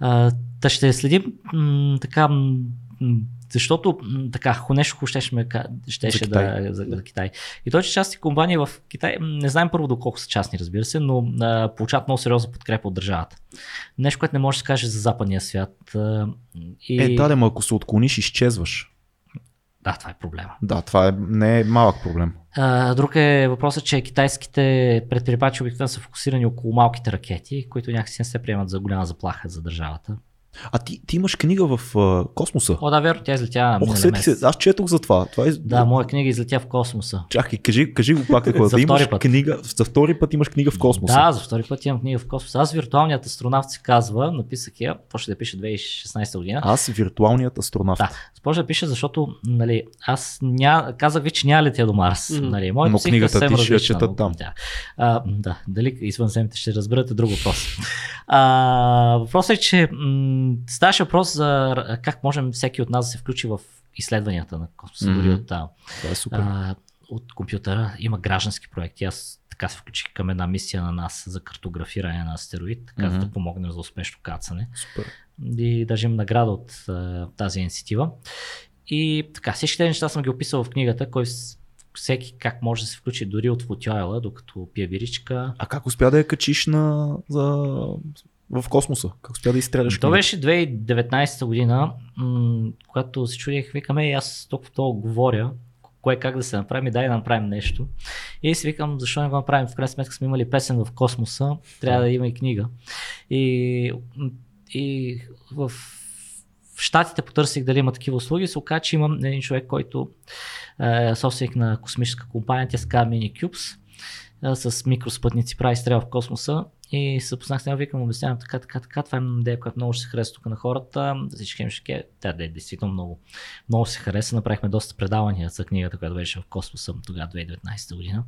А, та ще следим м, така, м, защото м, така, ху- нещо щеше, ме щеше За да, Китай. за, за Китай. И то, че частни компании в Китай, не знаем първо доколко са частни, разбира се, но а, получават много сериозна подкрепа от държавата. Нещо, което не може да се каже за западния свят. А, и... Е, да, да, ако се отклониш, изчезваш. Да, това е проблема. Да, това е, не е малък проблем. А, друг е въпросът, че китайските предприемачи обикновено са фокусирани около малките ракети, които някакси не се приемат за голяма заплаха за държавата. А ти, ти имаш книга в а, космоса. О, да, верно, тя излетя Ох, сетих се, аз четох за това. това е... Да, моя книга излетя в космоса. Чакай, кажи, кажи го пак такова. За да имаш път. книга, за втори път имаш книга в космоса. Да, за втори път имам книга в космоса. Аз виртуалният астронавт се казва, написах я, почне да пише 2016 година. Аз виртуалният астронавт. Да, започна да пише, защото нали, аз ня... казах ви, че няма летя до Марс. Нали, моята Но книгата ти ще я но- там. Да. А, да, дали извънземните ще разберат е друг въпрос. А, въпросът е, че м- ставаше въпрос за как можем всеки от нас да се включи в изследванията на космоса, Мгм. дори от, а, е супер. а, от компютъра. Има граждански проекти. Аз така се включих към една мисия на нас за картографиране на астероид, така Мгм. да помогнем за успешно кацане Супер. и държим награда от а, тази инициатива. И така, всички тези неща съм ги описал в книгата, кой всеки как може да се включи дори от футюайла, докато пие виричка. А как успя да я качиш на, за, в космоса? Как успя да изстреляш То беше 2019 година, м- когато се чудих, викаме, аз толкова толкова говоря, кое как да се направим и дай да направим нещо. И си викам, защо не го направим? В крайна сметка сме имали песен в космоса, трябва да има и книга. И, и в, в Штатите потърсих дали има такива услуги, се оказа, че имам един човек, който е собственик на космическа компания, тя се казва Minicubes. а, с микроспътници прави стрел в космоса и се запознах с него, викам, обяснявам така, така, така, това е идея, която много ще се хареса тук на хората. Всички им ще тя да е действително много, много се хареса. Направихме доста предавания за книгата, която беше в космоса тогава 2019 година.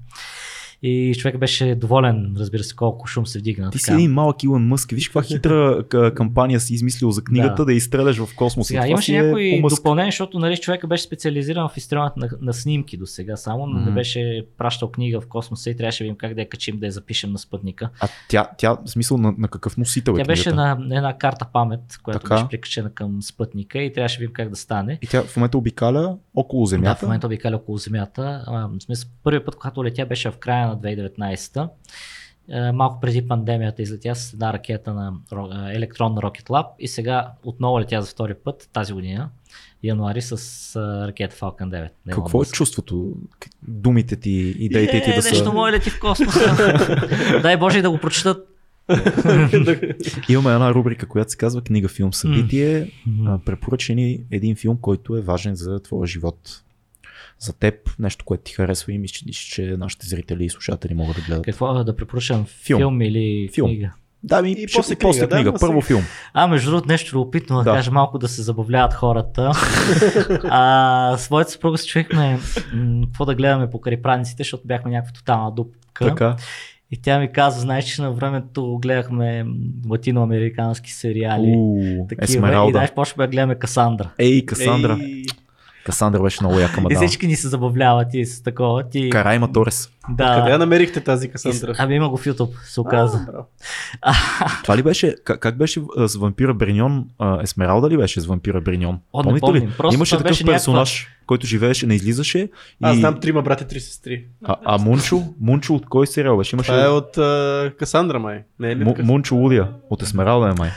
И човек беше доволен, разбира се, колко шум се вдигна. Ти си един малък Илон Мъск. Виж каква хитра кампания си измислил за книгата да, да изстреляш в космоса. Сега, имаше е някои допълнения, защото нали, човека беше специализиран в изстрелването на, на, снимки до сега само, mm-hmm. не беше пращал книга в космоса и трябваше да видим как да я качим, да я запишем на спътника. А тя, тя в смисъл на, на какъв носител е Тя беше на, на една карта памет, която така. беше прикачена към спътника и трябваше да видим как да стане. И тя в момента обикаля около Земята? Да, в момента обикаля около Земята. А, в смисъл, първият път, когато летя, беше в края на 2019 е, малко преди пандемията излетя с една ракета на Electron Rocket Lab и сега отново летя за втори път тази година, януари с ракета Falcon 9. Какво е чувството? Думите ти, идеите ти е, да са... Нещо мое лети в космоса. Дай Боже да го прочитат Имаме една рубрика, която се казва книга, филм, събитие. Препоръчени един филм, който е важен за твоя живот за теб, нещо, което ти харесва и мислиш, че нашите зрители и слушатели могат да гледат. Какво да препоръчам? Филм, филм или филм. книга? Да, ми, и после книга, после книга. Да, първо филм. А, между другото, нещо любопитно да. да кажа малко да се забавляват хората. а, с моята съпруга се чуехме какво да гледаме по карипраниците, защото бяхме някаква тотална дупка. Така. И тя ми каза, знаеш, че на времето гледахме латиноамерикански сериали. У, такива. Есмералда. И знаеш, почваме да гледаме Касандра. Ей, Касандра. Ей. Касандра беше много яка мадама. И всички ни се забавляват и с такова. Ти... Карайма Торес. Да. Къде я намерихте тази Касандра? Ами има го в YouTube, се оказа. А, Това ли беше, как, как беше с вампира Бриньон? Есмералда ли беше с вампира Бриньон? О, Помните ли? Имаше такъв персонаж, някаква... който живееше, не излизаше. И... Аз знам трима брати, три сестри. А, а Мунчо? Мунчо от кой сериал беше? Имаше... Това е от uh, Касандра май. Не е ли М- Мунчо Лудия. От Есмералда е май.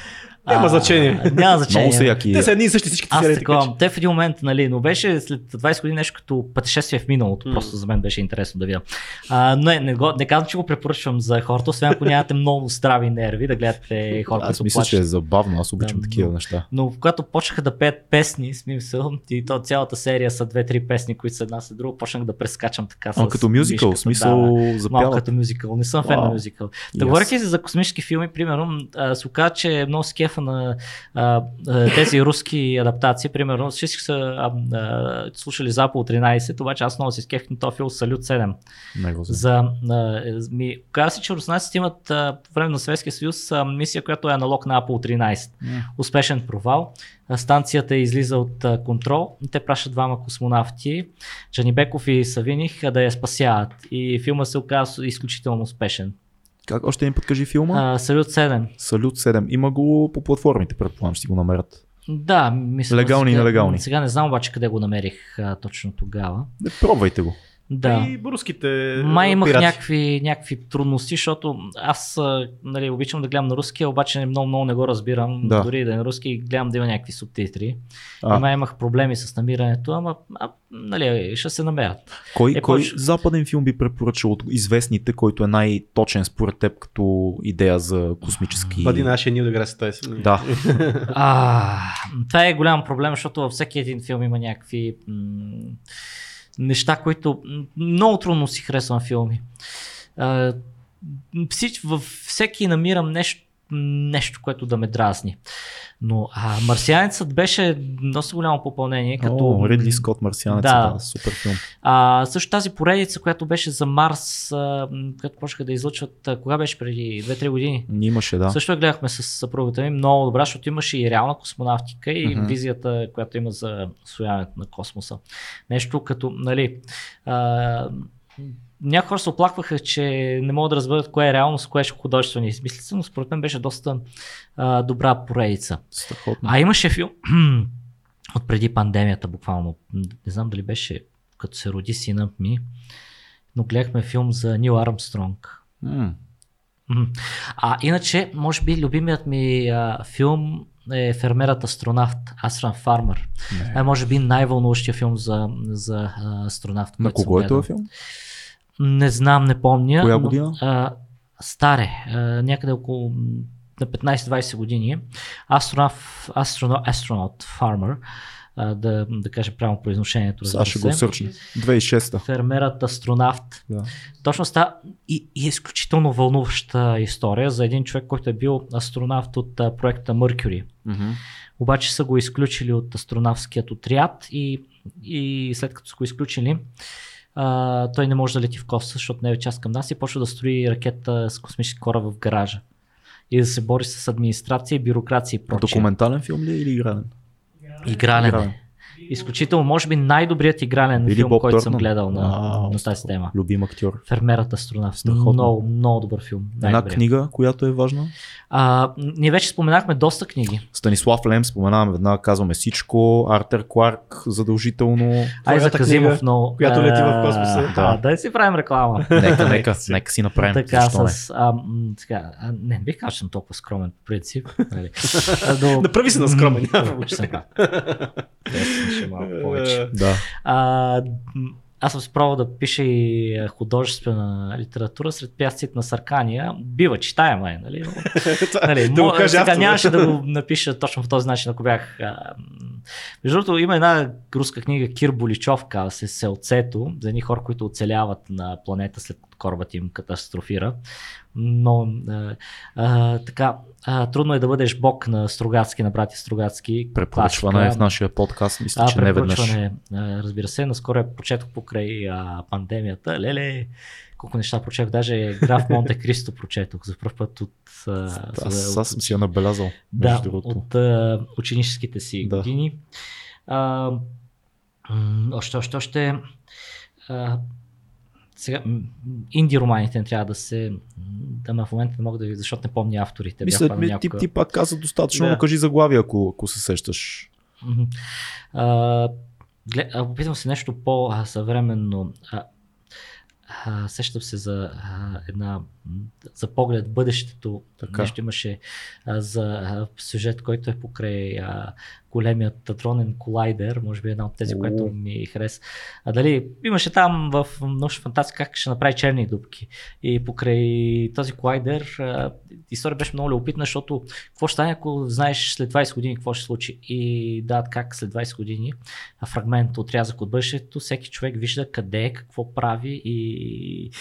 Няма значение. Няма значение. Много са яки. Те са едни и същи всички Аз такова, те в един момент, нали, но беше след 20 години нещо като пътешествие в миналото, mm. просто за мен беше интересно да видя. А, но не, не, го, не казвам, че го препоръчвам за хората, освен ако нямате много здрави нерви да гледате хора, Аз мисля, че е забавно, аз обичам да, такива но, неща. Но когато почнаха да пеят песни, смисъл, и то цялата серия са две-три песни, които са една след друга, почнах да прескачам така. А, като мюзикъл, смисъл да, запяват. Малко като мюзикъл, не съм фен на мюзикъл. Да yes. говоряки за космически филми, примерно, се оказа, че е много скефа на а, тези руски адаптации, примерно, всички са а, а, слушали за Apple 13, обаче аз много си скефих на този филм Салют 7. За, а, ми, каза си, че руснаците имат а, по време на Съветския съюз а, мисия, която е аналог на Apple 13. Yeah. Успешен провал. Станцията излиза от а, контрол те пращат двама космонавти, Джанибеков и Савиних, да я спасяват. И филма се оказа изключително успешен. Как още един път кажи филма? А, Салют 7. Салют 7. Има го по платформите, предполагам, ще си го намерят. Да, мисля. Легални сега, и нелегални. Сега не знам обаче къде го намерих а, точно тогава. Не, пробвайте го. Да. И руските. Май имах някакви, някакви трудности, защото аз нали, обичам да гледам на руски, обаче много, много не го разбирам. Да. Дори да е на руски, гледам да има някакви субтитри. А. И май имах проблеми с намирането, ама а, нали, ще се намерят. Кой, е, кой поч... западен филм би препоръчал от известните, който е най-точен според теб като идея за космически... Бъди нашия Нил Деграс Тайсън. Да. а, това е голям проблем, защото във всеки един филм има някакви м- неща, които много трудно си харесвам филми. Във всеки намирам нещо, нещо, което да ме дразни. Но а, Марсианецът беше доста голямо попълнение. Като... О, Ридли Скот, Марсианецът, да. да, супер филм. А, също тази поредица, която беше за Марс, а, която почнаха да излъчват, а, кога беше преди 2-3 години? Имаше, да. Също я гледахме с съпругата ми, много добра, защото имаше и реална космонавтика и uh-huh. визията, която има за освояването на космоса. Нещо като, нали, а, някои хора се оплакваха, че не могат да разберат кое е реалност, кое е художествено измислица, но според мен беше доста а, добра поредица. Страхотно. А имаше филм от преди пандемията, буквално. Не знам дали беше като се роди сина ми, но гледахме филм за Нил Армстронг. Mm. А иначе, може би, любимият ми а, филм е Фермерът астронавт, Астран Фармър. Е, може би най-вълнуващия филм за, за астронавт. На кого е този филм? Не знам, не помня. Коя година? Но, а, старе, а, някъде около на 15-20 години. Астронавт, астронавт, астронавт, фармер. а, да, да кажа правилно произношението. Разбира ще го сърчна. 2006-та. Фермерът астронавт. Да. Точно ста и, и е изключително вълнуваща история за един човек, който е бил астронавт от а, проекта Mercury. Обаче са го изключили от астронавският отряд и, и след като са го изключили, а, той не може да лети в космоса, защото не е част към нас и почва да строи ракета с космически кораб в гаража. И да се бори с администрация, бюрокрация и прочее. Документален филм ли е или игрален? Игрален. Игрален. Изключително, може би най-добрият игрален Или филм, Боб който съм Търтън? гледал на, Вау, на тази тема. Любим актьор. Фермерът астронавт. Страхотно. Много, много добър филм. Една книга, която е важна. А, ние вече споменахме доста книги. Станислав Лем, споменаваме веднага, казваме всичко. Артер Кларк, задължително. Айза Твоята Казимов, книга, но... която лети в космоса. Да, да си правим реклама. Нека, нека, нека си направим. така, Защо не? с... А, м, така, а, не, не бих казал, че съм толкова скромен по принцип. Нали. А, но- Направи се на скромен. ще малко повече. Да. А, аз съм се пробвал да пиша и художествена литература сред пясците на Саркания. Бива читаема е, нали? Но, нали, Да го мо- каже сега нямаше да го напиша точно по този начин, ако бях. А, между другото, има една руска книга Кир Боличов, казва се Селцето, за едни хора, които оцеляват на планета след корабът им катастрофира. Но а, а, така, а, трудно е да бъдеш бог на Стругацки, на брати Стругацки. Препоръчване е в нашия подкаст. Мисля, А, че не веднъж. разбира се. Наскоро я прочетох покрай а, пандемията. Леле, колко неща прочетох. Даже граф Монте Кристо прочетох за първ път от... Аз, аз съм си я набелязал. да, другото. от а, ученическите си Да. години. А, още, още, още. А, сега, инди романите не трябва да се. Да, ма в момента не мога да ви, защото не помня авторите. Мисля, ми, паднал ти, някога. ти пак каза достатъчно, Да. но кажи заглавие, ако, ако се сещаш. А, глед, опитвам се нещо по-съвременно. А, сещам се за а, една за поглед в бъдещето. Така. Нещо имаше а, за а, сюжет, който е покрай а, големият татронен колайдер, може би една от тези, което ми хареса. А дали имаше там в научна фантастика как ще направи черни дупки. И покрай този колайдер а, история беше много любопитна, защото какво ще стане, ако знаеш след 20 години какво ще случи. И да, как след 20 години а, фрагмент, отрязък от бъдещето, всеки човек вижда къде е, какво прави и,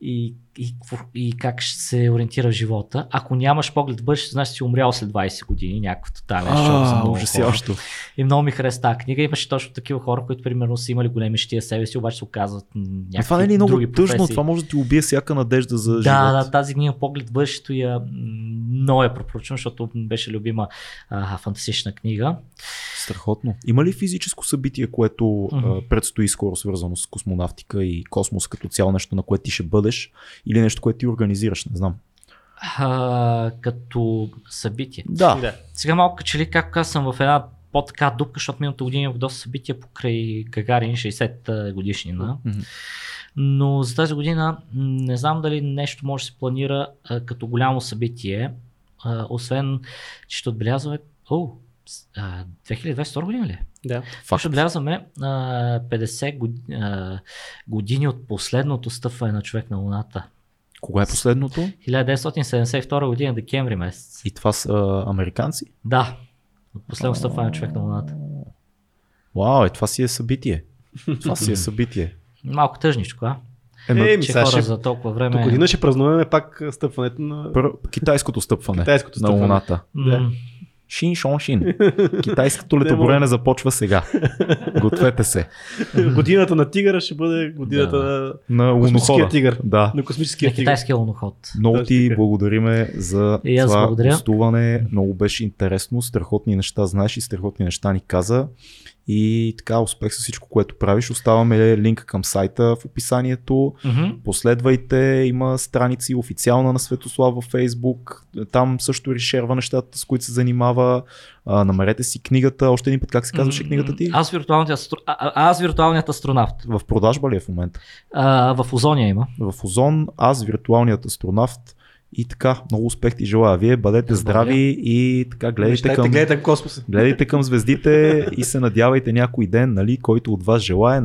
и, и, и как ще се ориентира в живота. Ако нямаш поглед в бъдещето, значи си умрял след 20 години, някакъв тотален шок. ужасяващо. И много ми хареса тази книга. Имаше точно такива хора, които примерно са имали големи щия себе си, обаче се оказват някакви това не е ли много тъжно? Това може да ти убие всяка надежда за Да, живот. да, тази книга Поглед в бъдещето я много я препоръчвам, защото беше любима а, фантастична книга. Страхотно. Има ли физическо събитие, което Мгм. а, предстои скоро свързано с космонавтика и космос като цяло нещо, на което ти ще бъдеш или нещо, което ти организираш? Не знам. А, като събитие. Да. Да. Сега малко че ли, както аз съм в една по-така дупка, защото миналата година имах доста събития покрай Гагарин 60 годишнина. Мгм. Но за тази година не знам дали нещо може да се планира а, като голямо събитие, а, освен, че ще отбелязваме О, с- а, 2022 година ли? е? Да. Факт. Ще отбелязваме а, 50 години, а, години от последното стъпване на човек на Луната. Кога е последното? 1972 година, декември месец. И това са а, американци? Да, от последно стъпване на човек на Луната. Вау, е, това си е събитие. Това си е събитие. Малко тъжничко, а? Ема, Е, ми Че сега хора ще... за толкова До време... година ще празнуваме пак стъпването на пър... Китайското стъпване китайското на стъпване. Луната. М, Да. Шин шон шин. Китайското летоброене започва сега. Гответе се. Годината на тигъра ще бъде годината Да. на На космическия тигър. Да. На космическия На тигър. китайския луноход. Много ти благодариме за И това благодаря. гостуване. Много беше интересно. Страхотни неща знаеш и страхотни неща ни каза. И така, успех с всичко, което правиш. Оставаме линка към сайта в описанието. Мгм. Последвайте, има страници официална на Светослав във Фейсбук. Там също решерва нещата, с които се занимава. А, намерете си книгата. Още един път, как се казваше книгата ти? Аз виртуалният, а, аз виртуалният астронавт. В продажба ли е в момента? А, в Озония има. В Озон, аз виртуалният астронавт. И така, много успех ти желая. Вие бъдете здрави и така гледайте Мечтайте, към, гледайте към космоса. гледайте към звездите и се надявайте някой ден, нали, който от вас желая